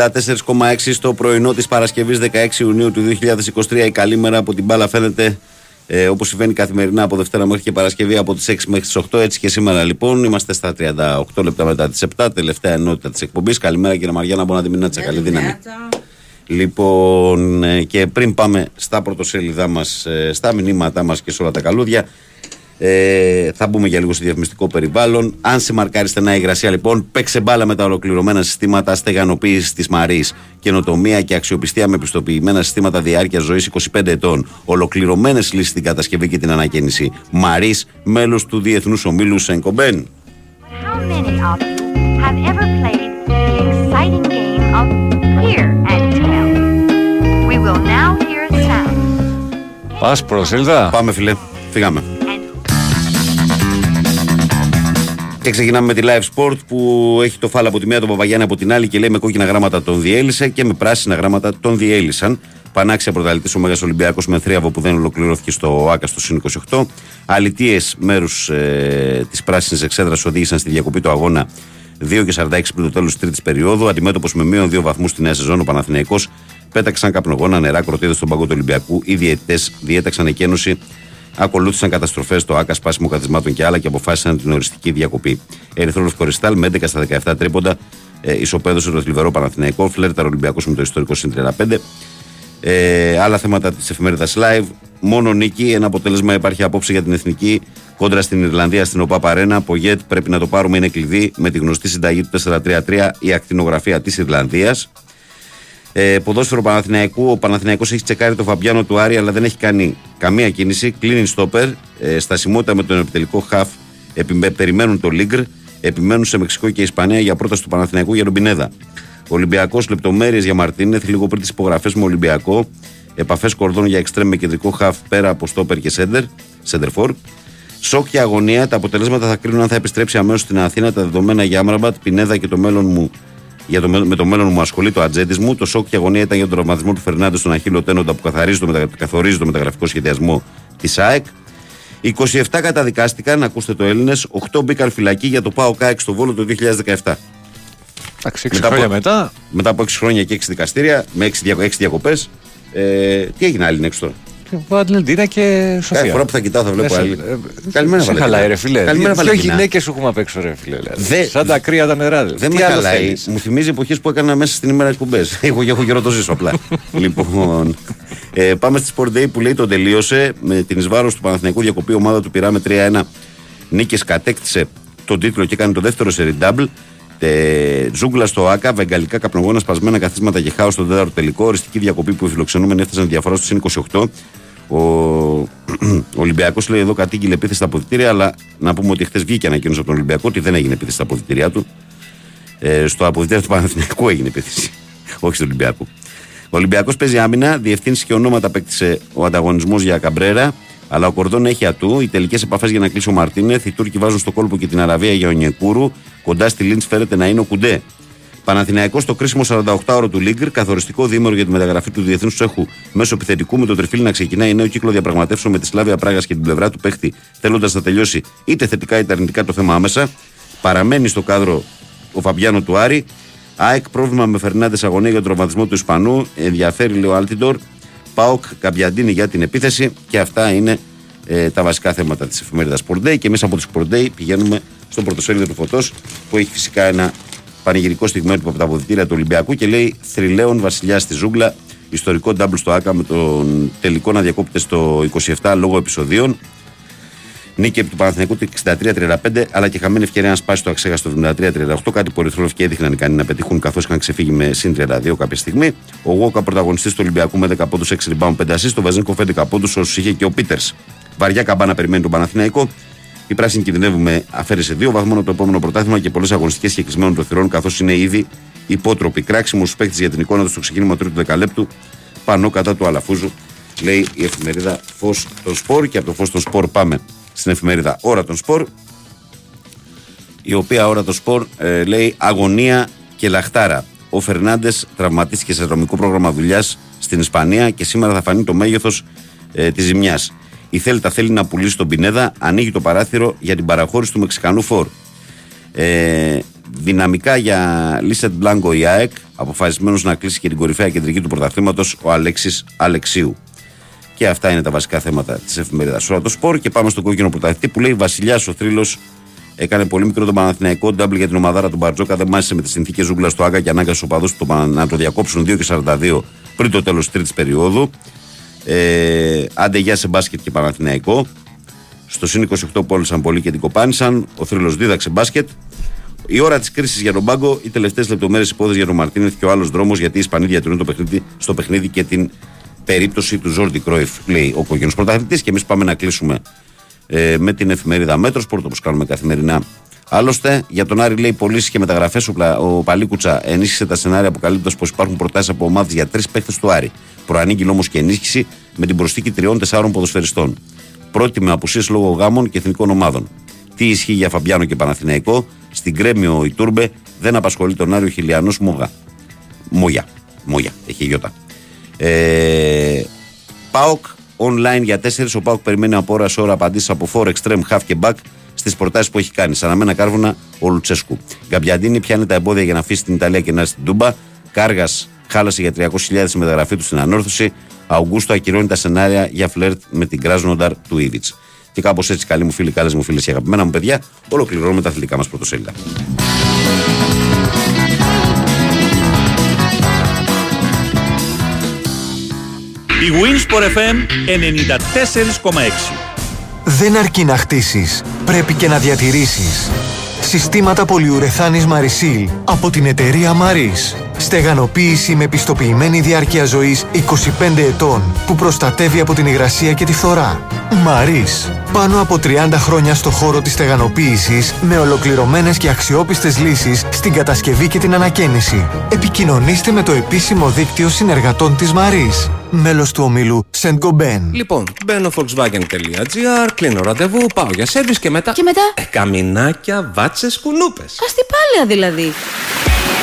94,6 στο πρωινό της Παρασκευής 16 Ιουνίου του 2023. Η καλή μέρα από την μπάλα φαίνεται ε, όπως συμβαίνει καθημερινά από Δευτέρα μέχρι και Παρασκευή από τις 6 μέχρι τις 8. Έτσι και σήμερα λοιπόν είμαστε στα 38 λεπτά μετά τις 7, τελευταία ενότητα της εκπομπής. Καλημέρα κύριε Μαριάννα, μπορεί να τη μηνύσετε καλή δύναμη. Λοιπόν, ε, και πριν πάμε στα πρωτοσέλιδά μας, στα μηνύματά μας και σε όλα τα καλούδια, ε, θα μπούμε για λίγο στο διαφημιστικό περιβάλλον. Αν σε μαρκάρει στενά η υγρασία, λοιπόν, παίξε μπάλα με τα ολοκληρωμένα συστήματα στεγανοποίησης της Μαρής. Καινοτομία και αξιοπιστία με πιστοποιημένα συστήματα διάρκεια ζωής 25 ετών. Ολοκληρωμένες λύσεις στην κατασκευή και την ανακαίνιση. Μαρής, μέλος του Διεθνούς Ομίλου Σενκομπέν. How many of you have Και ξεκινάμε με τη Live Sport που έχει το φάλα από τη μία, τον Παπαγιάννη από την άλλη και λέει με κόκκινα γράμματα τον διέλυσε και με πράσινα γράμματα τον διέλυσαν. Πανάξια πρωταλητή ο Μέγας Ολυμπιακός με θρίαβο που δεν ολοκληρώθηκε στο ΑΚΑ στο ΣΥΝ 28. Αλητίες μέρους ε, της πράσινης εξέδρας οδήγησαν στη διακοπή του αγώνα 2 και 46 πριν το τέλος τη τρίτης περίοδου. Αντιμέτωπος με μείον 2 βαθμούς στη νέα σεζόν, ο Παναθηναϊκός πέταξαν καπνογόνα νερά κροτίδες στον παγκό του Ολυμπιακού. Οι διαιτητές διέταξαν εκένωση Ακολούθησαν καταστροφές στο ΑΚΑ, σπάσιμο καθισμάτων και άλλα και αποφάσισαν την οριστική διακοπή. Ερυθρόλο Κοριστάλ με 11 στα 17 τρίποντα ε, ισοπαίδωσε το θλιβερό Παναθηναϊκό. Φλέρταρ Ολυμπιακός με το ιστορικό συν 35. Ε, άλλα θέματα της εφημερίδας Live. Μόνο νίκη. Ένα αποτέλεσμα υπάρχει απόψε για την εθνική κόντρα στην Ιρλανδία στην ΟΠΑ Παρένα. Πογέτ πρέπει να το πάρουμε είναι κλειδί με τη γνωστή συνταγή του 4-3-3 η ακτινογραφία της Ιρλανδίας. Ε, ποδόσφαιρο Παναθηναϊκού. Ο Παναθηναϊκός έχει τσεκάρει το Φαμπιάνο του Άρη, αλλά δεν έχει κάνει καμία κίνηση. Κλείνει στόπερ. Ε, στασιμότητα με τον επιτελικό χαφ. Επι, περιμένουν το Λίγκρ. Επιμένουν σε Μεξικό και Ισπανία για πρόταση του Παναθηναϊκού για τον Πινέδα. Ολυμπιακός λεπτομέρειες για Μαρτίνεθ λίγο πριν τις υπογραφές με Ολυμπιακό. Επαφές κορδών για εξτρέμ με κεντρικό χαφ πέρα από στόπερ και σέντερ. Σέντερ φορ. Σοκ και αγωνία. Τα αποτελέσματα θα κρίνουν αν θα επιστρέψει αμέσως στην Αθήνα. Τα δεδομένα για Άμραμπατ, Πινέδα και το μέλλον μου για το, με το μέλλον μου ασχολεί το ατζέντης μου. Το σοκ και αγωνία ήταν για τον τραυματισμό του Φερνάντες στον Αχίλο Τένοντα που καθαρίζει το, μετα... καθορίζει το μεταγραφικό σχεδιασμό της ΑΕΚ. 27 καταδικάστηκαν, ακούστε το Έλληνες, 8 μπήκαν φυλακή για το ΠΑΟ ΚΑΕΚ στο Βόλο το 2017. Εντάξει, 6 χρόνια από, μετά. Μετά από 6 χρόνια και 6 δικαστήρια, με 6, 6 διακοπές. Ε, τι έγινε άλλη έξω τώρα; Ατλεντίνα και Σοφία. Κάθε φορά που θα κοιτάω θα βλέπω άλλη. Καλημέρα, Σε χαλάει, ρε φίλε. Καλημέρα, Δύο γυναίκες σου έχουμε απ' έξω, ρε φίλε. Δε... Σαν τα κρύα τα νερά. Δεν με χαλάει. Μου θυμίζει εποχές που έκανα μέσα στην ημέρα εκπομπές. έχω, έχω καιρό το ζήσω απλά. λοιπόν, ε, πάμε στη Sport Day που λέει τον τελείωσε με την εισβάρος του Παναθηναϊκού διακοπή ομάδα του πειράμε 3-1. Νίκες κατέκτησε τον τίτλο και έκανε το δεύτερο σε double. Ε, ζούγκλα στο ΑΚΑ, βεγγαλικά καπνογόνα, σπασμένα καθίσματα και χάος στον τέταρτο τελικό. Οριστική διακοπή που οι φιλοξενούμενοι έφτασαν διαφορά στο 28. Ο Ολυμπιακός λέει εδώ κατήγγειλε επίθεση στα αποδητήρια, αλλά να πούμε ότι χθες βγήκε ανακοίνωση από τον Ολυμπιακό ότι δεν έγινε επίθεση στα αποδητήριά του. Ε, στο αποδητήριο του Παναθηναϊκού έγινε επίθεση. Όχι στο Ολυμπιακό. Ο Ολυμπιακός παίζει άμυνα, διευθύνσει και ονόματα απέκτησε ο ανταγωνισμός για Καμπρέρα, αλλά ο Κορδόν έχει ατού. Οι τελικές επαφές για να κλείσει ο Μαρτίνεθ. Οι Τούρκοι βάζουν στο κόλπο και την Αραβία για Ονιεκούρου. Κοντά στη Λίντς φέρεται να είναι ο Κουντέ. Παναθηναϊκός στο κρίσιμο 48ωρο του Λίνγκρ, καθοριστικό δίμερο για τη μεταγραφή του διεθνούς τσέχου μέσω επιθετικού με το τριφύλι να ξεκινάει νέο κύκλο διαπραγματεύσεων με τη Σλάβια Πράγας και την πλευρά του παίχτη, θέλοντας να τελειώσει είτε θετικά είτε αρνητικά το θέμα άμεσα. Παραμένει στο κάδρο ο Φαμπιάνο του Άρη. ΑΕΚ πρόβλημα με Φερνάντες αγωνία για τον τραυματισμό του Ισπανού. Ενδιαφέρει, λέει ο Άλτιντορ. Πάοκ Καμπιαντίνη για την επίθεση. Και αυτά είναι ε, τα βασικά θέματα της εφημερίδας Sport Day. Και εμεί από τη Sport Day πηγαίνουμε στο πρωτοσέλιδο του Φωτός που έχει φυσικά ένα πανηγυρικό στιγμιότυπο από τα αποδητήρια του Ολυμπιακού και λέει Θρυλαίων Βασιλιά στη Ζούγκλα. Ιστορικό ντάμπλ στο ΑΚΑ με τον τελικό να διακόπτεται στο 27 λόγω επεισοδίων. Νίκη επί του Παναθηναϊκού του 63-35, αλλά και χαμένη ευκαιρία να σπάσει το αξέχαστο 73-38. Κάτι που ο και έδειχναν ικανοί να πετύχουν καθώς είχαν ξεφύγει με συν 32 κάποια στιγμή. Ο Γόκα πρωταγωνιστής του Ολυμπιακού με 10 πόντους 6 rebound 5 assist. Το Βαζίνκο 11 πόντους όσους είχε και ο Πίτερς. Βαριά καμπάνα περιμένει τον Παναθηναϊκό. Οι πράσινοι κινδυνεύουν με αφαίρεση δύο βαθμών από το επόμενο πρωτάθλημα και πολλές αγωνιστικές και κλεισμένων των θυρών, καθώς είναι ήδη υπότροποι. Κράξιμος στου παίκτε για την εικόνα του στο ξεκίνημα τρίτου δεκαλέπτου, πανώ κατά του Αλαφούζου, λέει η εφημερίδα Φως των Σπορ. Και από το Φως των Σπορ πάμε στην εφημερίδα Ώρα των Σπορ, η οποία Ώρα των Σπορ ε, λέει αγωνία και λαχτάρα. Ο Φερνάντες τραυματίστηκε σε δρομικό πρόγραμμα δουλειάς στην Ισπανία και σήμερα θα φανεί το μέγεθος ε, της ζημιάς. Η Θέλτα θέλει να πουλήσει τον Πινέδα, ανοίγει το παράθυρο για την παραχώρηση του Μεξικανού φόρ. Ε, δυναμικά για Λίσετ Μπλάνκο η ΑΕΚ, αποφασισμένος να κλείσει και την κορυφαία κεντρική του πρωταθλήματος, ο Αλέξης Αλεξίου. Και αυτά είναι τα βασικά θέματα της εφημερίδας Ώρα το Σπορ. Και πάμε στον κόκκινο πρωταθλητή που λέει Βασιλιάς ο θρύλος Έκανε πολύ μικρό τον Παναθηναϊκό. Ντάμπλ για την ομαδάρα του Μπαρτζόκα. Δεν μάσησε με τις συνθήκες ζούγκλας στο Άγκα και ανάγκασε τους οπαδούς του να το διακόψουν 2 και 42 πριν το τέλος της τρίτης περίοδου. Ε, άντε γεια σε μπάσκετ και Παναθηναϊκό. Στο συν 28 πώλησαν πολύ και την κοπάνησαν. Ο θρύλος δίδαξε μπάσκετ. Η ώρα της κρίσης για τον πάγκο, οι τελευταίες λεπτομέρειες υπόθεση για τον Μαρτίνεθ και ο άλλος δρόμος γιατί οι Ισπανοί διατηρούν το παιχνίδι, στο παιχνίδι και την περίπτωση του Ζόρντι Κρόιφ, λέει ο κόκκινο πρωταθλητής. Και εμείς πάμε να κλείσουμε ε, με την εφημερίδα Μέτρο, πόρτο όπως κάνουμε καθημερινά. Άλλωστε, για τον Άρη λέει πωλήσεις και μεταγραφές. Ο, Πλα- ο Παλίκουτσα ενίσχυσε τα σενάρια αποκαλύπτοντας πως υπάρχουν προτάσεις από ομάδες για τρεις παίχτες του Άρη. Προανήγγειλε όμως και ενίσχυση με την προσθήκη τριών-τεσσάρων ποδοσφαιριστών. Πρώτη με απουσίες λόγω γάμων και εθνικών ομάδων. Τι ισχύει για Φαμπιάνο και Παναθηναϊκό, στην Κρέμιο η Τούρμπε δεν απασχολεί τον Άριο Χιλιανός Μογά. Μόγια. Μόγια. Έχει γιώτα. Ε, Πάοκ online για 4. Ο Πάοκ περιμένει από ώρα σε ώρα απαντήσεις από 4 extreme, half και back στις προτάσεις που έχει κάνει. Σαν αμένα κάρβουνα ο Λουτσέσκου. Γκαμπιαντίνη πιάνει τα εμπόδια για να αφήσει την Ιταλία και να έρθει στην Τούμπα; Κάργας χάλασε για 300.000 η μεταγραφή του στην ανόρθωση. Αουγκούστο ακυρώνει τα σενάρια για φλερτ με την Κράσνονταρ του Ήβιτ. Και κάπως έτσι, καλοί μου φίλοι, καλές μου φίλες και αγαπημένα μου παιδιά, ολοκληρώνουμε τα αθλητικά μας πρωτοσέλιδα. Η Winsport FM 94,6. Δεν αρκεί να χτίσεις, πρέπει και να διατηρήσεις. Συστήματα πολυουρεθάνης Marisil από την εταιρεία Maris. Στεγανοποίηση με πιστοποιημένη διάρκεια ζωής 25 ετών που προστατεύει από την υγρασία και τη φθορά. Maris. Πάνω από 30 χρόνια στο χώρο της στεγανοποίησης με ολοκληρωμένες και αξιόπιστες λύσεις στην κατασκευή και την ανακαίνιση. Επικοινωνήστε με το επίσημο δίκτυο συνεργατών της Maris. Μέλος του ομίλου Saint Gobain. Λοιπόν, μπαίνω volkswagen.gr, κλείνω ραντεβού, πάω για σερβις και μετά... Και μετά; Ε, καμινάκια, βάτσες, κουνούπες. Αστιπάλαια δηλαδή.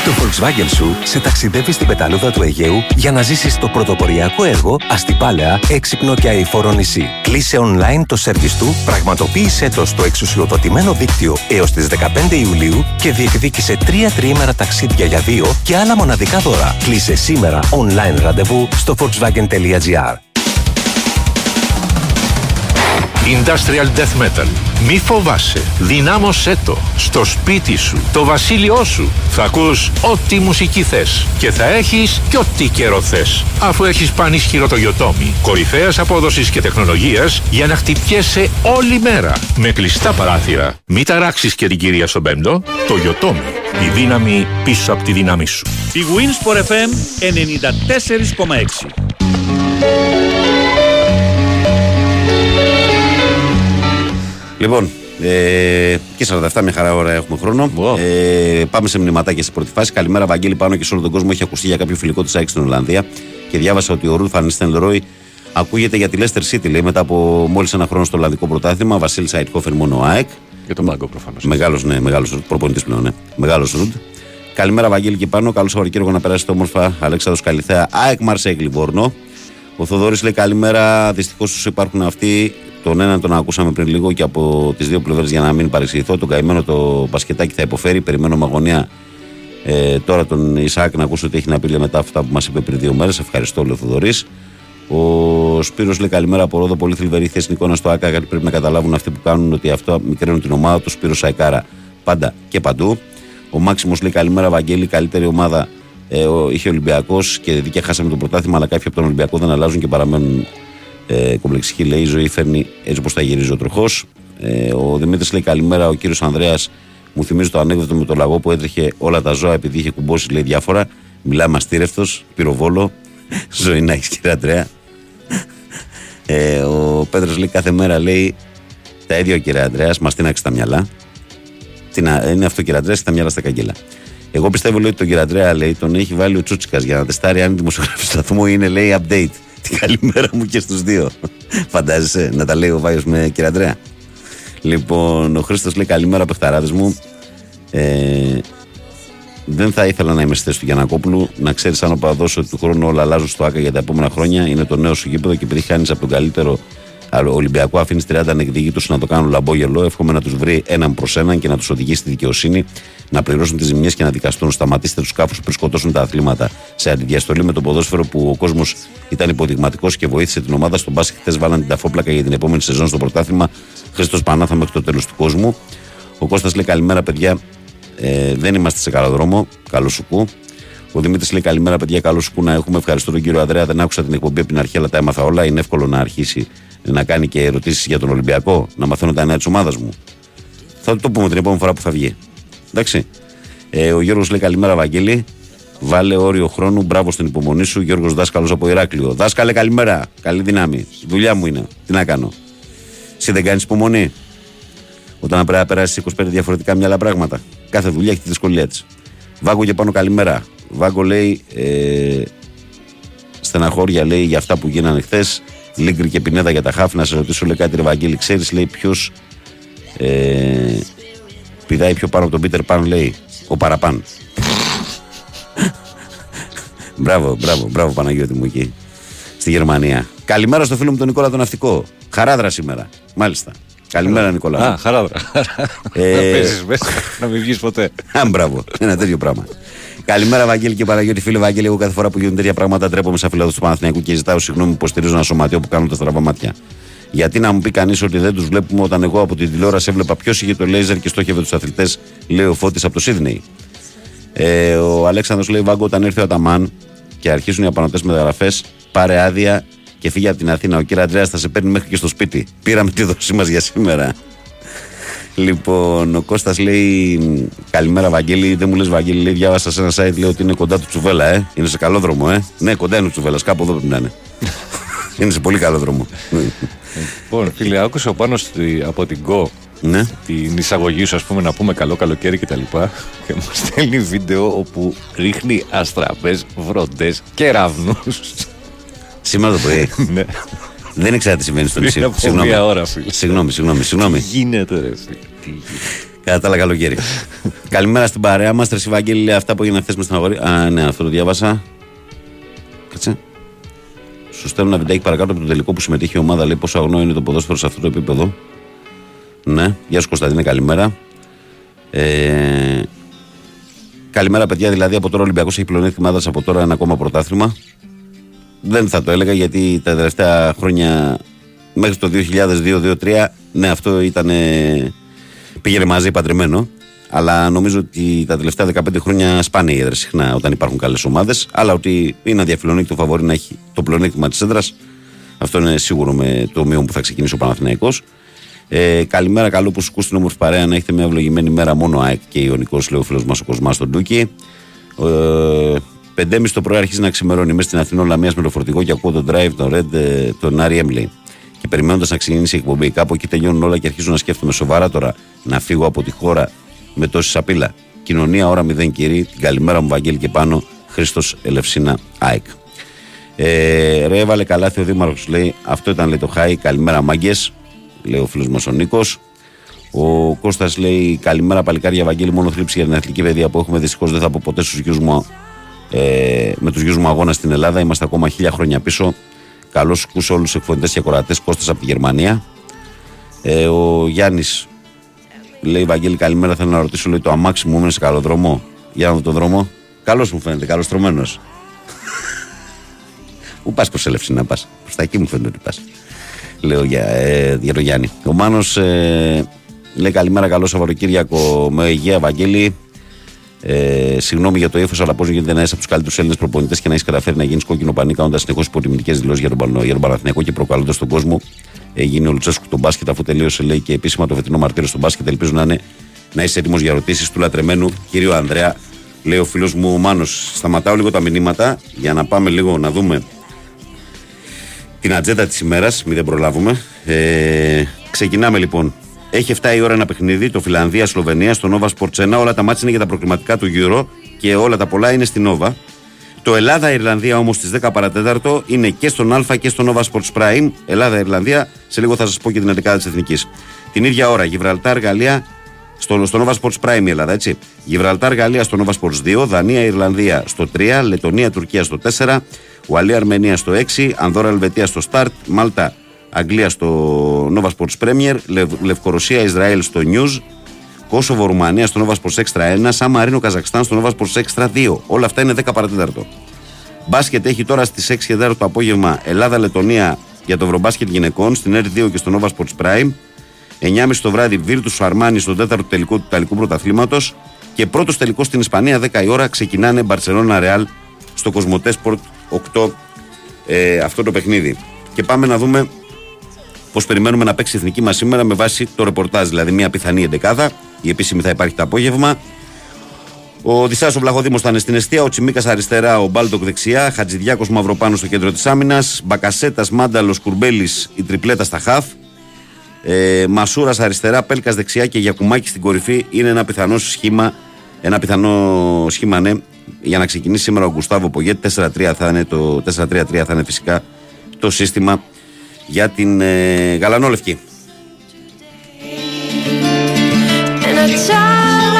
Το Volkswagen σου σε ταξιδεύει στην πεταλούδα του Αιγαίου για να ζήσεις το πρωτοποριακό έργο Αστιπάλαια, έξυπνο και αηφόρο νησί. Κλείσε online το σερβις του, πραγματοποίησέ το στο εξουσιοδοτημένο δίκτυο έως τις 15 Ιουλίου και διεκδίκησε τρία τριήμερα ταξίδια για δύο και άλλα μοναδικά δώρα. Κλείσε σήμερα online ραντεβού στο volkswagen.gr. Industrial Death Metal. Μη φοβάσαι. Δυνάμωσέ το. Στο σπίτι σου. Το βασίλειό σου. Θα ακούς ό,τι μουσική θες. Και θα έχεις κι ό,τι καιρό θες. Αφού έχεις πανίσχυρο το Yotomi. Κορυφαίας απόδοσης και τεχνολογίας για να χτυπιέσαι όλη μέρα. Με κλειστά παράθυρα. Μη ταράξεις και την κυρία στον πέμπτο. Το Yotomi. Η δύναμη πίσω από τη δύναμη σου. Η Winsport FM 94,6. Λοιπόν, ε, και 47 μια χαρά ώρα έχουμε χρόνο. Ε, πάμε σε μηνυματάκια στην πρώτη φάση. Καλημέρα, Βαγγέλη, πάνω και σε όλο τον κόσμο. Έχει ακουστεί για κάποιο φιλικό της ΑΕΚ στην Ολλανδία και διάβασα ότι ο Ρουλ Φανίστεν Ρόι ακούγεται για τη Leicester City λέει, μετά από μόλις ένα χρόνο στο Ολλανδικό πρωτάθλημα. Βασίλη Αϊτκόφερ μόνο ΑΕΚ. Για τον Μάγκο προφανώς. Μεγάλος, ναι, μεγάλος προπονητής πλέον. Ναι. Μεγάλος Ρουντ. Καλημέρα, Βαγγέλη και πάνω. Καλό Σαββατοκύριακο να περάσετε όμορφα. Αλέξανδρος Καλιθέα, ΑΕΚ Μαρσέγ Λιβόρνο. Ο Θοδόρη λέει καλημέρα. Δυστυχώς υπάρχουν αυτοί. Τον έναν τον ακούσαμε πριν λίγο και από τις δύο πλευρές για να μην παρεξηγηθώ. Τον καημένο το μπασκετάκι θα υποφέρει. Περιμένω με αγωνία ε, τώρα τον Ισάκ να ακούσω τι έχει να πει λέει, μετά αυτά που μας είπε πριν δύο μέρες. Ευχαριστώ, λέει ο Θοδωρής. Ο Σπύρος λέει καλημέρα από Ρόδο. Πολύ θλιβερή θέση στην εικόνα στο ΑΚΑ γιατί πρέπει να καταλάβουν αυτοί που κάνουν ότι αυτό μικραίνουν την ομάδα του. Σπύρο Σαϊκάρα πάντα και παντού. Ο Μάξιμος λέει καλημέρα, Βαγγέλη. Καλύτερη ομάδα ε, ο, είχε ο Ολυμπιακός και δίκαια χάσαμε το πρωτάθλημα. Αλλά κάποιοι από τον Ολυμπιακό δεν αλλάζουν και παραμένουν ε, κομπλεξική. Λέει η ζωή φέρνει έτσι όπως θα γυρίζει ο τροχός. Ε, ο Δημήτρης λέει καλημέρα. Ο κύριος Ανδρέας μου θυμίζει το ανέκδοτο με το λαγό που έτρεχε όλα τα ζώα επειδή είχε κουμπώσει λέει διάφορα. Μιλάει μαστήρευτο, πυροβόλο. ζωή να έχεις κύριε Αντρέα. Ε, ο Πέτρος λέει κάθε μέρα λέει τα ίδια ο κύριε Αντρέα, μας τίναξε τα μυαλά. Τι να, είναι αυτό κύριε Αντρέα και τα μυαλά στα καγγέλα. Εγώ πιστεύω λέει, ότι τον κύριο Αντρέα λέει, τον έχει βάλει ο Τσούτσικας για να τεστάρει αν η δημοσιογράφη του σταθμού είναι λέει update. Την καλημέρα μου και στους δύο. Φαντάζεσαι να τα λέει ο Βάιος με κύριε Αντρέα. Λοιπόν, ο Χρήστος λέει καλημέρα παιχταράδες μου. Ε, δεν θα ήθελα να είμαι στη θέση του Γιανακόπουλου. Να ξέρεις αν ο παδός ότι του χρόνου όλα αλλάζουν στο ΑΚΑ για τα επόμενα χρόνια. Είναι το νέο σου γήπεδο και επειδή χάνεις από τον καλύτερο Ολυμπιακό, αφήνεις 30 ανεκδίκητου να το κάνουν λαμπόγελο. Εύχομαι να τους βρει έναν προς έναν και να τους οδηγήσει στη δικαιοσύνη, να πληρώσουν τις ζημιές και να δικαστούν. Σταματήστε τους κάφου που σκοτώσουν τα αθλήματα σε αντιδιαστολή με το ποδόσφαιρο που ο κόσμος ήταν υποδειγματικός και βοήθησε την ομάδα στον μπάσκετ. Χθες βάλαν την ταφόπλακα για την επόμενη σεζόν στο πρωτάθλημα. Χρήστος Πανάθα μέχρι το τέλος του κόσμου. Ο Κώστας λέει καλημέρα παιδιά. Ε, δεν είμαστε σε καλό δρόμο. Καλό σου κου. Ο Δημήτρης λέει καλημέρα, παιδιά. Καλό σου κου να έχουμε. Ευχαριστώ τον κύριο Ανδρέα. Δεν άκουσα την εκπομπή από την αρχή, αλλά τα έμαθα όλα. Είναι εύκολο να αρχίσει να κάνει και ερωτήσεις για τον Ολυμπιακό. Να μαθαίνω τα νέα της ομάδας μου. Θα το πούμε την επόμενη φορά που θα βγει. Εντάξει. Ε, ο Γιώργος λέει καλημέρα, Βαγγέλη. Βάλε όριο χρόνου. Μπράβο στην υπομονή σου. Γιώργος Δάσκαλος από Ηράκλειο. Δάσκαλε, καλημέρα. Καλή δύναμη. Δουλειά μου είναι. Τι να κάνω. Εσύ δεν κάνεις υπομονή. Όταν πρέπει να περάσεις 25 διαφορετικά μια άλλα πράγματα. Κάθε δουλειά έχει τη δυσκολία της. Βάγκο και πάνω καλημέρα. Βάγκο λέει ε, στεναχώρια λέει για αυτά που γίνανε χθες. Λίγκρι και πινέδα για τα χάφη. Να σε ρωτήσω λέει κάτι, ρε Βαγγέλη, ξέρεις λέει ποιος ε, πηδάει πιο πάνω από τον Πίτερ Παν, λέει. Ο Παραπάν. μπράβο, μπράβο, μπράβο Παναγιώτη μου εκεί. Στη Γερμανία. Καλημέρα στο φίλο μου τον Νικόλα τον Ναυτικό. Χαράδρα σήμερα. Μάλιστα. Καλημέρα Νικόλα. Α, χαράδρα. Ε, Να παίζεις μέσα, να μην βγεις ποτέ. Α, μπράβο. Ένα τέτοιο πράγμα. Καλημέρα, Βαγγέλη και Παναγιώτη. Φίλε Βαγγέλη, εγώ κάθε φορά που γίνονται τέτοια πράγματα τρέπομαι σαν φιλάδο του Παναθηναϊκού και ζητάω συγγνώμη που υποστηρίζω ένα σωματείο που κάνουν τα στραβά μάτια. Γιατί να μου πει κανείς ότι δεν τους βλέπουμε όταν εγώ από την τηλεόραση έβλεπα ποιος είχε το λέιζερ και στόχευε τους αθλητές, λέει ο Φώτης από το Σίδνεϊ. Ε, ο Αλέξανδρος λέει: Βάγκο, όταν ήρθε ο Αταμάν και αρχίσουν οι απανοτέ μεταγραφές, πάρε άδεια και φύγε από την Αθήνα. Ο κύριο Αντρέας θα σε παίρνει μέχρι και στο σπίτι. Πήραμε τη δόση μας για σήμερα. Λοιπόν, ο Κώστας λέει Καλημέρα Βαγγέλη, δεν μου λες Βαγγέλη λέει, Διάβασα σε ένα site λέει ότι είναι κοντά του Τσουβέλα ε. Είναι σε καλό δρόμο ε Ναι κοντά είναι ο Τσουβέλας, κάπου εδώ πρέπει να είναι Είναι σε πολύ καλό δρόμο Λοιπόν, φίλε, άκουσα πάνω στη, από την Go ναι. την εισαγωγή σου, ας πούμε, να πούμε καλό καλοκαίρι και τα λοιπά. Και μου στέλνει βίντεο όπου ρίχνει αστραπές, βροντές και ραυνούς. Σήμερα το πρωί ναι. Δεν ήξερα τι συμβαίνει στο Πριν νησί από Συγγνώμη. μία ώρα, φίλε. Συγγνώμη, συγγνώμη, συγγνώμη Τι γίνεται, ρε. φίλε, τι γίνεται. Κατά τα άλλα, καλοκαίρι. Καλημέρα στην παρέα μας. Τρεσί Βαγγέλη λέει αυτά που έγιναν χθες μες στην αγορή. Α, ναι, αυτό το διάβασα. Κάτσε. Σου στέλνω ένα βιντεάκι παρακάτω από το τελικό που συμμετείχε η ομάδα. Λέει πόσο αγνό είναι το ποδόσφαιρο σε αυτό το επίπεδο. Ναι, γεια σου Κωνσταντίνε, καλημέρα. Ε, καλημέρα, παιδιά. Δηλαδή, από τώρα ο Ολυμπιακός έχει πλεονέκτημα έδρα από τώρα ένα ακόμα πρωτάθλημα. Δεν θα το έλεγα γιατί τα τελευταία χρόνια μέχρι το 2002-2003, ναι, αυτό ήταν. Πήγαινε μαζί παντρεμένο. Αλλά νομίζω ότι τα τελευταία 15 χρόνια σπάνια η έδρα συχνά όταν υπάρχουν καλές ομάδες. Αλλά ότι είναι αδιαφιλονίκητο φαβορή να έχει το πλεονέκτημα της έδρας. Αυτό είναι σίγουρο με το μείον που θα ξεκινήσει ο Παναθηναϊκός. Ε, καλημέρα, καλό που σου ακούς την όμορφη παρέα να έχετε μια ευλογημένη μέρα μόνο ΑΕΚ και Ιωνικό, λέει ο φίλος μας ο Κοσμάς στον Τούκι. Ε, Πεντέμιση το πρωί αρχίζει να ξημερώνει μέσα στην Αθήνα Λαμία με το φορτηγό και ακούω τον drive, τον Red, ε, τον Άρη Έμλι. Και περιμένοντας να ξεκινήσει η εκπομπή, κάπου εκεί τελειώνουν όλα και αρχίζω να σκέφτομαι σοβαρά τώρα να φύγω από τη χώρα με τόση σαπίλα. Κοινωνία ώρα 0 κυρί, την καλημέρα μου Βαγγέλη και πάνω, Χρήστος Ελευσίνα ΑΕΚ. Ε, ρε, έβαλε καλάθι ο Δήμαρχος, λέει. Αυτό ήταν λέει το χάι. Καλημέρα, μάγκες. Λέει ο φίλος μας ο Νίκος. Ο Κώστας λέει: Καλημέρα, παλικάρια Βαγγέλη. Μόνο θλίψη για την αθλητική παιδεία που έχουμε. Δυστυχώς δεν θα πω ποτέ στους γιους μου, ε, με τους γιους μου αγώνα στην Ελλάδα. Είμαστε ακόμα χίλια χρόνια πίσω. Καλώς κου όλους τους εκφωνητές και ακροατές. Κώστας από τη Γερμανία. Ε, ο Γιάννης λέει: Βαγγέλη, καλημέρα. Θέλω να ρωτήσω λέει, το αμάξι μου είναι σε καλό δρόμο. Για να δω το δρόμο. Καλός μου φαίνεται, καλωστρωμένο. Πού πας προ έλευση να πας. Προς τα εκεί μου φαίνεται ότι πας. Λέω για, ε, για τον Γιάννη. Ο Μάνος ε, λέει καλημέρα, καλό Σαββατοκύριακο με υγεία, Βαγγέλη. Ε, συγγνώμη για το ύφο, αλλά πώς γίνεται να είσαι από τους καλύτερους Έλληνες προπονητές και να έχεις καταφέρει να γίνεις κόκκινο πανί, κάνοντα συνεχώς υποτιμητικές δηλώσεις για τον, Πανο- για τον Παναθηναϊκό και προκαλώντας τον κόσμο. Ε, γίνει ο Λουτσέσκου τον μπάσκετ, αφού τελείωσε λέει και επίσημα το φετινό μαρτύριο στον μπάσκετ. Ελπίζω να, είναι, να είσαι έτοιμος για ερωτήσεις του λατρεμένου κύριο Ανδρέα. Λέει ο φίλος μου ο Μάνος. Σταματάω λίγο τα μηνύματα για να πάμε λίγο να δούμε την ατζέντα της ημέρας, μην δεν προλάβουμε. Ε, ξεκινάμε λοιπόν. Έχει 7 η ώρα ένα παιχνίδι, το Φιλανδία-Σλοβενία, στο Nova Sports 1. Όλα τα μάτια είναι για τα προκριματικά του Euro και όλα τα πολλά είναι στην Nova. Το Ελλάδα-Ιρλανδία όμως στις 10 παρατέταρτο είναι και στον Α και στο Nova Sports Prime. Ελλάδα-Ιρλανδία, σε λίγο θα σας πω και την 11 της Εθνικής. Την ίδια ώρα, Γιβραλτάρ-Γαλλία, στο, στο Nova Sports Prime η Ελλάδα, έτσι. Γιβραλτάρ-Γαλλία στο Nova Sports 2, Δανία-Ιρλανδία στο 3, Λετωνία-Τουρκία στο 4, Ουαλία-Αρμενία στο 6, Ανδόρα-Ελβετία στο Start, Μάλτα Αγγλία στο Nova Sports Premier, Λευ, Λευκορωσία-Ισραήλ στο News, Κόσοβο Ρουμανία στο Nova Sports Extra 1, Σαν Μαρίνο Καζακστάν στο Nova Sports Extra 2. Όλα αυτά είναι 10 παρατέταρτο. Μπάσκετ έχει τώρα στις 6 και 4 το απόγευμα Ελλάδα-Λετωνία για το Ευρωμπάσκετ γυναικών στην R2 και στο Nova Sports Prime. 9.30 το βράδυ Virtus Αρμάνι στον τέταρτο τελικό του Ιταλικού Πρωταθλήματος. Και πρώτος τελικός στην Ισπανία 10 η ώρα ξεκινάνε Μπαρσελόνα Ρεάλ στο Κοσμοτέ Sport 8 ε, αυτό το παιχνίδι. Και πάμε να δούμε πώ περιμένουμε να παίξει η εθνική μας σήμερα με βάση το ρεπορτάζ. Δηλαδή, μια πιθανή εντεκάδα. Η επίσημη θα υπάρχει το απόγευμα. Ο Δησάς ο Βλαχοδήμος θα είναι στην αιστεία, ο Τσιμίκας αριστερά, ο Μπάλτοκ δεξιά, Χατζηδιάκος Μαυροπάνο στο κέντρο της άμυνας, Μπακασέτας Μάνταλος Κουρμπέλης η τριπλέτα στα χαφ. Ε, Μασούρας αριστερά, Πέλκας δεξιά και Γιακουμάκη στην κορυφή είναι ένα πιθανό σχήμα. Ένα πιθανό σχήμα, ναι, για να ξεκινήσει σήμερα ο Γκουστάβο Πογέτ. 4-3 θα είναι το 4-3-3 θα είναι φυσικά το σύστημα για την ε, Γαλανόλευκη. And a child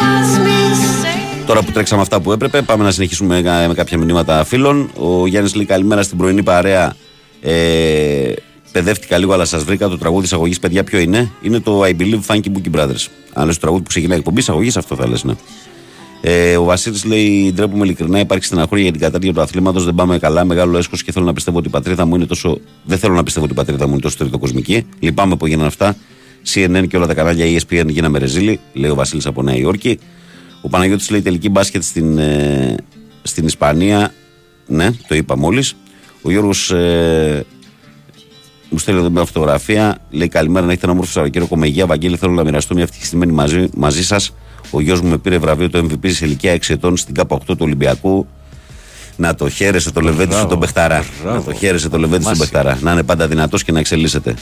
lost me say Τώρα που τρέξαμε αυτά που έπρεπε, πάμε να συνεχίσουμε με με κάποια μηνύματα φίλων. Ο Γιάννης λέει καλημέρα στην πρωινή παρέα. Ε, παιδεύτηκα λίγο, αλλά σας βρήκα. Το τραγούδι εισαγωγή, παιδιά, ποιο είναι; Είναι το I Believe Funky Bookie Brothers. Αν λες το τραγούδι που ξεκινάει η εκπομπή εισαγωγής, αυτό θα λες, ναι. Ε, ο Βασίλης λέει: Ντρέπουμε ειλικρινά, υπάρχει στεναχώρια για την κατάρτια του αθλήματος. Δεν πάμε καλά. Μεγάλο έσχος και θέλω να πιστεύω ότι η πατρίδα μου είναι τόσο. Δεν θέλω να πιστεύω ότι η πατρίδα μου είναι τόσο τριτοκοσμική. Λυπάμαι που έγιναν αυτά. CNN και όλα τα κανάλια E ESPN γίναμε ρεζίλοι, λέει ο Βασίλης από Νέα Υόρκη. Ο Παναγιώτης λέει τελική μπάσκετ στην, ε, στην Ισπανία. Ναι, το είπα μόλις. Ο Γιώργος ε, μου στέλνει εδώ μια φωτογραφία. Λέει καλημέρα να έχετε ένα όμορφο Σαββατοκύριακο με υγεία. Βαγγέλη, θέλω να μοιραστώ μια ευτυχισμένη μαζί, μαζί σας. Ο γιος μου με πήρε βραβείο το MVP σε ηλικία 6 ετών στην ΚΑΠ 8 του Ολυμπιακού. Να το χαίρεσαι το λεβέντι σου τον Μπεχταρά. Να το χαίρεσαι το λεβέντι σου τον Μπεχταρά. Να είναι πάντα δυνατός και να εξελίσσεται.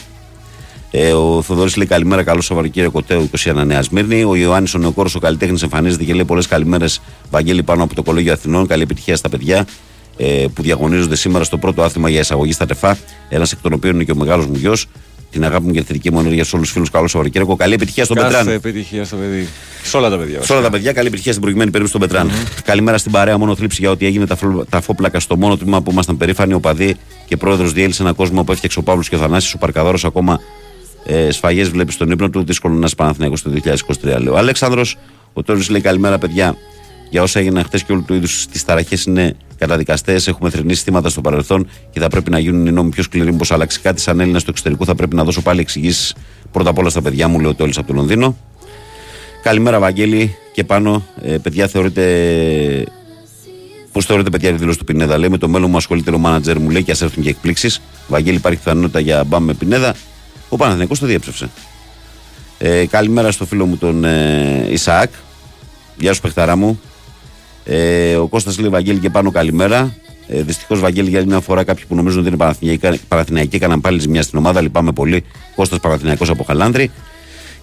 Ε, ο Θοδωρής λέει καλημέρα, καλό Σαββατοκύριακο Τέο 21 Νέα Σμύρνη. Ο Ιωάννης ο Νεοκόρος ο καλλιτέχνης εμφανίζεται και λέει πολλές καλημέρες Βαγγέλη πάνω από το Κολόγιο Αθηνών. Καλή επιτυχία στα παιδιά ε, που διαγωνίζονται σήμερα στο πρώτο άθλημα για εισαγωγή στα τεφά. Ένας εκ των οποίων είναι και ο μεγάλος μου γιος. Την αγάπη μου και τη θετική μου ενέργεια σε όλους τους φίλους. Καλό Σαββατοκύριακο. Καλή επιτυχία στον Κάθε Πετράν. επιτυχία στο παιδί. Σε όλα τα παιδιά. Σε όλα τα παιδιά, καλή επιτυχία στην προηγουμένη περίπτωση στον Πετράν. Καλημέρα στην παρέα, μόνο θλίψη για ό,τι έγινε τα, φλ- τα φόπλακα στο μόνο τμήμα που ήμασταν περήφανοι. Ο Παδί και πρόεδρος διέλυσε ένα κόσμο που έφτιαξε ο Παύλος και ο Θανάσης. Ο Παρκαδόρος ακόμα ε, σφαγές βλέπει στον ύπνο του. Δύσκολο να είσαι Παναθηναϊκός το 2023, λέει. Ο Αλέξανδρος, ο Τόρι λέει καλημέρα, παιδιά. Για όσα έγιναν χτε και όλου του είδους τι ταραχές είναι καταδικαστές. Έχουμε θρυνήσει θύματα στο παρελθόν και θα πρέπει να γίνουν οι νόμοι πιο σκληροί. Μήπως αλλάξει κάτι σαν Έλληνα στο εξωτερικό, θα πρέπει να δώσω πάλι εξηγήσεις πρώτα απ' όλα στα παιδιά μου, λέει ο Τόλη από το Λονδίνο. Καλημέρα, Βαγγέλη. Και πάνω, ε, παιδιά, θεωρείτε. Πώς θεωρείτε, παιδιά, τη δήλωση του Πινέδα; Λέει με το μέλλον μου ασχολείται ο μάνατζερ μου, λέει και ας έρθουν και εκπλήξεις. Βαγγέλη, υπάρχει πιθανότητα για μπαμ με Πινέδα; Ο Παναθηναϊκός το διέψευσε. Ε, καλημέρα στο φίλο μου τον ε, Ισαάκ. Γεια σου, παιχταρά μου. Ε, ο Κώστας λέει Βαγγέλη και πάνω καλημέρα. Ε, Δυστυχώς, Βαγγέλη, για άλλη μια φορά κάποιοι που νομίζουν ότι είναι Παναθηναϊκοί- Παναθηναϊκοί έκαναν πάλι ζημιά στην ομάδα. Λυπάμαι πολύ. Κώστας Παναθηναϊκός από Χαλάνδρη.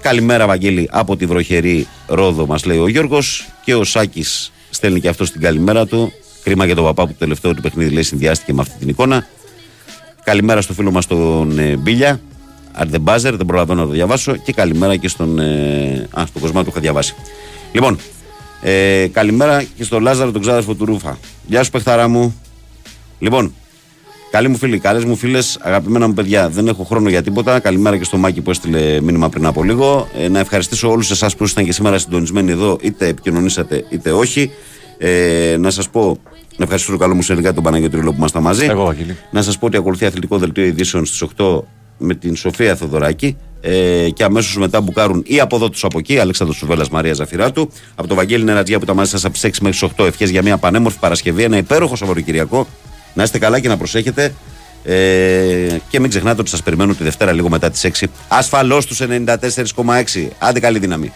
Καλημέρα, Βαγγέλη, από τη βροχερή Ρόδο, μας λέει ο Γιώργος. Και ο Σάκης στέλνει και αυτός την καλημέρα του. Κρίμα για τον παπά που το τελευταίο του παιχνίδι λέει συνδυάστηκε με αυτή την εικόνα. Καλημέρα στο φίλο μας τον ε, Μπίλια. Αρντεμπάζερ, δεν προλαβαίνω να το διαβάσω. Και καλημέρα και στον, ε, α, στον Κοσμά που είχα διαβάσει. Λοιπόν, ε, καλημέρα και στον Λάζαρο, τον ξάδερφο του Ρούφα. Γεια σου, παιχταρά μου. Λοιπόν, καλοί μου φίλοι, καλές μου φίλες, αγαπημένα μου παιδιά, δεν έχω χρόνο για τίποτα. Καλημέρα και στο Μάκη που έστειλε μήνυμα πριν από λίγο. Ε, να ευχαριστήσω όλους εσάς που ήσασταν και σήμερα συντονισμένοι εδώ, είτε επικοινωνήσατε είτε όχι. Ε, να σας πω, να ευχαριστήσω το καλό μου συνεργάτη τον Παναγιώτη Ριλό που ήμασταν μαζί. Εγώ, Βαγγέλη. Να σας πω ότι ακολουθεί αθλητικό δελτίο ειδήσεων στις 8 με την Σοφία Θοδωράκη. Ε, και αμέσως μετά μπουκάρουν ή από εδώ του από εκεί, Αλέξανδρος Σουβέλλας Μαρία Ζαφυράτου. Από το Βαγγέλη Νερατζιά που ήταν μαζί σα από τι 6 μέχρι τις 8. Ευχές για μια πανέμορφη Παρασκευή, ένα υπέροχο Σαββατοκυριακό. Να είστε καλά και να προσέχετε. Ε, και μην ξεχνάτε ότι σας περιμένω τη Δευτέρα λίγο μετά τις 6. Ασφαλώς τους 94,6. Άντε καλή δύναμη.